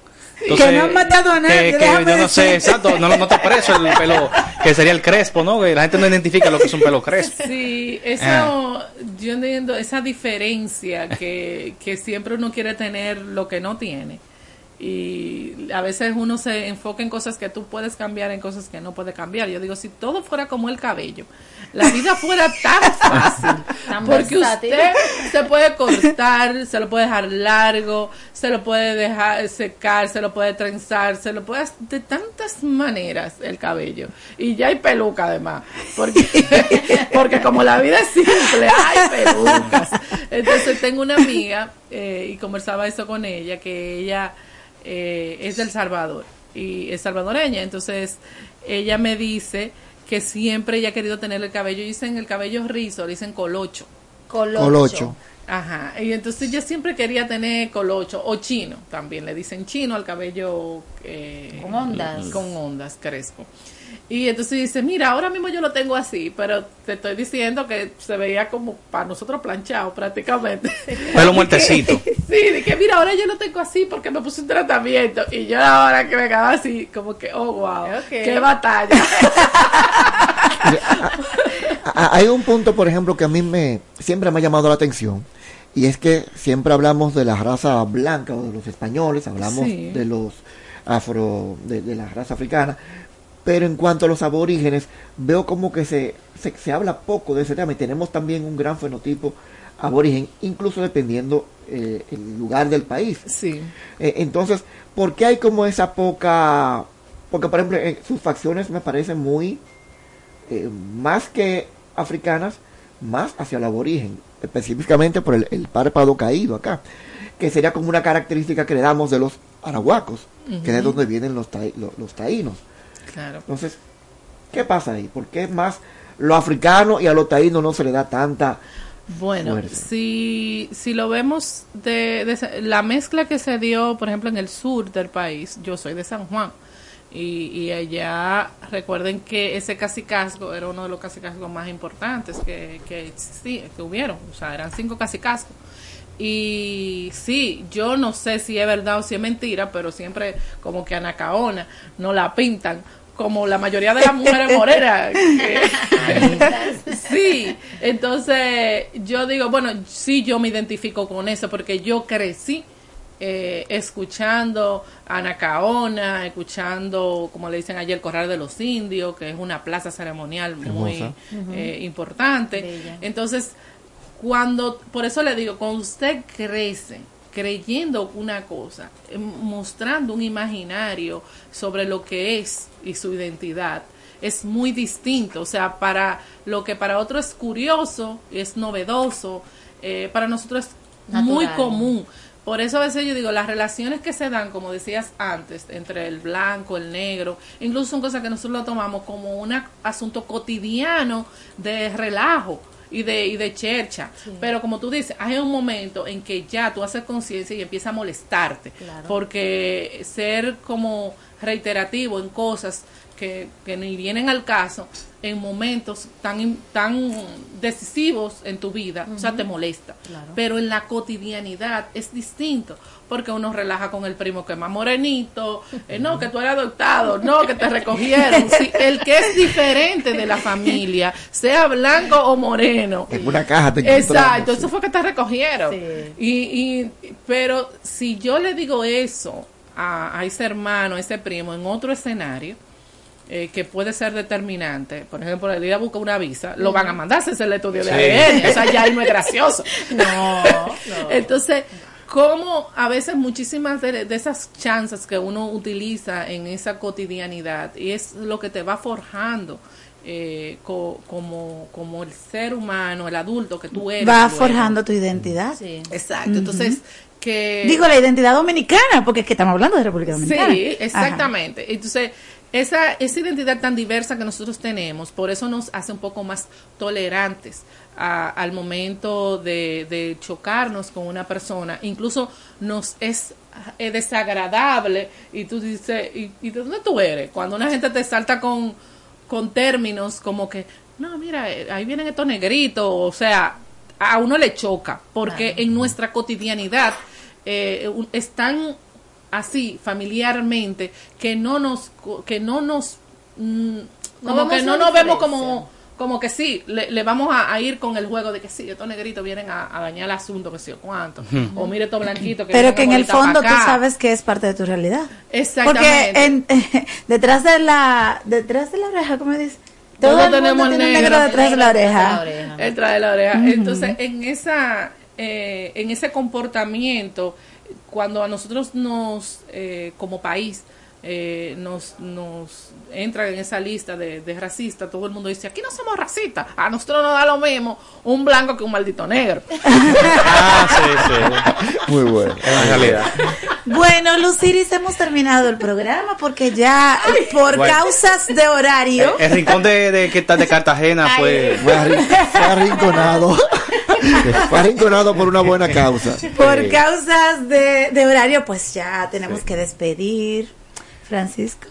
Que no han matado a nadie, que- que yo no sé, exacto, no, no está preso el pelo, que sería el crespo, ¿no? Que la gente no identifica lo que es un pelo crespo. Sí, eso, Ah. yo entiendo esa diferencia que, que siempre uno quiere tener lo que no tiene. Y a veces uno se enfoca en cosas que tú puedes cambiar, en cosas que no puedes cambiar. Yo digo, si todo fuera como el cabello, la vida fuera tan *laughs* fácil. Tan porque versátil. usted se puede cortar, se lo puede dejar largo, se lo puede dejar secar, se lo puede trenzar, se lo puede hacer de tantas maneras el cabello. Y ya hay peluca además. Porque, *laughs* porque como la vida es simple, hay pelucas. Entonces tengo una amiga eh, y conversaba eso con ella, que ella eh, es del Salvador y es salvadoreña. Entonces ella me dice que siempre ella ha querido tener el cabello, dicen el cabello rizo, le dicen colocho. Colocho. Colocho. Ajá, y entonces yo siempre quería tener colocho o chino, también le dicen chino al cabello eh, Con ondas. con ondas, crespo. Y entonces dice, mira, ahora mismo yo lo tengo así, pero te estoy diciendo que se veía como para nosotros planchado prácticamente. *laughs* Pelo muertecito. *laughs* Sí, de que mira, ahora yo lo tengo así porque me puse un tratamiento y yo ahora que me quedaba así, como que, oh, wow, qué batalla. *laughs* Hay un punto, por ejemplo, que a mí me siempre me ha llamado la atención y es que siempre hablamos de la raza blanca o de los españoles, hablamos Sí. de los afro, de, de la raza africana, Pero en cuanto a los aborígenes, veo como que se, se, se habla poco de ese tema y tenemos también un gran fenotipo aborigen, incluso dependiendo eh, el lugar del país. Sí. Eh, entonces, ¿por qué hay como esa poca... Porque, por ejemplo, eh, sus facciones me parecen muy, eh, más que africanas, más hacia el aborigen, específicamente por el, el párpado caído acá, que sería como una característica que le damos de los arahuacos, que es de donde vienen los, los taínos. Claro. Entonces, ¿qué pasa ahí? ¿Por qué más lo africano y a lo taíno no se le da tanta Bueno, fuerza? si, si lo vemos de, de la mezcla que se dio, por ejemplo, en el sur del país, yo soy de San Juan, y, y allá recuerden que ese cacicazgo era uno de los cacicazgos más importantes que, que existía, que hubieron, o sea, eran cinco cacicazgos. Y sí, yo no sé si es verdad o si es mentira, pero siempre como que Anacaona no la pintan como la mayoría de las mujeres morenas. que- *laughs* sí, entonces yo digo, bueno, sí, yo me identifico con eso porque yo crecí eh, escuchando Anacaona, escuchando, como le dicen ayer, el Corral de los Indios, que es una plaza ceremonial muy eh, importante. Entonces, cuando, por eso le digo, cuando usted crece creyendo una cosa, eh, mostrando un imaginario sobre lo que es y su identidad, es muy distinto. O sea, para lo que para otro es curioso, es novedoso, eh, para nosotros es muy común. Por eso a veces yo digo, las relaciones que se dan, como decías antes, entre el blanco, el negro, incluso son cosas que nosotros lo tomamos como un asunto cotidiano de relajo y de, y de chercha. Pero como tú dices, hay un momento en que ya tú haces conciencia y empieza a molestarte. Claro. Porque ser como reiterativo en cosas que, que ni vienen al caso en momentos tan, in- tan decisivos en tu vida, o sea, te molesta. Claro. Pero en la cotidianidad es distinto, porque uno relaja con el primo que es más morenito, eh, no, que tú eres adoptado, no, que te recogieron. Sí, el que es diferente de la familia, sea blanco o moreno. En una caja te Exacto, sí. eso fue que te recogieron. Y, y, pero si yo le digo eso a, a ese hermano, a ese primo, en otro escenario, eh, que puede ser determinante, por ejemplo, el ir a buscar una visa, lo van a mandar a hacerse el estudio de Sí. ADN, o sea, ya ahí no es gracioso. *laughs* No, Entonces, como a veces muchísimas de, de esas chances que uno utiliza en esa cotidianidad, y es lo que te va forjando eh, co- como, como el ser humano, el adulto que tú eres. Va forjando tu identidad. Exacto, Ujú. entonces que... Digo, la identidad dominicana, porque es que estamos hablando de República Dominicana. Sí, exactamente. Entonces, esa, esa identidad tan diversa que nosotros tenemos, por eso nos hace un poco más tolerantes a- al momento de, de chocarnos con una persona. Incluso nos es desagradable y tú dices, ¿y, y de dónde tú eres? Cuando una gente te salta con, con términos como que, no, mira, eh, ahí vienen estos negritos, o sea, a uno le choca, porque en nuestra cotidianidad eh, un- están así familiarmente que no nos que no nos mm, como que vemos no nos vemos como como que sí le, le vamos a, a ir con el juego de que sí estos negritos vienen a, a dañar el asunto que sí o cuánto o mire estos blanquitos que Pero que a en el fondo tú sabes que es parte de tu realidad. Exactamente. Porque en- *laughs* detrás de la detrás de la oreja, ¿cómo dices? Todos Todo el mundo tenemos tiene un negro. negro detrás de la oreja. Detrás de la oreja. Entonces, en esa eh, en ese comportamiento, cuando a nosotros nos, eh, como país, eh, nos, nos entra en esa lista de, de racistas, todo el mundo dice, aquí no somos racistas, a nosotros nos da lo mismo un blanco que un maldito negro. *laughs* Ah, sí, sí. Muy bueno. La realidad. Bueno, Luciris, hemos terminado el programa porque ya por Bueno. causas de horario. El rincón de, de, que está de Cartagena fue... Fue, arrin- fue arrinconado. fue arrinconado por una buena causa. Por causas de, de horario, pues ya tenemos que despedir. Francisco.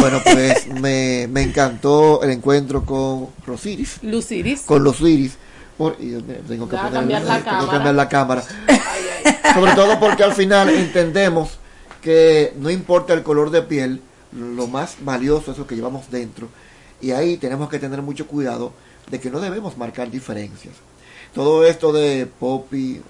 Bueno, pues *laughs* me, me encantó el encuentro con Rosiris. Luciris. Con los Iris. Por, y, eh, tengo que poner- cambiar la tengo que cámara. cambiar la cámara. *laughs* Sobre todo porque al final entendemos que no importa el color de piel, lo más valioso es lo que llevamos dentro. Y ahí tenemos que tener mucho cuidado de que no debemos marcar diferencias. Todo esto de popi,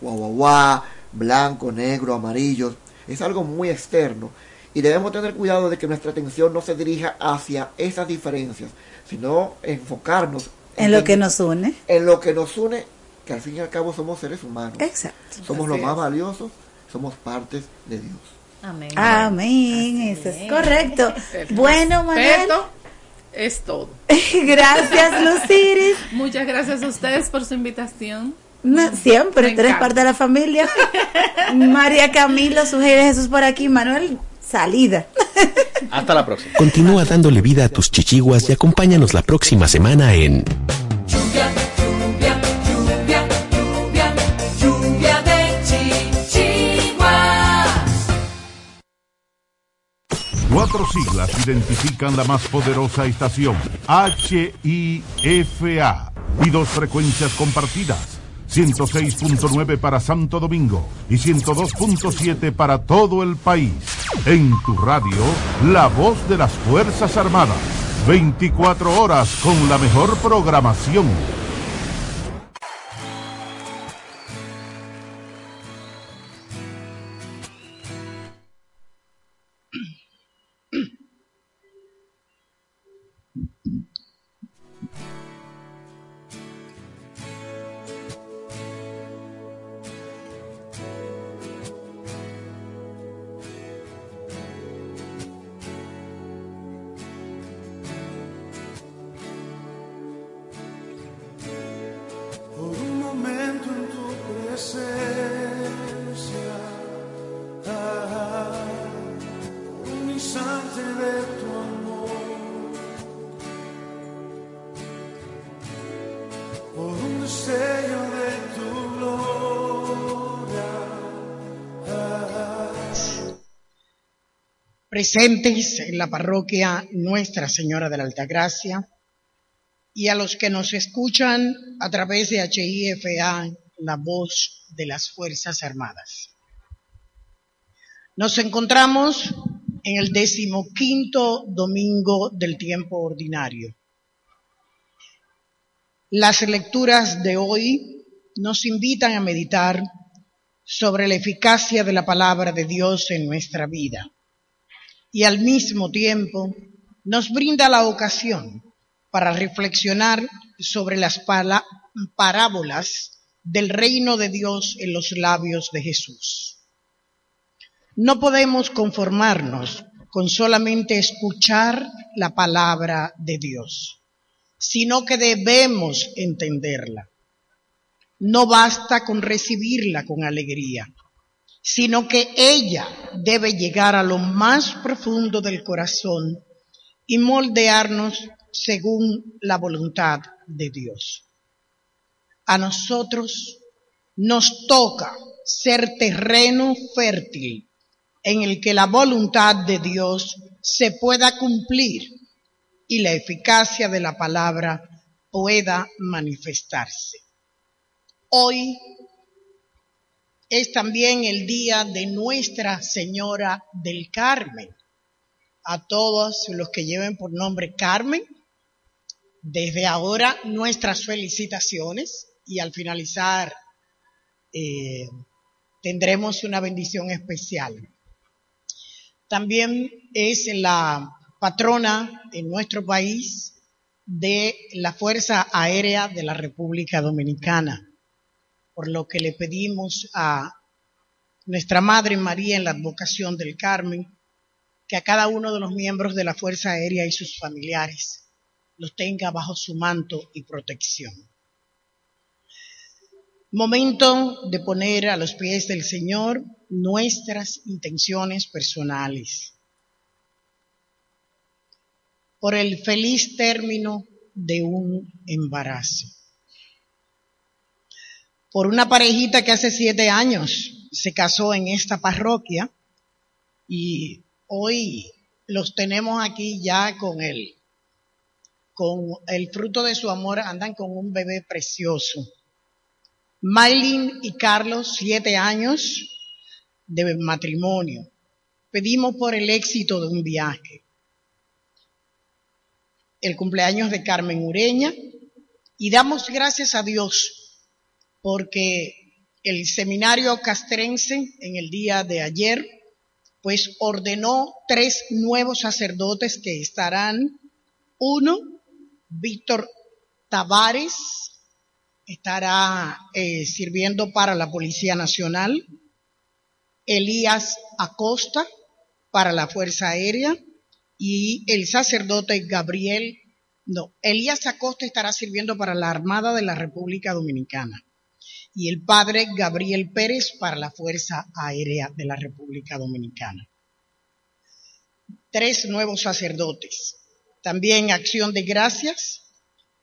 guau, guau, guau, blanco, negro, amarillo, es algo muy externo Y debemos tener cuidado de que nuestra atención no se dirija hacia esas diferencias, sino enfocarnos En lo que nos une. en lo que nos une, que al fin y al cabo somos seres humanos. Exacto. Somos los más valiosos, somos partes de Dios. Amén. Amén, eso es correcto. *laughs* Bueno, Manuel. Es todo. *laughs* Gracias, Luciris. Muchas gracias a ustedes por su invitación. No, siempre, tú eres parte de la familia. *laughs* María Camilo, sugiere Jesús por aquí. Manuel, salida. *laughs* Hasta la próxima. Continúa dándole vida a tus chichiguas y acompáñanos la próxima semana en Lluvia, lluvia, lluvia, lluvia, lluvia de chichiguas. Cuatro siglas identifican la más poderosa estación, HIFA, y dos frecuencias compartidas, 106.9 para Santo Domingo y 102.7 para todo el país. En tu radio, la voz de las Fuerzas Armadas, 24 horas con la mejor programación. Presentes en la parroquia Nuestra Señora de la Altagracia y a los que nos escuchan a través de HIFA, la voz de las Fuerzas Armadas. Nos encontramos en el decimoquinto domingo del tiempo ordinario. Las lecturas de hoy nos invitan a meditar sobre la eficacia de la palabra de Dios en nuestra vida y al mismo tiempo nos brinda la ocasión para reflexionar sobre las parábolas del reino de Dios en los labios de Jesús. No podemos conformarnos con solamente escuchar la palabra de Dios, sino que debemos entenderla. No basta con recibirla con alegría, sino que ella debe llegar a lo más profundo del corazón y moldearnos según la voluntad de Dios. A nosotros nos toca ser terreno fértil en el que la voluntad de Dios se pueda cumplir y la eficacia de la palabra pueda manifestarse. Hoy es también el día de Nuestra Señora del Carmen. A todos los que lleven por nombre Carmen, desde ahora nuestras felicitaciones y al finalizar eh, tendremos una bendición especial. También es la patrona en nuestro país de la Fuerza Aérea de la República Dominicana, por lo que le pedimos a nuestra Madre María en la advocación del Carmen que a cada uno de los miembros de la Fuerza Aérea y sus familiares los tenga bajo su manto y protección. Momento de poner a los pies del Señor nuestras intenciones personales. Por el feliz término de un embarazo. Por una parejita que hace siete años se casó en esta parroquia y hoy los tenemos aquí ya con el, con el fruto de su amor, andan con un bebé precioso. Maylin y Carlos, siete años de matrimonio. Pedimos por el éxito de un viaje. El cumpleaños de Carmen Ureña y damos gracias a Dios porque el seminario castrense en el día de ayer pues ordenó tres nuevos sacerdotes que estarán, uno, Víctor Tavares, estará eh, sirviendo para la Policía Nacional, Elías Acosta para la Fuerza Aérea. Y el sacerdote Gabriel, no, Elías Acosta estará sirviendo para la Armada de la República Dominicana y el padre Gabriel Pérez para la Fuerza Aérea de la República Dominicana. Tres nuevos sacerdotes. También acción de gracias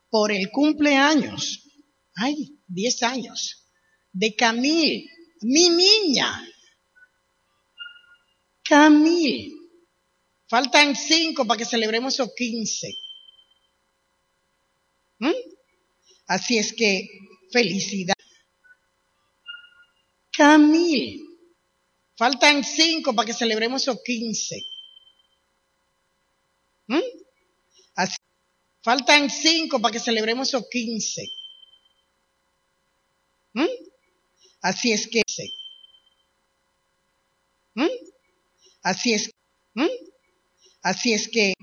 por el cumpleaños, ay, diez años, de Camil, mi niña. Camil. Faltan cinco para que celebremos esos quince. ¿Mm? Así es que felicidad. Camil. Faltan cinco para que celebremos esos quince. ¿Mm? Así- faltan cinco para que celebremos esos quince. ¿Mm? Así es que. ¿Mm? Así es. ¿Mm? Así es que